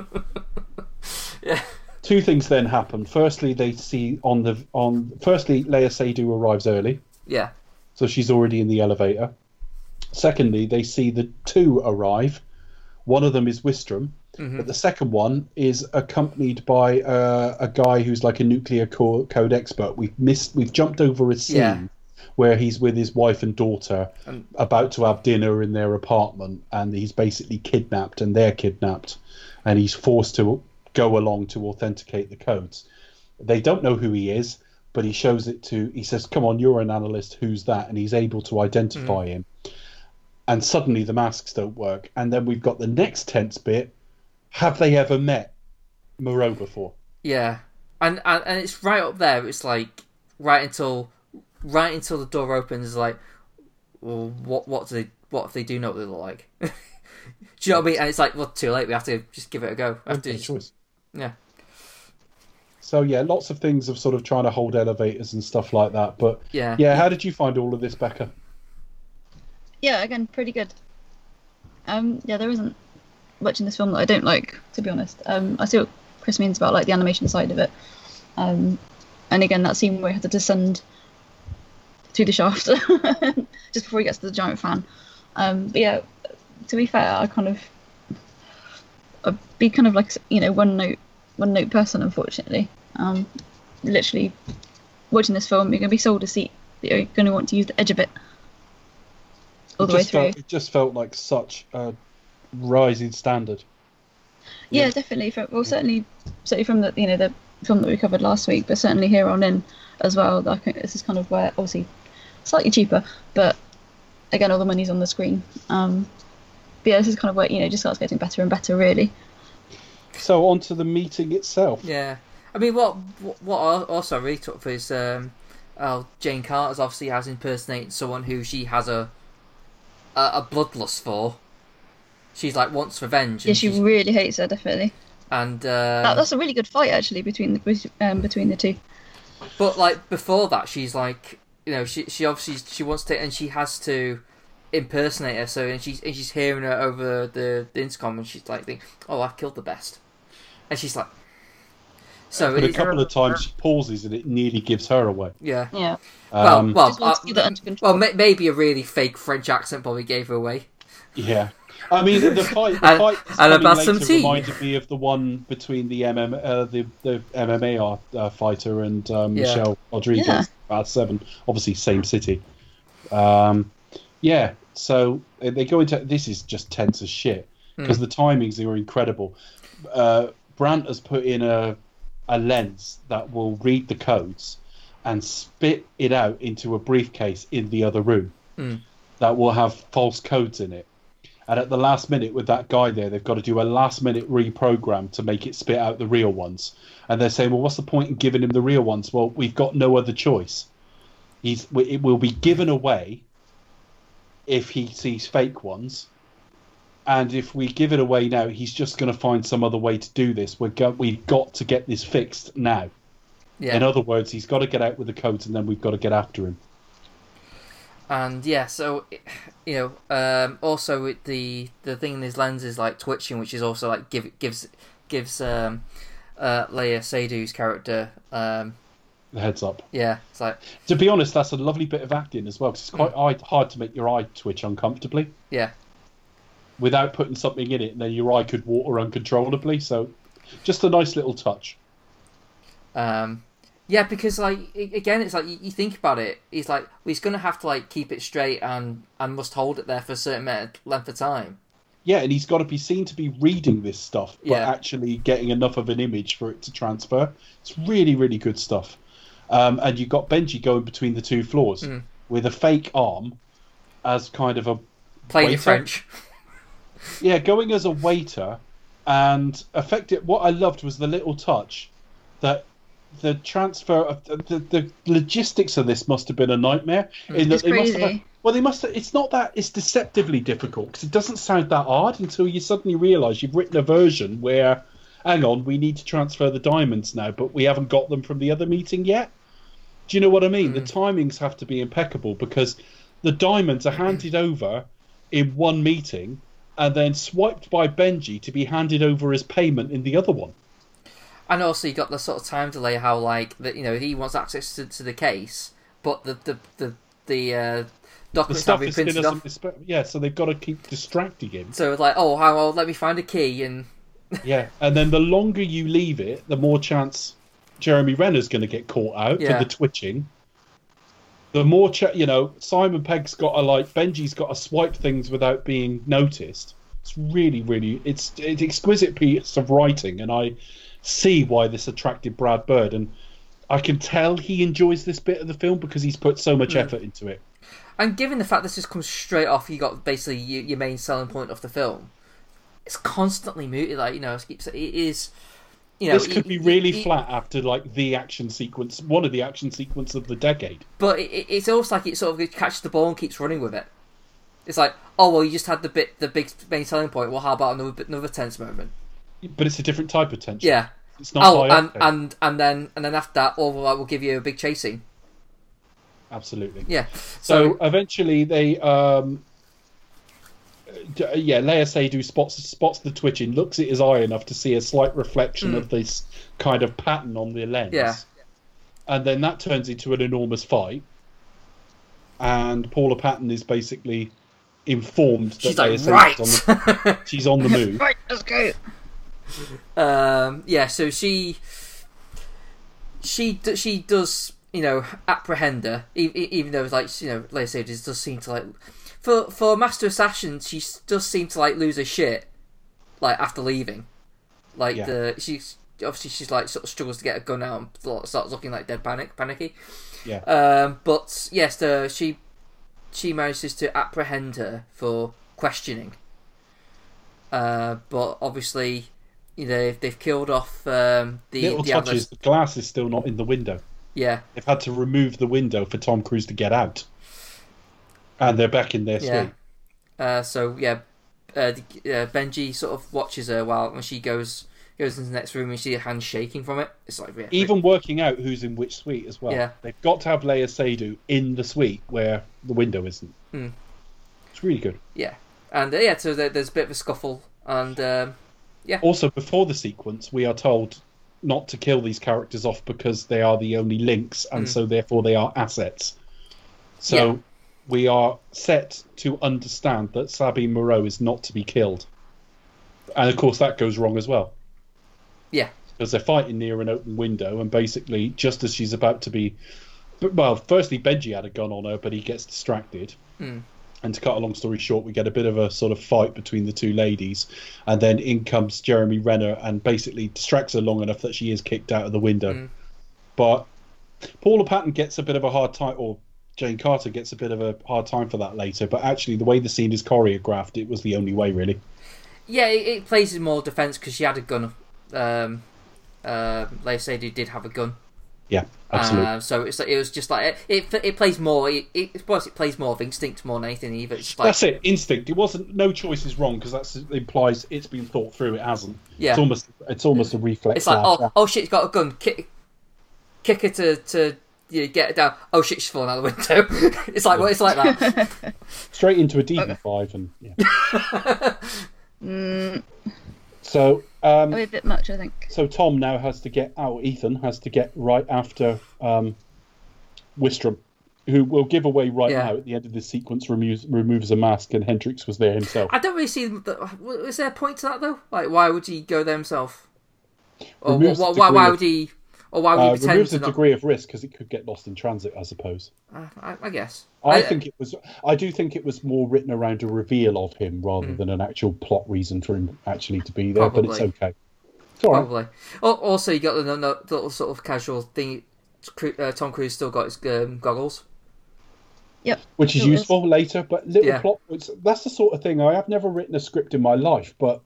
S7: Yeah.
S6: Two things then happen. Firstly, they see on the on. Firstly, Léa Seydoux arrives early.
S7: yeah,
S6: so she's already in the elevator. Secondly, they see the two arrive. One of them is Wistrom, but the second one is accompanied by uh, a guy who's like a nuclear co- code expert. We've missed, we've jumped over a scene
S7: Yeah.
S6: where he's with his wife and daughter, about to have dinner in their apartment, and he's basically kidnapped, and they're kidnapped, and he's forced to go along to authenticate the codes. They don't know who he is, but he shows it to. He says, "Come on, you're an analyst. Who's that?" And he's able to identify him. And suddenly the masks don't work, and then we've got the next tense bit. Have they ever met Moreau before?
S7: yeah, and, and and it's right up there. It's like right until right until the door opens. Like, well, what what do they what if they do know what they look like? do you know what I mean? And it's like, well, too late. We have to just give it a go. Have to
S6: choice.
S7: yeah,
S6: So yeah, lots of things of sort of trying to hold elevators and stuff like that. But
S7: yeah,
S6: yeah, how did you find all of this, Becca?
S5: Yeah, again, pretty good. Um, yeah, there isn't much in this film that I don't like, to be honest. Um, I see what Chris means about like the animation side of it. Um, and again, that scene where he had to descend through the shaft just before he gets to the giant fan. Um, but yeah, to be fair, I kind of I'd be kind of like you know one note one note person, unfortunately. Um, literally watching this film, you're gonna be sold a seat you're gonna want to use the edge of it all
S6: it
S5: the way
S6: just
S5: through.
S6: Felt, it just felt like such a rising standard.
S5: Yeah, definitely. From, well, certainly, certainly from the you know the film that we covered last week, but certainly here on in as well. I think this is kind of where obviously slightly cheaper, but again, all the money's on the screen. Um, but yeah, this is kind of where you know just starts getting better and better, really.
S6: So on to the meeting itself.
S7: Yeah, I mean, what what, what I also really took for is um, oh, Jane Carter's obviously has impersonated someone who she has a a, a bloodlust for. She's like wants revenge.
S5: Yeah, she really hates her, definitely.
S7: and
S5: That,
S7: uh,
S5: that's a really good fight actually between the um, between the two.
S7: but like before that, she's like you know she she obviously she wants to and she has to impersonate her. So and she's and she's hearing her over the, the intercom, and she's like, think, "Oh, I've killed the best," and she's like, "So
S6: But a
S7: it,
S6: couple of times she pauses and it nearly gives her away.
S7: yeah."
S5: Yeah.
S7: Well,
S6: Um,
S7: well,
S5: Just want to
S7: uh,
S5: get that under control.
S7: well, maybe a really fake French accent probably gave her away.
S6: Yeah. I mean, the fight, the
S7: And-
S6: fight that's
S7: and about some tea.
S6: reminded me of the one between the MM, uh, the the MMA uh, fighter and um,
S7: Yeah.
S6: Michelle Rodriguez.
S5: Yeah.
S6: About seven, obviously same city. Um, yeah, so uh, they go into this is just tense as shit because the timings are incredible. Uh, Brandt has put in a a lens that will read the codes and spit it out into a briefcase in the other room hmm. that will have false codes in it. And at the last minute, with that guy there, they've got to do a last minute reprogram to make it spit out the real ones. And they're saying, well, what's the point in giving him the real ones? Well, we've got no other choice. He's it will be given away if he sees fake ones. And if we give it away now, he's just going to find some other way to do this. We're go- we've got to get this fixed now.
S7: Yeah.
S6: In other words, he's got to get out with the codes, and then we've got to get after him.
S7: And yeah, so you know, um, also with the the thing in his lens is like twitching, which is also like give gives gives um, uh, Léa Seydoux character. Um,
S6: The heads up.
S7: yeah, it's like
S6: To be honest, that's a lovely bit of acting as well, because it's quite eye- hard to make your eye twitch uncomfortably
S7: yeah,
S6: without putting something in it, and then your eye could water uncontrollably. So, just a nice little touch.
S7: um, yeah, because like again, it's like you, you think about it, he's like well, he's gonna have to like keep it straight and and must hold it there for a certain length of time.
S6: Yeah, and he's got to be seen to be reading this stuff, but
S7: Yeah.
S6: actually getting enough of an image for it to transfer. It's really, really good stuff. Um, and you've got Benji going between the two floors
S7: Hmm.
S6: with a fake arm as kind of a
S7: Playing in French.
S6: yeah, going as a waiter, and effective. What I loved was the little touch that the transfer of the, the, the logistics of this must have been a nightmare. Hmm. In that
S5: It's
S6: they must have,
S5: crazy.
S6: well, they must. Have, it's not that. It's deceptively difficult because it doesn't sound that hard until you suddenly realise you've written a version where, hang on, we need to transfer the diamonds now, but we haven't got them from the other meeting yet. Do you know what I mean? The hmm. timings have to be impeccable because the diamonds are handed over in one meeting and then swiped by Benji to be handed over as payment in the other one.
S7: And also, you got the sort of time delay. How like that, you know, he wants access to, to the case, but the the the the uh,
S6: The
S7: documents
S6: stuff
S7: have been printed off.
S6: dispe- yeah, so they've got to keep distracting him.
S7: So it's like, oh, how well, let me find a key and
S6: Yeah, and then the longer you leave it, the more chance Jeremy Renner's going to get caught out
S7: Yeah.
S6: for the twitching. The more, ch- you know, Simon Pegg's got to like Benji's got to swipe things without being noticed. It's really, really, it's it's exquisite piece of writing, and I see why this attracted Brad Bird, and I can tell he enjoys this bit of the film because he's put so much hmm. effort into it.
S7: And given the fact this just comes straight off, you got basically your, your main selling point of the film. It's constantly muted, like you know, it is. You know,
S6: this could
S7: it-
S6: be really
S7: it-
S6: flat after like the action sequence, one of the action sequence of the decade.
S7: but it, it- it's almost like it sort of catches the ball and keeps running with it. It's like, oh well, you just had the bit, the big main selling point. Well, how about another bit- another tense moment?
S6: But it's a different type of tension.
S7: Yeah.
S6: It's not
S7: Oh, and, and and then and then after that, oh, well, we'll give you a big chasing.
S6: Absolutely.
S7: Yeah.
S6: So eventually they, um, yeah, Léa Seydoux spots spots the twitching, looks at his eye enough to see a slight reflection of this kind of pattern on the lens.
S7: Yeah.
S6: And then that turns into an enormous fight. And Paula Patton is basically informed that
S7: She's like,
S6: Leia
S7: right.
S6: On the, she's on the move.
S5: Right, let's go.
S7: um, yeah. So she she she does you know apprehend her, even though like you know, Léa Seydoux does seem to like for for Master Assassin, she does seem to like lose her shit like after leaving. Like
S6: Yeah.
S7: the she's obviously she's like sort of struggles to get a gun out and starts looking like dead panic panicky.
S6: Yeah.
S7: Um, but yes, the, she she manages to apprehend her for questioning. Uh, but obviously, you know they've, they've killed off um, the
S6: Little
S7: the
S6: touches,
S7: others.
S6: the glass is still not in the window.
S7: Yeah,
S6: They've had to remove the window for Tom Cruise to get out. And they're back in their
S7: yeah.
S6: suite.
S7: Uh, so yeah, uh, the, uh, Benji sort of watches her while when she goes goes into the next room and she see her hand shaking from it. It's like yeah,
S6: even working out who's in which suite as well.
S7: Yeah.
S6: They've got to have Léa Seydoux in the suite where the window isn't. It's really good.
S7: Yeah, and uh, yeah, so there, there's a bit of a scuffle, and um,
S6: Also, before the sequence, we are told not to kill these characters off because they are the only links, and so therefore they are assets. So
S7: Yeah.
S6: We are set to understand that Sabine Moreau is not to be killed, and of course that goes wrong as well.
S7: Yeah,
S6: because they're fighting near an open window, and basically just as she's about to be, well, firstly Benji had a gun on her, but he gets distracted. Hmm. And to cut a long story short, we get a bit of a sort of fight between the two ladies, and then in comes Jeremy Renner and basically distracts her long enough that she is kicked out of the window. Hmm. But Paula Patton gets a bit of a hard time, or Jane Carter gets a bit of a hard time for that later. But actually, the way the scene is choreographed, it was the only way, really.
S7: yeah. It, it plays in more defense because she had a gun. Um, uh, Léa Seydoux did have a gun.
S6: Yeah, absolutely.
S7: Uh, so it's it was just like it. It, it plays more. It, it plus it plays more of instinct more than anything. Either it's like
S6: that's it, instinct. It wasn't. No choice is wrong because that implies it's been thought through. It hasn't.
S7: Yeah.
S6: It's almost. It's almost a reflex.
S7: it's like oh oh shit, he's got a gun. Kick, kick her to to you know, get it down. Oh shit, she's falling out the window. it's like well, it's like that.
S6: straight into a DB5 and yeah. So um,
S5: a bit much, I think.
S6: so Tom now has to get out. Ethan has to get right after um, Wistrom, who will give away right
S7: Yeah.
S6: now at the end of this sequence. Removes removes a mask, and Hendricks was there himself.
S7: I don't really see. The, is there a point to that though? Like, why would he go there himself? Or
S6: Removes
S7: why, why would he? Or why would he
S6: Uh,
S7: pretend
S6: removes
S7: to
S6: a
S7: not?
S6: degree of risk because it could get lost in transit, I suppose.
S7: Uh, I, I guess.
S6: I think it was. I do think it was more written around a reveal of him rather
S7: Hmm.
S6: than an actual plot reason for him actually to be there. But it's okay. It's all right.
S7: Probably. Al- Also, you got the, the, the little sort of casual thing. Uh, Tom Cruise still got his um, goggles.
S5: Yep.
S6: which is
S5: It was-
S6: useful later. But little
S7: Yeah.
S6: plot points. That's the sort of thing I have never written a script in my life, but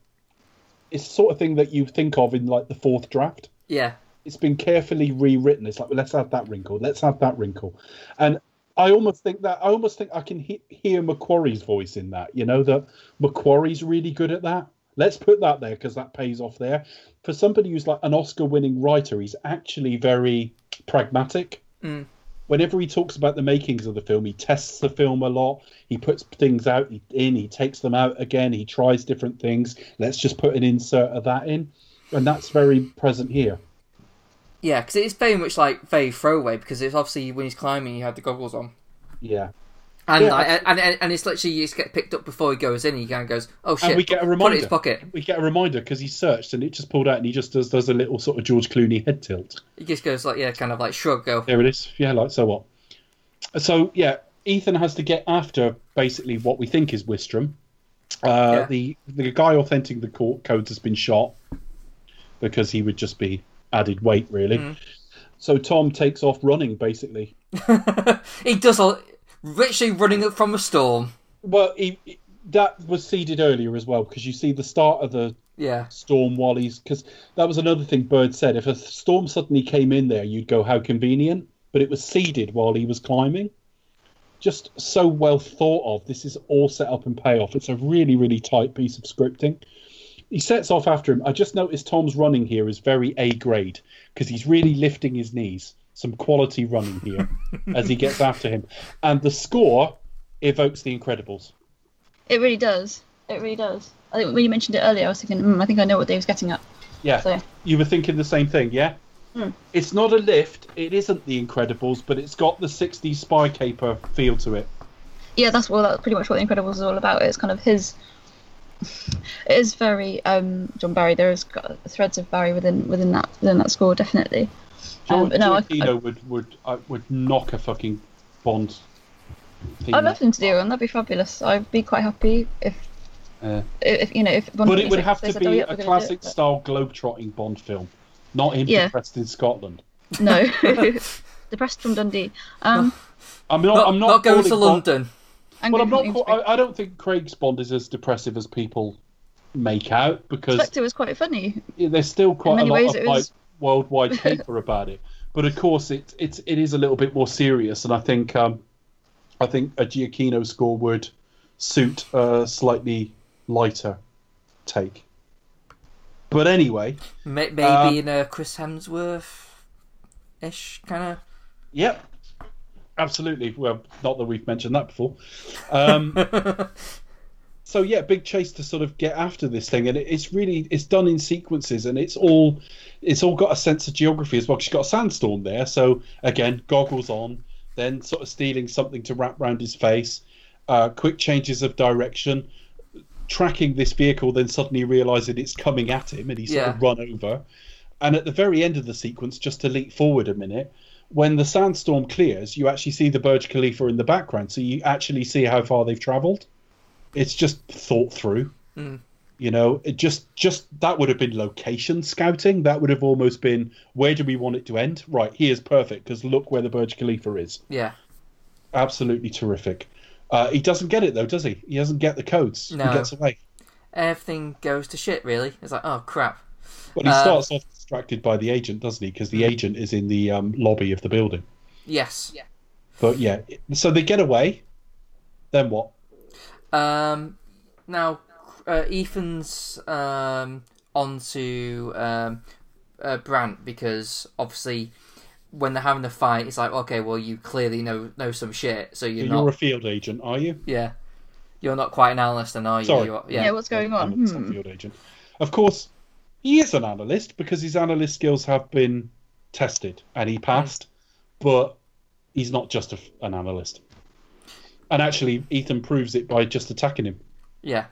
S6: it's the sort of thing that you think of in like the fourth draft.
S7: Yeah.
S6: It's been carefully rewritten. It's like well, let's add that wrinkle. Let's add that wrinkle, and I almost think that I almost think I can he- hear McQuarrie's voice in that. You know that McQuarrie's really good at that. Let's put that there because that pays off there. For somebody who's like an Oscar-winning writer, he's actually very pragmatic mm. whenever he talks about the makings of the film, he tests the film a lot. He puts things out in, he takes them out again. He tries different things. Let's just put an insert of that in, and that's very present here.
S7: Yeah, because it's very much like very throwaway because it's obviously when he's climbing, he had the goggles on.
S6: Yeah,
S7: And,
S6: Yeah,
S7: and, and and it's literally you just get picked up before he goes in. He kind of goes, "Oh shit!"
S6: and we get a
S7: Put it
S6: reminder.
S7: in his pocket.
S6: We get a reminder because he searched and it just pulled out, and he just does does a little sort of George Clooney head tilt.
S7: He just goes like, yeah, kind of like shrug, go.
S6: There it is. Yeah, like so what? So yeah, Ethan has to get after basically what we think is Wistrom. Uh,
S7: Yeah.
S6: The the guy authenticating the court codes has been shot because he would just be added weight, really.
S7: Mm.
S6: So Tom takes off running, basically.
S7: He does a literally running up from a storm.
S6: Well, he, he- that was seeded earlier as well because you see the start of the
S7: Yeah,
S6: storm while he's because that was another thing Bird said. If a storm suddenly came in there, you'd go, "How convenient!" But it was seeded while he was climbing. Just so well thought of. This is all set up and payoff. It's a really, really tight piece of scripting. He sets off after him. I just noticed Tom's running here is very A grade because he's really lifting his knees. Some quality running here as he gets after him, and the score evokes The Incredibles.
S5: It really does. It really does. I think when you mentioned it earlier, I was thinking, mm, I think I know what Dave's getting at.
S6: Yeah.
S5: So
S6: You were thinking the same thing, yeah? It's not a lift. It isn't The Incredibles, but it's got the 60s spy caper feel to it.
S5: yeah, that's well, that's pretty much what The Incredibles is all about. It's kind of his. It is very um, John Barry. There is threads of Barry within within that within that score, definitely. Um,
S6: George
S5: but no, I, I,
S6: would would uh, would knock a fucking Bond.
S5: I'd love
S6: up.
S5: them to do one. That'd be fabulous. I'd be quite happy if,
S6: Uh,
S5: if you know, if. Bond
S6: but it would have to
S5: said, "Oh,
S6: be
S5: yeah,
S6: a
S5: we're gonna do it,"
S6: classic
S5: but-
S6: style globetrotting Bond film, not him
S5: Yeah.
S6: depressed in Scotland.
S5: No, depressed from Dundee. Um,
S6: I'm not.
S7: not,
S6: I'm
S7: not,
S6: not,
S7: going
S6: calling
S7: to
S6: Bond-
S7: London.
S5: I'm
S6: Well, I'm not.
S5: going
S6: Call, I, I don't think Craig's Bond is as depressive as people make out because
S5: Spectre was quite funny.
S6: yeah, there's still quite a
S5: many
S6: lot
S5: ways
S6: of
S5: it
S6: like
S5: was-
S6: worldwide paper about it. But of course, it it's it is a little bit more serious, and I think um, I think a Giacchino score would suit a slightly lighter take. But anyway,
S7: Maybe
S6: Um,
S7: in a Chris Hemsworth ish kind of.
S6: yep. Absolutely. Well, not that we've mentioned that before. Um, so yeah, big chase to sort of get after this thing, and it, it's really it's done in sequences, and it's all it's all got a sense of geography as well. She's got a sandstorm there, so again, goggles on, then sort of stealing something to wrap around his face, uh, quick changes of direction, tracking this vehicle, then suddenly realizing it's coming at him, and he's sort of run over. And at the very end of the sequence, just to leap forward a minute, when the sandstorm clears, you actually see the Burj Khalifa in the background, so you actually see how far they've travelled. It's just thought through. You know, it just just that would have been location scouting. That would have almost been where do we want it to end? Right, here's perfect because look where the Burj Khalifa is.
S7: Yeah.
S6: Absolutely terrific. Uh, he doesn't get it though, does he? He doesn't get the codes.
S7: No.
S6: He gets away.
S7: Everything goes to shit, really. It's like, oh, crap.
S6: But he
S7: Um,
S6: starts off distracted by the agent, doesn't he? Because the agent is in the um, lobby of the building.
S7: Yes.
S6: But yeah, so they get away. Then what?
S7: Um, now, uh, Ethan's um, onto um, uh, Brandt because obviously when they're having the fight, it's like, okay, well, you clearly know know some shit, so you're
S6: You're
S7: not.
S6: a field agent, are you?
S7: Yeah. You're not quite an analyst, then, are you?
S6: Sorry.
S7: You're-
S5: Yeah, what's going on?
S6: Analyst, not
S5: Hmm.
S6: field agent. Of course, he is an analyst because his analyst skills have been tested and he passed. But he's not just a f an analyst. And actually, Ethan proves it by just attacking him.
S7: Yeah.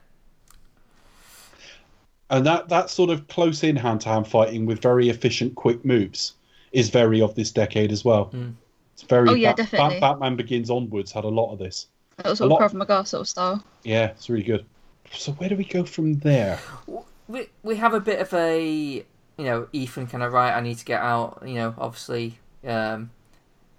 S6: And that, that sort of close in hand to hand fighting with very efficient, quick moves is very of this decade as well. Mm. It's very
S5: Oh, yeah,
S6: Bat-
S5: definitely.
S6: Bat- Batman Begins onwards had a lot of this.
S5: That was
S6: A
S5: sort
S6: lot-
S5: of Krav Maga sort of style.
S6: Yeah, it's really good. So where do we go from there?
S7: We we have a bit of a you know Ethan kind of right. I need to get out. You know, obviously, um,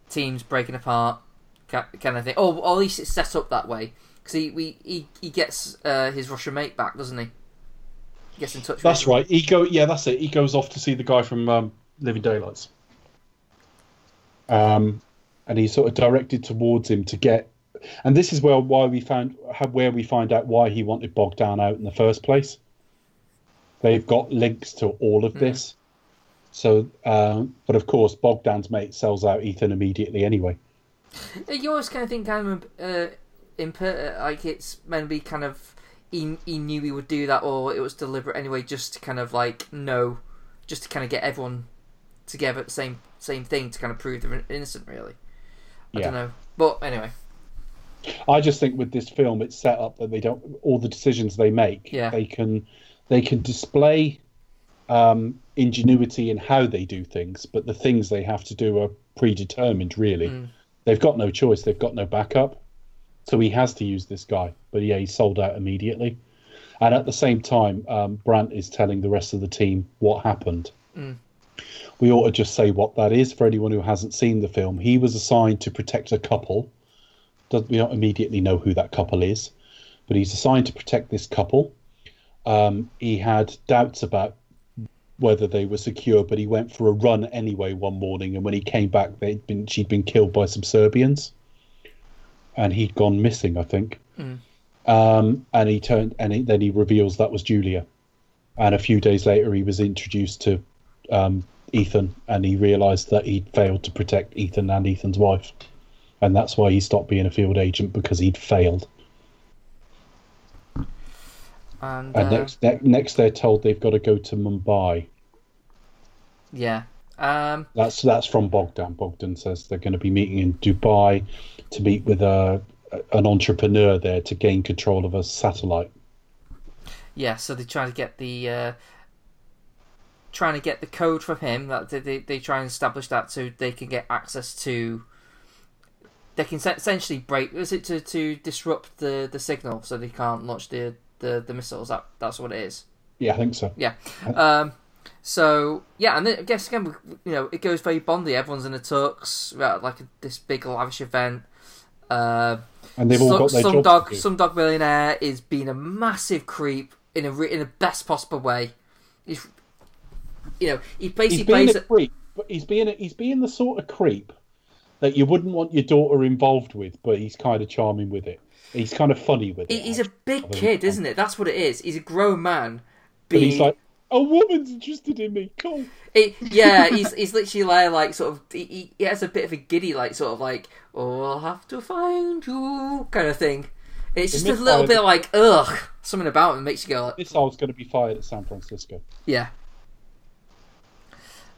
S7: teams breaking apart, kind of thing. Oh, or at least it's set up that way because he we he, he gets uh, his Russian mate back, doesn't he? He gets in touch.
S6: That's
S7: with him.
S6: right. He go. Yeah, that's it. He goes off to see the guy from um, Living Daylights. Um, and he's sort of directed towards him to get. And this is where why we found how, where we find out why he wanted Bogdan out in the first place. They've got links to all of this. So, um, but of course, Bogdan's mate sells out Ethan immediately anyway.
S7: You always kind of think I'm uh, imper- like it's meant to be kind of he, he knew he would do that or it was deliberate anyway, just to kind of like know, just to kind of get everyone together at the same same thing to kind of prove they're innocent. Really, I
S6: Yeah.
S7: don't know, but anyway,
S6: I just think with this film, it's set up that they don't all the decisions they make.
S7: Yeah.
S6: They can they can display um, ingenuity in how they do things, but the things they have to do are predetermined. Really, they've got no choice. They've got no backup. So he has to use this guy. But yeah, he's sold out immediately. And at the same time, um, Brandt is telling the rest of the team what happened. We ought to just say what that is for anyone who hasn't seen the film. He was assigned to protect a couple does we don't immediately know who that couple is, but he's assigned to protect this couple. Um, he had doubts about whether they were secure, but he went for a run anyway one morning, and when he came back, they'd been she'd been killed by some Serbians, and he'd gone missing, I think. Um, and he turned, and he, then he reveals that was Julia, and a few days later, he was introduced to um, Ethan, and he realised that he'd failed to protect Ethan and Ethan's wife and that's why he stopped being a field agent because he'd failed.
S7: And,
S6: And
S7: uh,
S6: next, ne- next they're told they've got to go to Mumbai.
S7: yeah, um,
S6: That's that's from Bogdan. Bogdan says they're going to be meeting in Dubai to meet with a an entrepreneur there to gain control of a satellite.
S7: yeah. So they try to get the. Uh, Trying to get the code from him that they, they, they try and establish that so they can get access to they can essentially break. Is it to, to disrupt the, the signal so they can't launch the, the, the missiles? That that's what it is.
S6: Yeah, I think so.
S7: Yeah. Um. So yeah, and then, I guess again, you know, it goes very Bondy. Everyone's in a tux, like this big lavish event. Uh,
S6: And they've all
S7: some,
S6: got their
S7: some dog, some dog millionaire is being a massive creep in a in the best possible way. He's, you know, he basically
S6: He's being
S7: plays
S6: a creep, but he's being a, he's being the sort of creep that you wouldn't want your daughter involved with, but he's kind of charming with it. He's kind of funny with it.
S7: He's a big kid, isn't it? That's what it is. He's a grown man.
S6: But he's like A woman's interested in me. Cool.
S7: It, yeah, he's he's literally there, like sort of. He, he- has a bit of a giddy, like sort of like, "Oh, I'll have to find you," kind of thing. It's just a little bit like, ugh, something about him makes you go, like,
S6: Missile's going to be fired at San Francisco.
S7: yeah.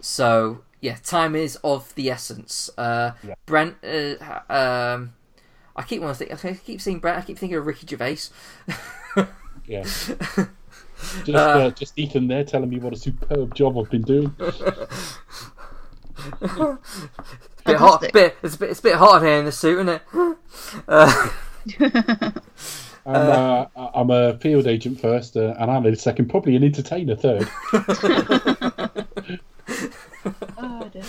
S7: So yeah, time is of the essence. Uh,
S6: Yeah.
S7: Brent, uh, um, I keep want to think. I keep saying Brent. I keep thinking of Ricky Gervais.
S6: Yeah. Just, uh, just Ethan there telling me what a superb job I've been doing.
S7: bit hot. Bit, it's a bit. It's a bit hot here in the suit, isn't it? Uh,
S6: I'm, uh, I'm a field agent first, uh, and I'm a second, probably an entertainer third.
S5: oh dear.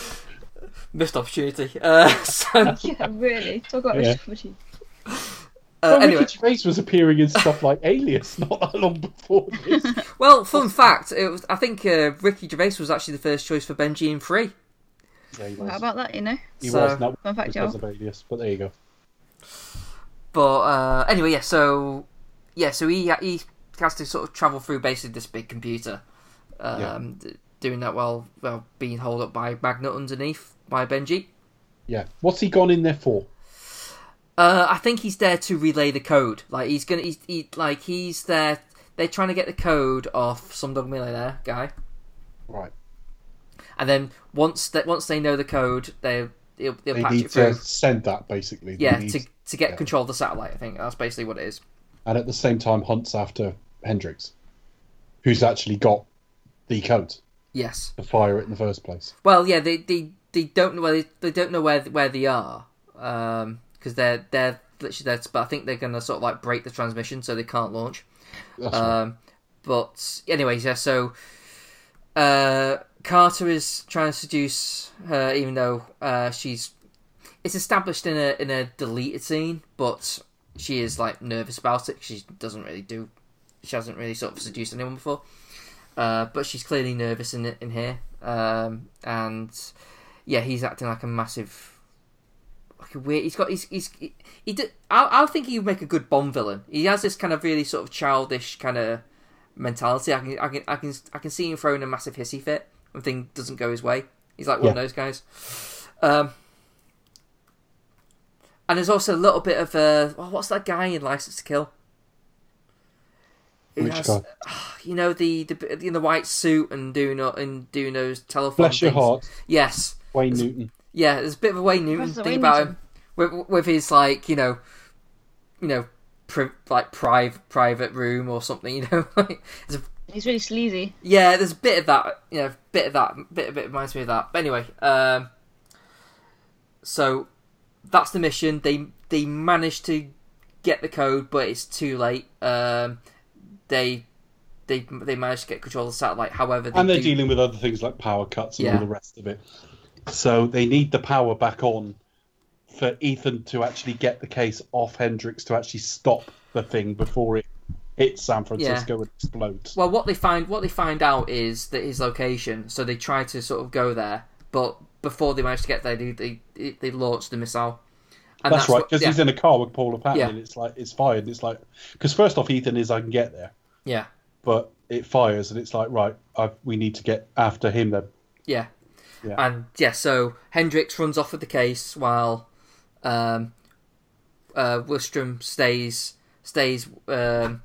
S7: Missed opportunity. Uh, so
S5: Yeah, really. Talk about
S6: Yeah.
S5: Richard Footy.
S7: uh,
S6: well,
S7: anyway,
S6: Ricky Gervais was appearing in stuff like Alias not that long before this.
S7: well, fun fact. It was. I think uh, Ricky Gervais was actually the first choice for Benji and Free.
S6: Yeah, he was.
S5: how about that, you know?
S6: He
S7: So-
S6: was not
S5: Fun fact,
S6: because
S5: Joe.
S6: of Alias, but there you go.
S7: But uh, anyway, yeah. So yeah, so he he has to sort of travel through basically this big computer, um, d- doing that while well being held up by Magnet underneath by Benji.
S6: Yeah. What's he gone in there for?
S7: Uh, I think he's there to relay the code. Like he's gonna, he's he, like he's there. They're trying to get the code off some dog millionaire guy,
S6: Right.
S7: and then once that once they know the code, they they'll, they'll
S6: They
S7: patch
S6: need
S7: it through.
S6: to send that basically. They
S7: yeah,
S6: need-
S7: to to get
S6: yeah.
S7: control of the satellite. I think that's basically what it is.
S6: and at the same time hunts after Hendricks, who's actually got the code
S7: Yes.
S6: to fire it in the first place.
S7: Well, yeah, they they, they don't know where they, they don't know where where they are because they're they're literally there. But I think they're gonna sort of like break the transmission so they can't launch.
S6: Right.
S7: Um, but anyways, yeah. So uh, Carter is trying to seduce her, even though uh, she's it's established in a in a deleted scene, but she is like nervous about it. She doesn't really do. She hasn't really sort of seduced anyone before. Uh, but she's clearly nervous in in here, um, and yeah, he's acting like a massive, like a weird. He's got he's he's he, he. I I think he would make a good Bond villain. He has this kind of really sort of childish kind of mentality. I can I can I can I can see him throwing a massive hissy fit when thing doesn't go his way. He's like one of those guys. Um, and there's also a little bit of uh, oh, what's that guy in License to Kill? Who
S6: Which
S7: has-
S6: guy?
S7: you know the the in the white suit and doing uh, and doing those telephone.
S6: Bless your heart,
S7: Yes,
S6: Wayne Newton.
S7: yeah. There's a bit of a Wayne Newton
S5: Professor
S7: thing
S5: Wayne
S7: about
S5: Newton.
S7: him with with his like you know, you know, pri- like private private room or something. You know, like a,
S5: He's really sleazy.
S7: yeah. There's a bit of that. You know, bit of that. Bit of it reminds me of that. But anyway, um, so that's the mission. They they managed to get the code, but it's too late. Um, they they they managed to get control of the satellite. However, they
S6: And they're
S7: do-
S6: dealing with other things like power cuts and
S7: Yeah.
S6: all the rest of it. So they need the power back on for Ethan to actually get the case off Hendricks to actually stop the thing before it hits San Francisco and explodes.
S7: Well, what they find what they find out is that his location. So they try to sort of go there, but before they manage to get there, they they, they launch the missile. And
S6: that's, right, because
S7: yeah,
S6: he's in a car with Paula Patton,
S7: Yeah.
S6: and it's like it's fired. And it's like because first off, Ethan is I can get there,
S7: yeah,
S6: but it fires, and it's like right, i we need to get after him then.
S7: yeah,
S6: Yeah.
S7: and yeah. So Hendricks runs off with the case while um, uh, Wistrom stays stays um,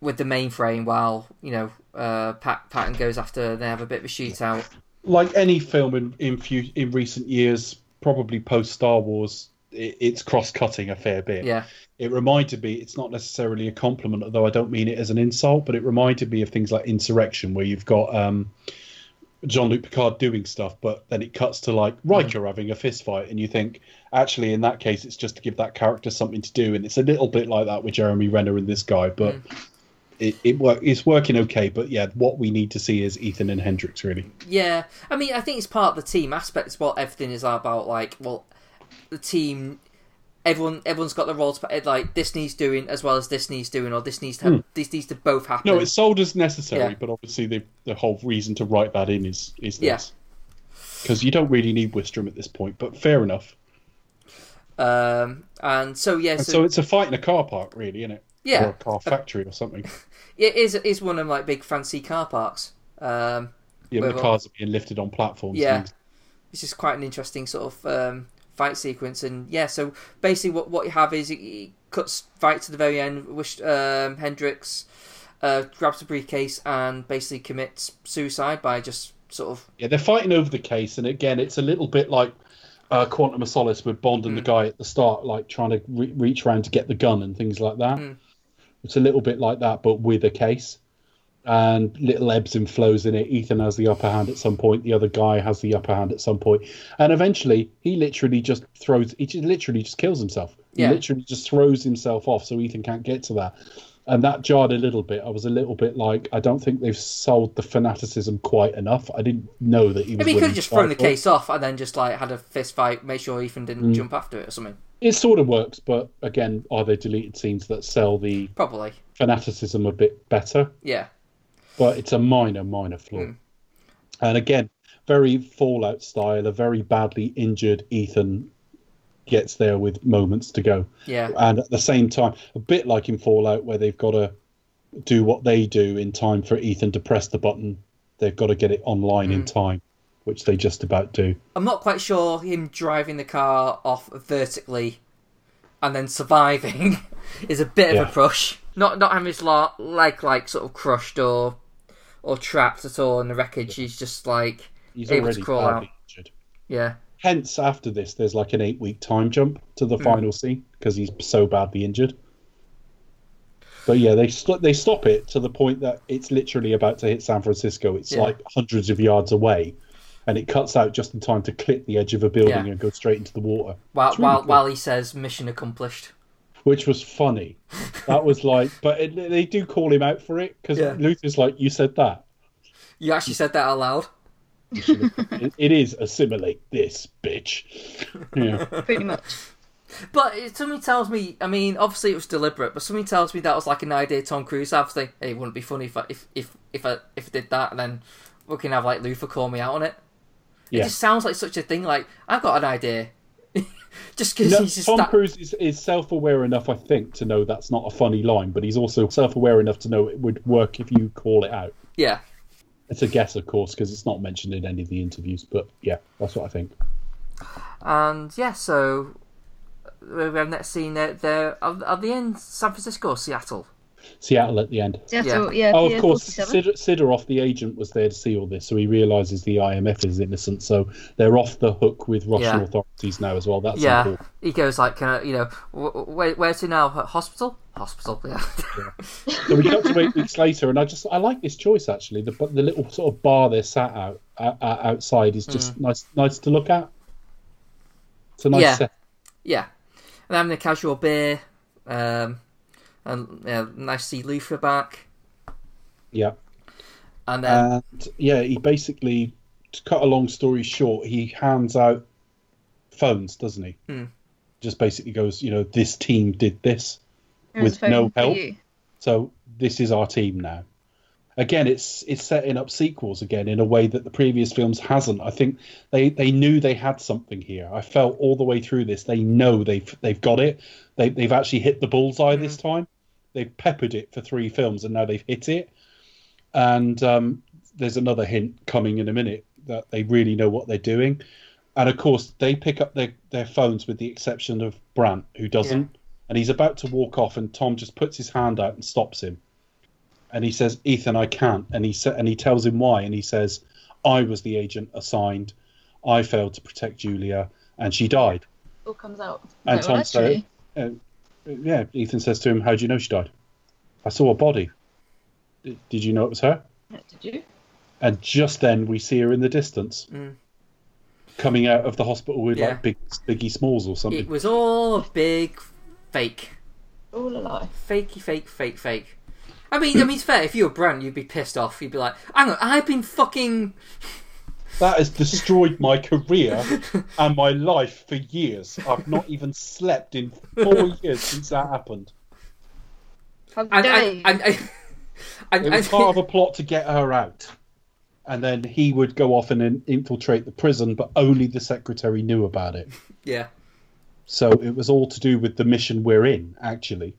S7: with the mainframe while you know uh, Pat Patton goes after. They have a bit of a shootout.
S6: Like any film in in, few, in recent years, probably post Star Wars, it, it's cross cutting a fair bit.
S7: Yeah,
S6: It reminded me. It's not necessarily a compliment, although I don't mean it as an insult, but it reminded me of things like Insurrection, where you've got. Um, Jean Luc Picard doing stuff, but then it cuts to like Riker mm. having a fist fight, and you think, actually, in that case, it's just to give that character something to do, and it's a little bit like that with Jeremy Renner and this guy, but mm. it it work it's working okay. But yeah, what we need to see is Ethan and Hendricks really.
S7: Yeah, I mean, I think it's part of the team aspect. It's what everything is about. Like, well, the team, everyone, everyone's got the role to play. Like, this needs doing as well as this needs doing, or this needs to, this needs to both happen.
S6: No, it's sold as necessary,
S7: Yeah.
S6: but obviously the the whole reason to write that in is is this. Because you don't really need Wistrom at this point, but fair enough.
S7: um, and so yeah,
S6: And
S7: so,
S6: so it's a fight in a car park, really, isn't it?
S7: Yeah,
S6: or a car factory or something.
S7: it is is one of like big fancy car parks. Um,
S6: Yeah, the cars are being lifted on platforms.
S7: Yeah. this is quite an interesting sort of um, fight sequence, and yeah, so basically what what you have is it, it cuts right to the very end. Wish um, Hendricks uh, grabs the briefcase and basically commits suicide by just sort of
S6: Yeah, they're fighting over the case, and again, it's a little bit like uh, Quantum of Solace with Bond and the guy at the start, like trying to re- reach around to get the gun and things like that. It's a little bit like that, but with a case. And little ebbs and flows in it. Ethan has the upper hand at some point. The other guy has the upper hand at some point, and eventually he literally just throws. He just literally just kills himself.
S7: Yeah.
S6: He literally just throws himself off, so Ethan can't get to that. And that jarred a little bit. I was a little bit like, I don't think they've sold the fanaticism quite enough. I didn't know that he was.
S7: Maybe he could have just thrown the
S6: fight for it.
S7: case off and then just like had a fist fight, made sure Ethan didn't
S6: Mm.
S7: jump after it or something.
S6: It sort of works, but again, are there deleted scenes that sell the
S7: Probably,
S6: fanaticism a bit better?
S7: yeah.
S6: But it's a minor, minor flaw.
S7: Mm.
S6: And again, very Fallout style. A very badly injured Ethan gets there with moments to go.
S7: Yeah.
S6: And at the same time, a bit like in Fallout, where they've got to do what they do in time for Ethan to press the button. They've got to get it online in
S7: Mm.
S6: time, which they just about do.
S7: I'm not quite sure him driving the car off vertically and then surviving is a bit of a push. Not not having his leg like sort of crushed or or trapped at all in the wreckage. He's just like
S6: He's
S7: able to crawl out.
S6: injured.
S7: Yeah,
S6: Hence, after this, there's like an eight week time jump to the hmm. final scene because he's so badly injured. But yeah, they st- they stop it to the point that it's literally about to hit San Francisco. It's
S7: Yeah.
S6: like hundreds of yards away, and it cuts out just in time to clip the edge of a building
S7: Yeah.
S6: and go straight into the water.
S7: while
S6: really
S7: while
S6: cool.
S7: while he says mission accomplished.
S6: Which was funny. That was like, but it, they do call him out for it because
S7: Yeah.
S6: Luther's like, "You said that."
S7: You actually said that out loud.
S6: it, it is assimilate this bitch. Yeah.
S5: Pretty much.
S7: But it, something tells me, I mean, obviously it was deliberate, but something tells me that was like an idea Tom Cruise had. Think, hey, it wouldn't be funny if I, if if if I if I did that, and then we can have like Luther call me out on it. It
S6: Yeah.
S7: just sounds like such a thing. Like I've got an idea, just because
S6: No,
S7: he's just
S6: Tom
S7: that.
S6: Cruise is, is self-aware enough, I think, to know that's not a funny line, but he's also self-aware enough to know it would work if you call it out.
S7: Yeah,
S6: It's a guess, of course, because it's not mentioned in any of the interviews. But yeah, that's what I think.
S7: and yeah, so we have next scene there. There are, are they in San Francisco or Seattle?
S6: Seattle at the end.
S5: Seattle, yeah.
S6: oh,
S5: Pier
S6: of course,
S5: 47.
S6: Sid- Sidorov, the agent, was there to see all this, so he realizes the IMF is innocent. So they're off the hook with Russian
S7: Yeah.
S6: authorities now as well. That's
S7: yeah,
S6: important.
S7: he goes like, can I, you know, wh- where, where to now? Hospital, hospital. Yeah,
S6: So we cut to eight weeks later, and I just I like this choice actually. The the little sort of bar they're sat out uh, uh, outside is just nice nice to look at. It's a nice
S7: Yeah.
S6: set.
S7: yeah. And having a casual beer, um, and yeah, nice to see Luther back,
S6: Yeah.
S7: and then
S6: and yeah, he basically, to cut a long story short, he hands out phones, doesn't he?
S7: Hmm.
S6: Just basically goes, you know, this team did this,
S5: Here's
S6: with no help. so this is our team now. Again, it's it's setting up sequels again in a way that the previous films hasn't. I think they they knew they had something here. I felt all the way through this they know they've they've got it. They they've actually hit the bullseye this time. They've peppered it for three films and now they've hit it. And um, there's another hint coming in a minute that they really know what they're doing. And of course, they pick up their, their phones with the exception of Brandt, who doesn't. And he's about to walk off, and Tom just puts his hand out and stops him. And he says, "Ethan, I can't." And he sa- and he tells him why. And he says, "I was the agent assigned. I failed to protect Julia, and she died."
S5: All comes out.
S6: And
S5: well,
S6: Tom
S5: actually,
S6: uh, "Yeah." Ethan says to him, "How do you know she died?" I saw a body. "D- Did you know it was her?
S5: yeah, Did you?
S6: And just then we see her in the distance,
S7: Mm.
S6: coming out of the hospital with
S7: Yeah.
S6: like big Biggie Smalls or something.
S7: it was all a big fake,
S5: All a lie.
S7: fakey, fake, fake, fake. I mean, I mean, it's fair. If you were Brandt, you'd be pissed off. You'd be like, "Hang on, I've been fucking."
S6: That has destroyed my career and my life for years. I've not even slept in four years since that happened.
S5: How
S7: And,
S5: dare
S7: and,
S5: you?
S7: and, and, and,
S6: It was part of a plot to get her out. And then he would go off and in- infiltrate the prison, but only the secretary knew about it.
S7: yeah,
S6: So it was all to do with the mission we're in, actually.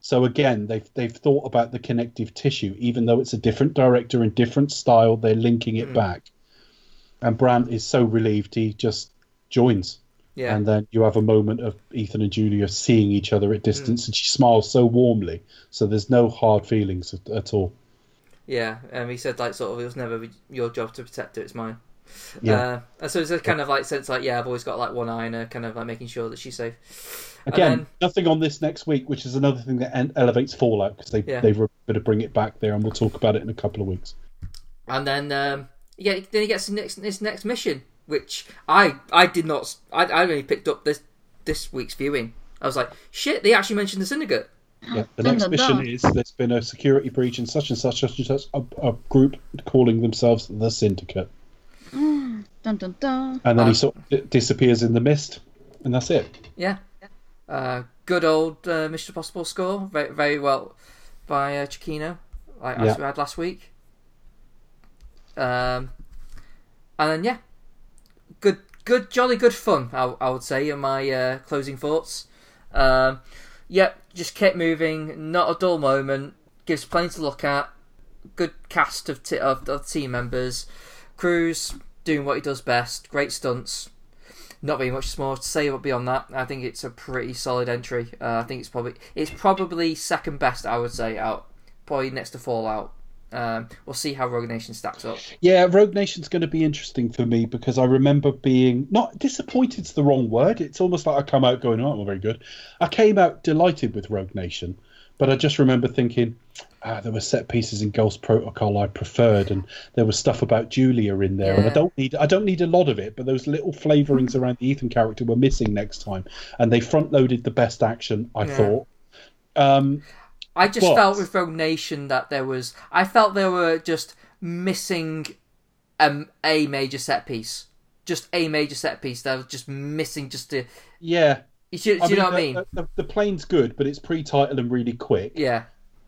S6: So again, they've they've thought about the connective tissue, even though it's a different director and different style. They're linking it hmm. back, and Brandt is so relieved he just joins.
S7: Yeah.
S6: And then you have a moment of Ethan and Julia seeing each other at distance, and she smiles so warmly. So there's no hard feelings at, at all.
S7: Yeah, um, he said like sort of it was never your job to protect her; it's mine.
S6: Yeah.
S7: Uh, and so it's a kind of like sense like yeah, I've always got like one eye on her, kind of like making sure that she's safe.
S6: Again,
S7: then-
S6: nothing on this next week, which is another thing that elevates Fallout because they
S7: Yeah.
S6: they've to bring it back there, and we'll talk about it in a couple of weeks.
S7: and then um, yeah, then he gets his next his next mission, which I I did not I only picked up this this week's viewing. I was like, shit, they actually mentioned the syndicate.
S6: Yeah, the
S5: Dun,
S6: next
S5: dun,
S6: mission is there's been a security breach in such and such, such and such a, a group calling themselves the Syndicate,
S5: Dun dun dun.
S6: and then he sort of di- disappears in the mist, and that's it.
S7: Yeah. Uh, good old uh, Mission Possible score, very very well by uh, Giacchino, like as we had last week. Um, and then yeah, good, good, jolly good fun. I, I would say in my uh, closing thoughts. Um, yep, just kept moving, not a dull moment. Gives plenty to look at. Good cast of t- of, of team members. Cruise doing what he does best. Great stunts not very much more to say beyond that. I think it's a pretty solid entry. Uh, I think it's probably it's probably second best. I would say out, probably next to Fallout. Um, we'll see how Rogue Nation stacks up.
S6: Yeah, Rogue Nation's going to be interesting for me because I remember being not disappointed's the wrong word. It's almost like I come out going, "Oh, well, very good." I came out delighted with Rogue Nation, but I just remember thinking, ah, there were set pieces in Ghost Protocol I preferred, and there was stuff about Julia in there, and I don't need I don't need a lot of it, but those little flavourings around the Ethan character were missing next time, and they front loaded the best action. I
S7: Yeah.
S6: thought. Um,
S7: I just
S6: But-
S7: felt with Rogue Nation that there was. I felt there were just missing um, a major set piece. Just a major set piece that was just missing. Just to,
S6: yeah.
S7: you, do you know what I mean?
S6: The, the, the plane's good, but it's pre-title and really quick.
S7: yeah,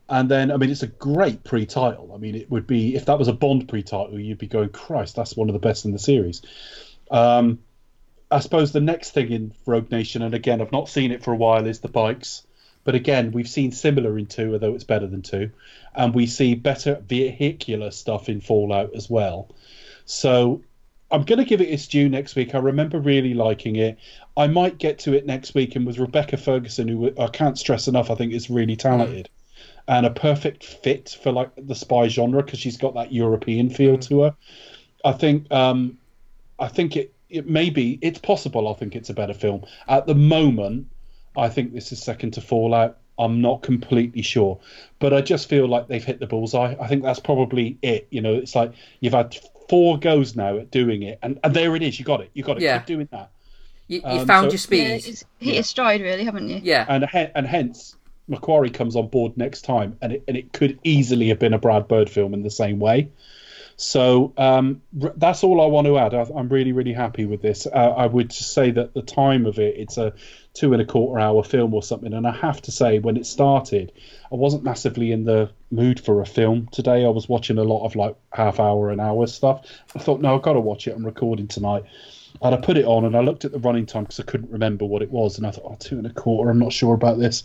S6: And then, I mean, it's a great pre-title. I mean, it would be if that was a Bond pre-title, you'd be going, Christ, that's one of the best in the series. Um, I suppose the next thing in Rogue Nation, and again, I've not seen it for a while, is the bikes. But again, we've seen similar in two, although it's better than two, and we see better vehicular stuff in Fallout as well. So I'm going to give it its due next week. I remember really liking it. I might get to it next week, and with Rebecca Ferguson, who I can't stress enough, I think is really talented and a perfect fit for like the spy genre because she's got that European feel to her. I think um, I think it it may be it's possible. I think it's a better film at the moment. I think this is second to Fallout. I'm not completely sure, but I just feel like they've hit the bullseye. I think that's probably it. You know, it's like you've had four goes now at doing it, and, and there it is. You got it. You got it.
S7: Yeah.
S6: Keep doing that.
S7: you, you
S6: Um,
S7: found
S6: so-
S7: your speed.
S5: Yeah, it's hit your stride, really, haven't you?
S7: yeah.
S6: and and hence McQuarrie comes on board next time, and it and it could easily have been a Brad Bird film in the same way. So um, r- that's all I want to add. I, I'm really really happy with this. Uh, I would just say that the time of it, it's a two and a quarter hour film or something, and I have to say when it started, I wasn't massively in the mood for a film today. I was watching a lot of like half hour and hour stuff. I thought, no, I've got to watch it. I'm recording tonight. And I put it on and I looked at the running time because I couldn't remember what it was. And I thought, oh, two and a quarter, I'm not sure about this.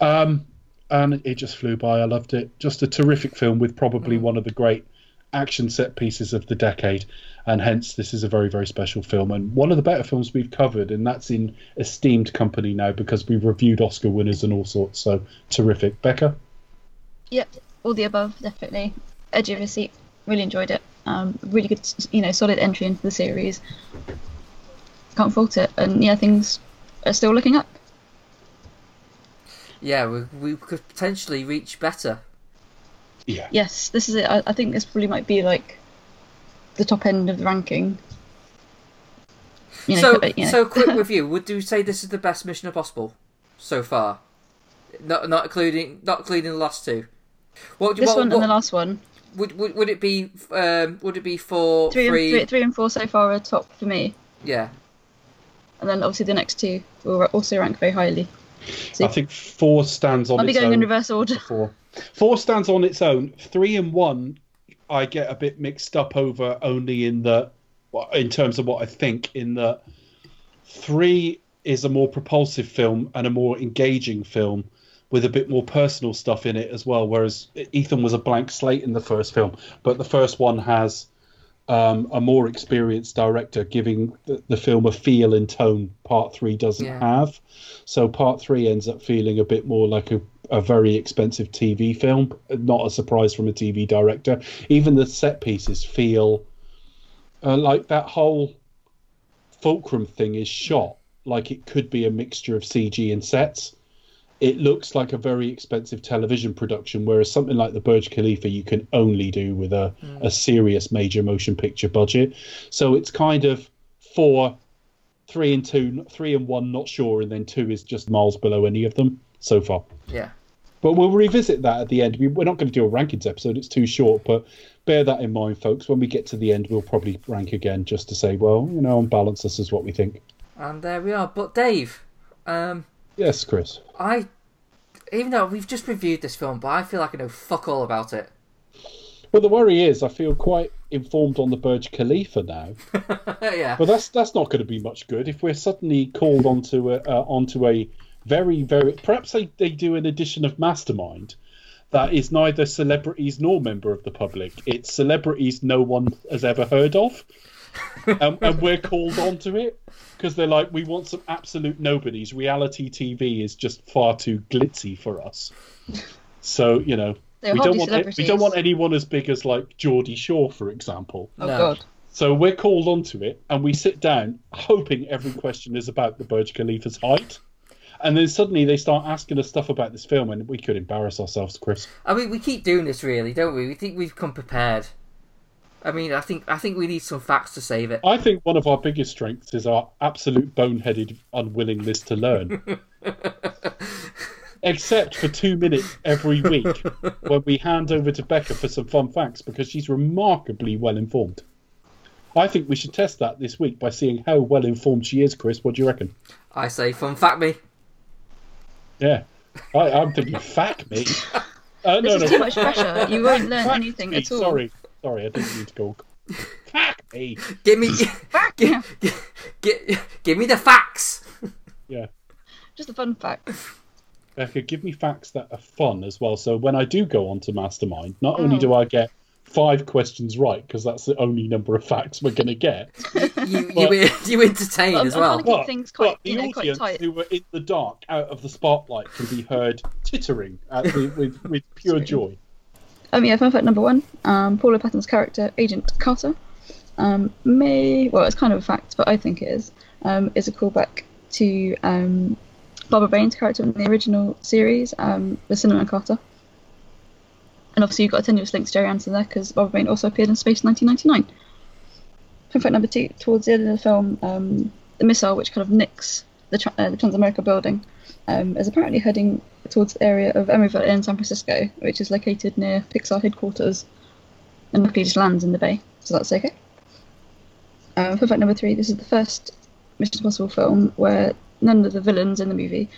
S6: Um, and it just flew by. I loved it. Just a terrific film with probably one of the great action set pieces of the decade. And hence, this is a very, very special film. And one of the better films we've covered. And that's in esteemed company now because we've reviewed Oscar winners and all sorts. So terrific. Becca?
S5: Yep, all the above, definitely. Edge of your seat. Really enjoyed it. Um, really good, you know, solid entry into the series. Can't fault it. And yeah, things are still looking up.
S7: Yeah, we, we could potentially reach better.
S6: Yeah.
S5: Yes, this is it. I, I think this probably might be like the top end of the ranking. You know,
S7: so,
S5: but, you know.
S7: so quick review. Would you say this is the best Mission Impossible so far? Not not including not including the last two. What
S5: this
S7: what,
S5: one
S7: what,
S5: and the last one,
S7: would, would would it be? Um, would it be for
S5: three,
S7: three?
S5: And, three, three and four so far are top for me,
S7: Yeah,
S5: and then obviously the next two will also rank very highly. So
S6: I think four stands on
S5: I'll be going
S6: own.
S5: in reverse order.
S6: Four. Four stands on its own. Three and one, I get a bit mixed up over only in the, in terms of what I think. In the three is a more propulsive film and a more engaging film, with a bit more personal stuff in it as well. Whereas Ethan was a blank slate in the first film, but the first one has um, a more experienced director giving the, the film a feel and tone. Part three doesn't
S7: Yeah.
S6: have, so part three ends up feeling a bit more like a, a very expensive TV film. Not a surprise from a TV director. Even the set pieces feel uh, like that whole fulcrum thing is shot like it could be a mixture of CG and sets. It looks like a very expensive television production, whereas something like the Burj Khalifa you can only do with a, a serious major motion picture budget. So it's kind of four, three and two, three and one, not sure, and then two is just miles below any of them so far.
S7: Yeah.
S6: But we'll revisit that at the end. We- We're not going to do a rankings episode; it's too short. But bear that in mind, folks. When we get to the end, we'll probably rank again, just to say, well, you know, on balance, this is what we think.
S7: And there we are. But Dave, um,
S6: Yes, Chris.
S7: I, even though we've just reviewed this film, but I feel like I know fuck all about it.
S6: Well, the worry is, I feel quite informed on the Burj Khalifa now,
S7: yeah.
S6: but that's that's not going to be much good if we're suddenly called onto a uh, onto a very very perhaps they, they do an edition of Mastermind that is neither celebrities nor member of the public. It's celebrities no one has ever heard of, and, um, and we're called onto it because they're like, we want some absolute nobodies. Reality TV is just far too glitzy for us. So you know,
S5: They're
S6: we don't want we don't want anyone as big as like Geordie Shore, for example.
S5: Oh
S7: No.
S5: god.
S6: So we're called onto it, and we sit down, hoping every question is about the Burj Khalifa's height. And then suddenly they start asking us stuff about this film, and we could embarrass ourselves, Chris.
S7: I mean, we keep doing this, really, don't we? We think we've come prepared. I mean, I think I think we need some facts to save it.
S6: I think one of our biggest strengths is our absolute boneheaded unwillingness to learn. Except for two minutes every week when we hand over to Becca for some fun facts because she's remarkably well informed. I think we should test that this week by seeing how well informed she is, Chris. What do you reckon?
S7: I say, fun fact me.
S6: Yeah. I, I'm thinking, fact me. Uh, no,
S5: This is
S6: no.
S5: too much pressure. You won't learn
S6: Fact
S5: anything
S6: me.
S5: at all.
S6: Sorry. Sorry, I didn't mean to go. Fact me.
S7: Give me,
S5: Yeah.
S7: give, give me the facts.
S6: Yeah.
S5: Just a fun fact.
S6: Becca, give me facts that are fun as well. So when I do go on to Mastermind, not only
S5: Oh.
S6: do I get five questions right, because that's the only number of facts we're going to get,
S7: You you, you entertain
S5: Well,
S7: as
S5: I'm
S7: well.
S5: keep
S6: but,
S5: things quite,
S6: but the
S5: you know, quite
S6: audience
S5: tight.
S6: who were in the dark, out of the spotlight, can be heard tittering at the, with, with pure
S5: Sorry.
S6: joy.
S5: Um, yeah, fun fact number one. Um, Paula Patton's character, Agent Carter, um, may well, it's kind of a fact, but I think it is. Um, is a callback to um, Barbara Bain's character in the original series, um, The Cinnamon Carter. And obviously, you've got a tenuous link to Gerry Anderson there because Barbara Bain also appeared in Space 1999. Fun fact number two. Towards the end of the film, um, the missile which kind of nicks the, tra- uh, the Transamerica building um, is apparently heading towards the area of Emeryville in San Francisco, which is located near Pixar headquarters, and luckily just lands in the bay, so that's okay. Um, fun fact number three: this is the first Mission Impossible film where none of the villains in the movie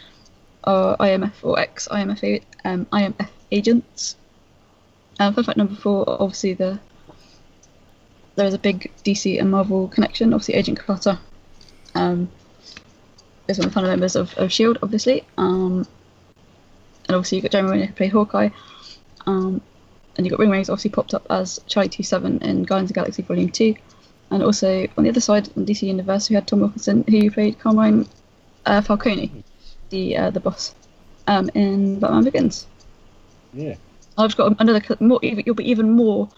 S5: are IMF or ex IMF um, IMF agents. Um, fun fact number four: obviously the there is a big DC and Marvel connection. Obviously, Agent Carter um, is one of the final members of, of Shield, obviously. Um, and obviously you've got Jeremy Renner who played Hawkeye. Um, and you've got Ving Rhames obviously popped up as Charlie T7 in Guardians of Galaxy Volume 2. And also on the other side, in DC Universe, we had Tom Wilkinson who played Carmine uh, Falcone, the uh, the boss, um, in Batman Begins.
S6: Yeah.
S5: I've got another more. You'll be even more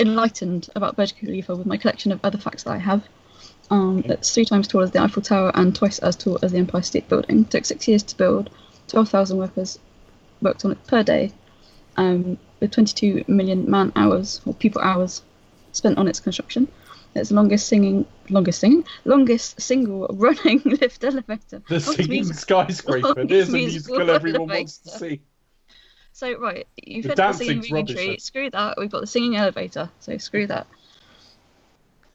S5: enlightened about Burj Khalifa with my collection of other facts that I have. Um, It's three times taller as the Eiffel Tower and twice as tall as the Empire State Building. It took six years to build. Twelve thousand workers worked on it per day, um, with 22 million man hours or people hours spent on its construction. It's the longest singing, longest singing, longest single running lift elevator.
S6: The singing skyscraper. There's a
S5: musical
S6: musical everyone wants to see.
S5: So right, you've
S6: The
S5: had the singing
S6: rubbish,
S5: tree.
S6: though.
S5: Screw that. We've got the singing elevator. So screw that.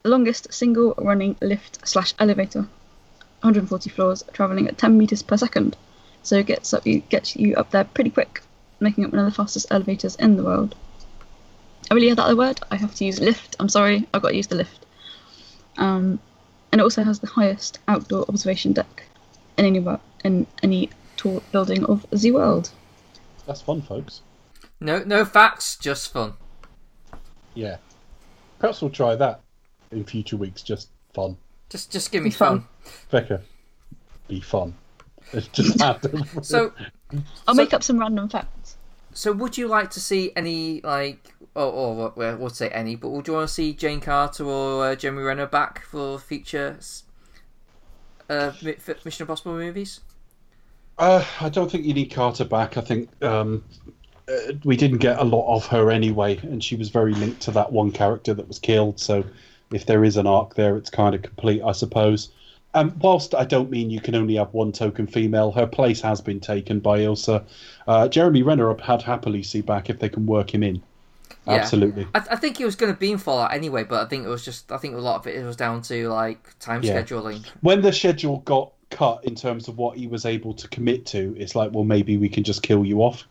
S5: Longest single running lift slash elevator, 140 floors, traveling at 10 meters per second. So it gets up you gets you up there pretty quick, making it one of the fastest elevators in the world. I really had that other word. I have to use lift. I'm sorry. I've got to use the lift. Um, and it also has the highest outdoor observation deck in any in any tall building of the world.
S6: That's fun, folks.
S7: No, no facts, just fun.
S6: Yeah. Perhaps we'll try that in future weeks. Just fun.
S7: Just, just give me
S5: fun.
S7: fun.
S6: Becca, be fun. It's just random.
S7: So,
S5: I'll
S7: So-
S5: make up some random facts.
S7: so would you like to see any like, or, or well, we'll say any, but would you want to see Jane Carter or uh, Jeremy Renner back for future uh, Mission Impossible movies?
S6: Uh, I don't think you need Carter back. I think um, uh, we didn't get a lot of her anyway, and she was very linked to that one character that was killed. So if there is an arc there, it's kind of complete, I suppose. Um, whilst I don't mean you can only have one token female, her place has been taken by Ilsa. Uh, Jeremy Renner I'd had happily see back if they can work him in.
S7: Yeah.
S6: Absolutely.
S7: I, I think he was going to be in Fallout anyway, but I think it was just, I think a lot of it was down to like time
S6: Yeah.
S7: scheduling.
S6: when the schedule got cut in terms of what he was able to commit to, it's like, well, maybe we can just kill you off.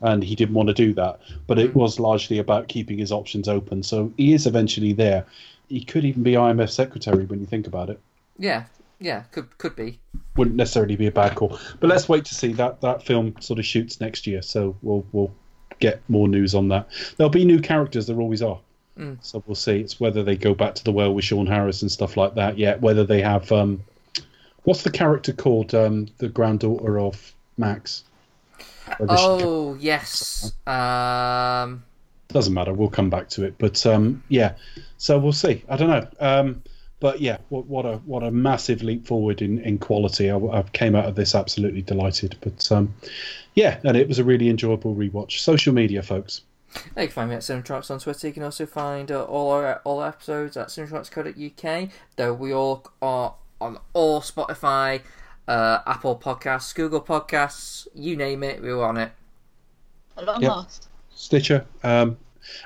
S6: And he didn't want to do that. But it was largely about keeping his options open. So he is eventually there. He could even be IMF secretary when you think about it.
S7: Yeah, yeah, could could be.
S6: Wouldn't necessarily be a bad call. But let's wait to see that that film sort of shoots next year. So we'll we'll get more news on that. There'll be new characters. There always are. So we'll see. It's whether they go back to the well with Sean Harris and stuff like that. Yeah, whether they have um, what's the character called? Um, the granddaughter of Max.
S7: Oh yes. Um,
S6: doesn't matter. We'll come back to it. But um, yeah, so we'll see. I don't know. Um, but yeah, what, what a what a massive leap forward in in quality. I, I came out of this absolutely delighted. But um, yeah, and it was a really enjoyable rewatch. Social media, folks.
S7: You can find me at Cinetronics on Twitter. You can also find uh, all our all our episodes at cinetronics.co.uk. Though we all are on all Spotify, uh, Apple Podcasts, Google Podcasts, you name it, we're on it.
S5: At long
S6: Yep.
S5: last.
S6: Stitcher, um,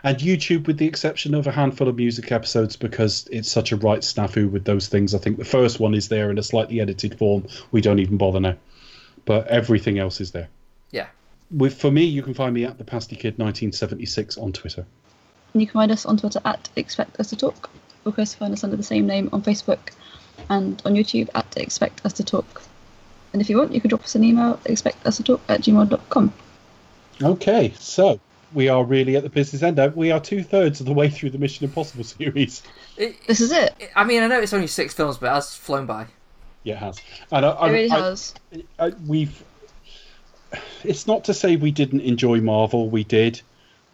S6: and YouTube, with the exception of a handful of music episodes, because it's such a right snafu with those things. I think the first one is there in a slightly edited form. We don't even bother now, but everything else is there.
S7: Yeah.
S6: With for me, you can find me at the Pasty Kid 1976 on Twitter.
S5: And you can find us on Twitter at Expect Us to Talk. Or of course, find us under the same name on Facebook and on YouTube at Expect Us to Talk. And if you want, you can drop us an email, Expect Us to Talk at expectustotalk at gmail.com.
S6: Okay, so we are really at the business end. now. We are two thirds of the way through the Mission Impossible series.
S7: It,
S5: This is it.
S7: it- I mean, I know it's only six films, but it has flown by.
S6: Yeah, it has. And I, I,
S5: It really
S6: I-
S5: has.
S6: I, we've. It's not to say we didn't enjoy Marvel, we did,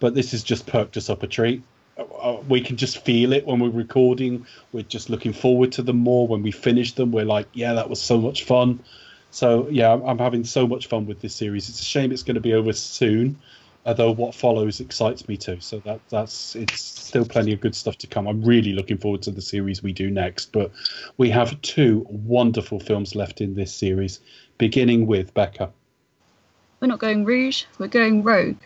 S6: but this has just perked us up a treat. Uh, uh, We can just feel it when we're recording. We're just looking forward to them more. When we finish them, we're like, yeah, that was so much fun. So yeah, I'm, having so much fun with this series. It's a shame it's going to be over soon, although what follows excites me too. So that that's it's still plenty of good stuff to come. I'm really looking forward to the series we do next. But we have two wonderful films left in this series, beginning with Becca.
S5: We're not going Rouge, we're going Rogue.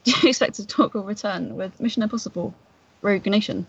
S5: Do you expect talk will return with Mission Impossible Rogue Nation?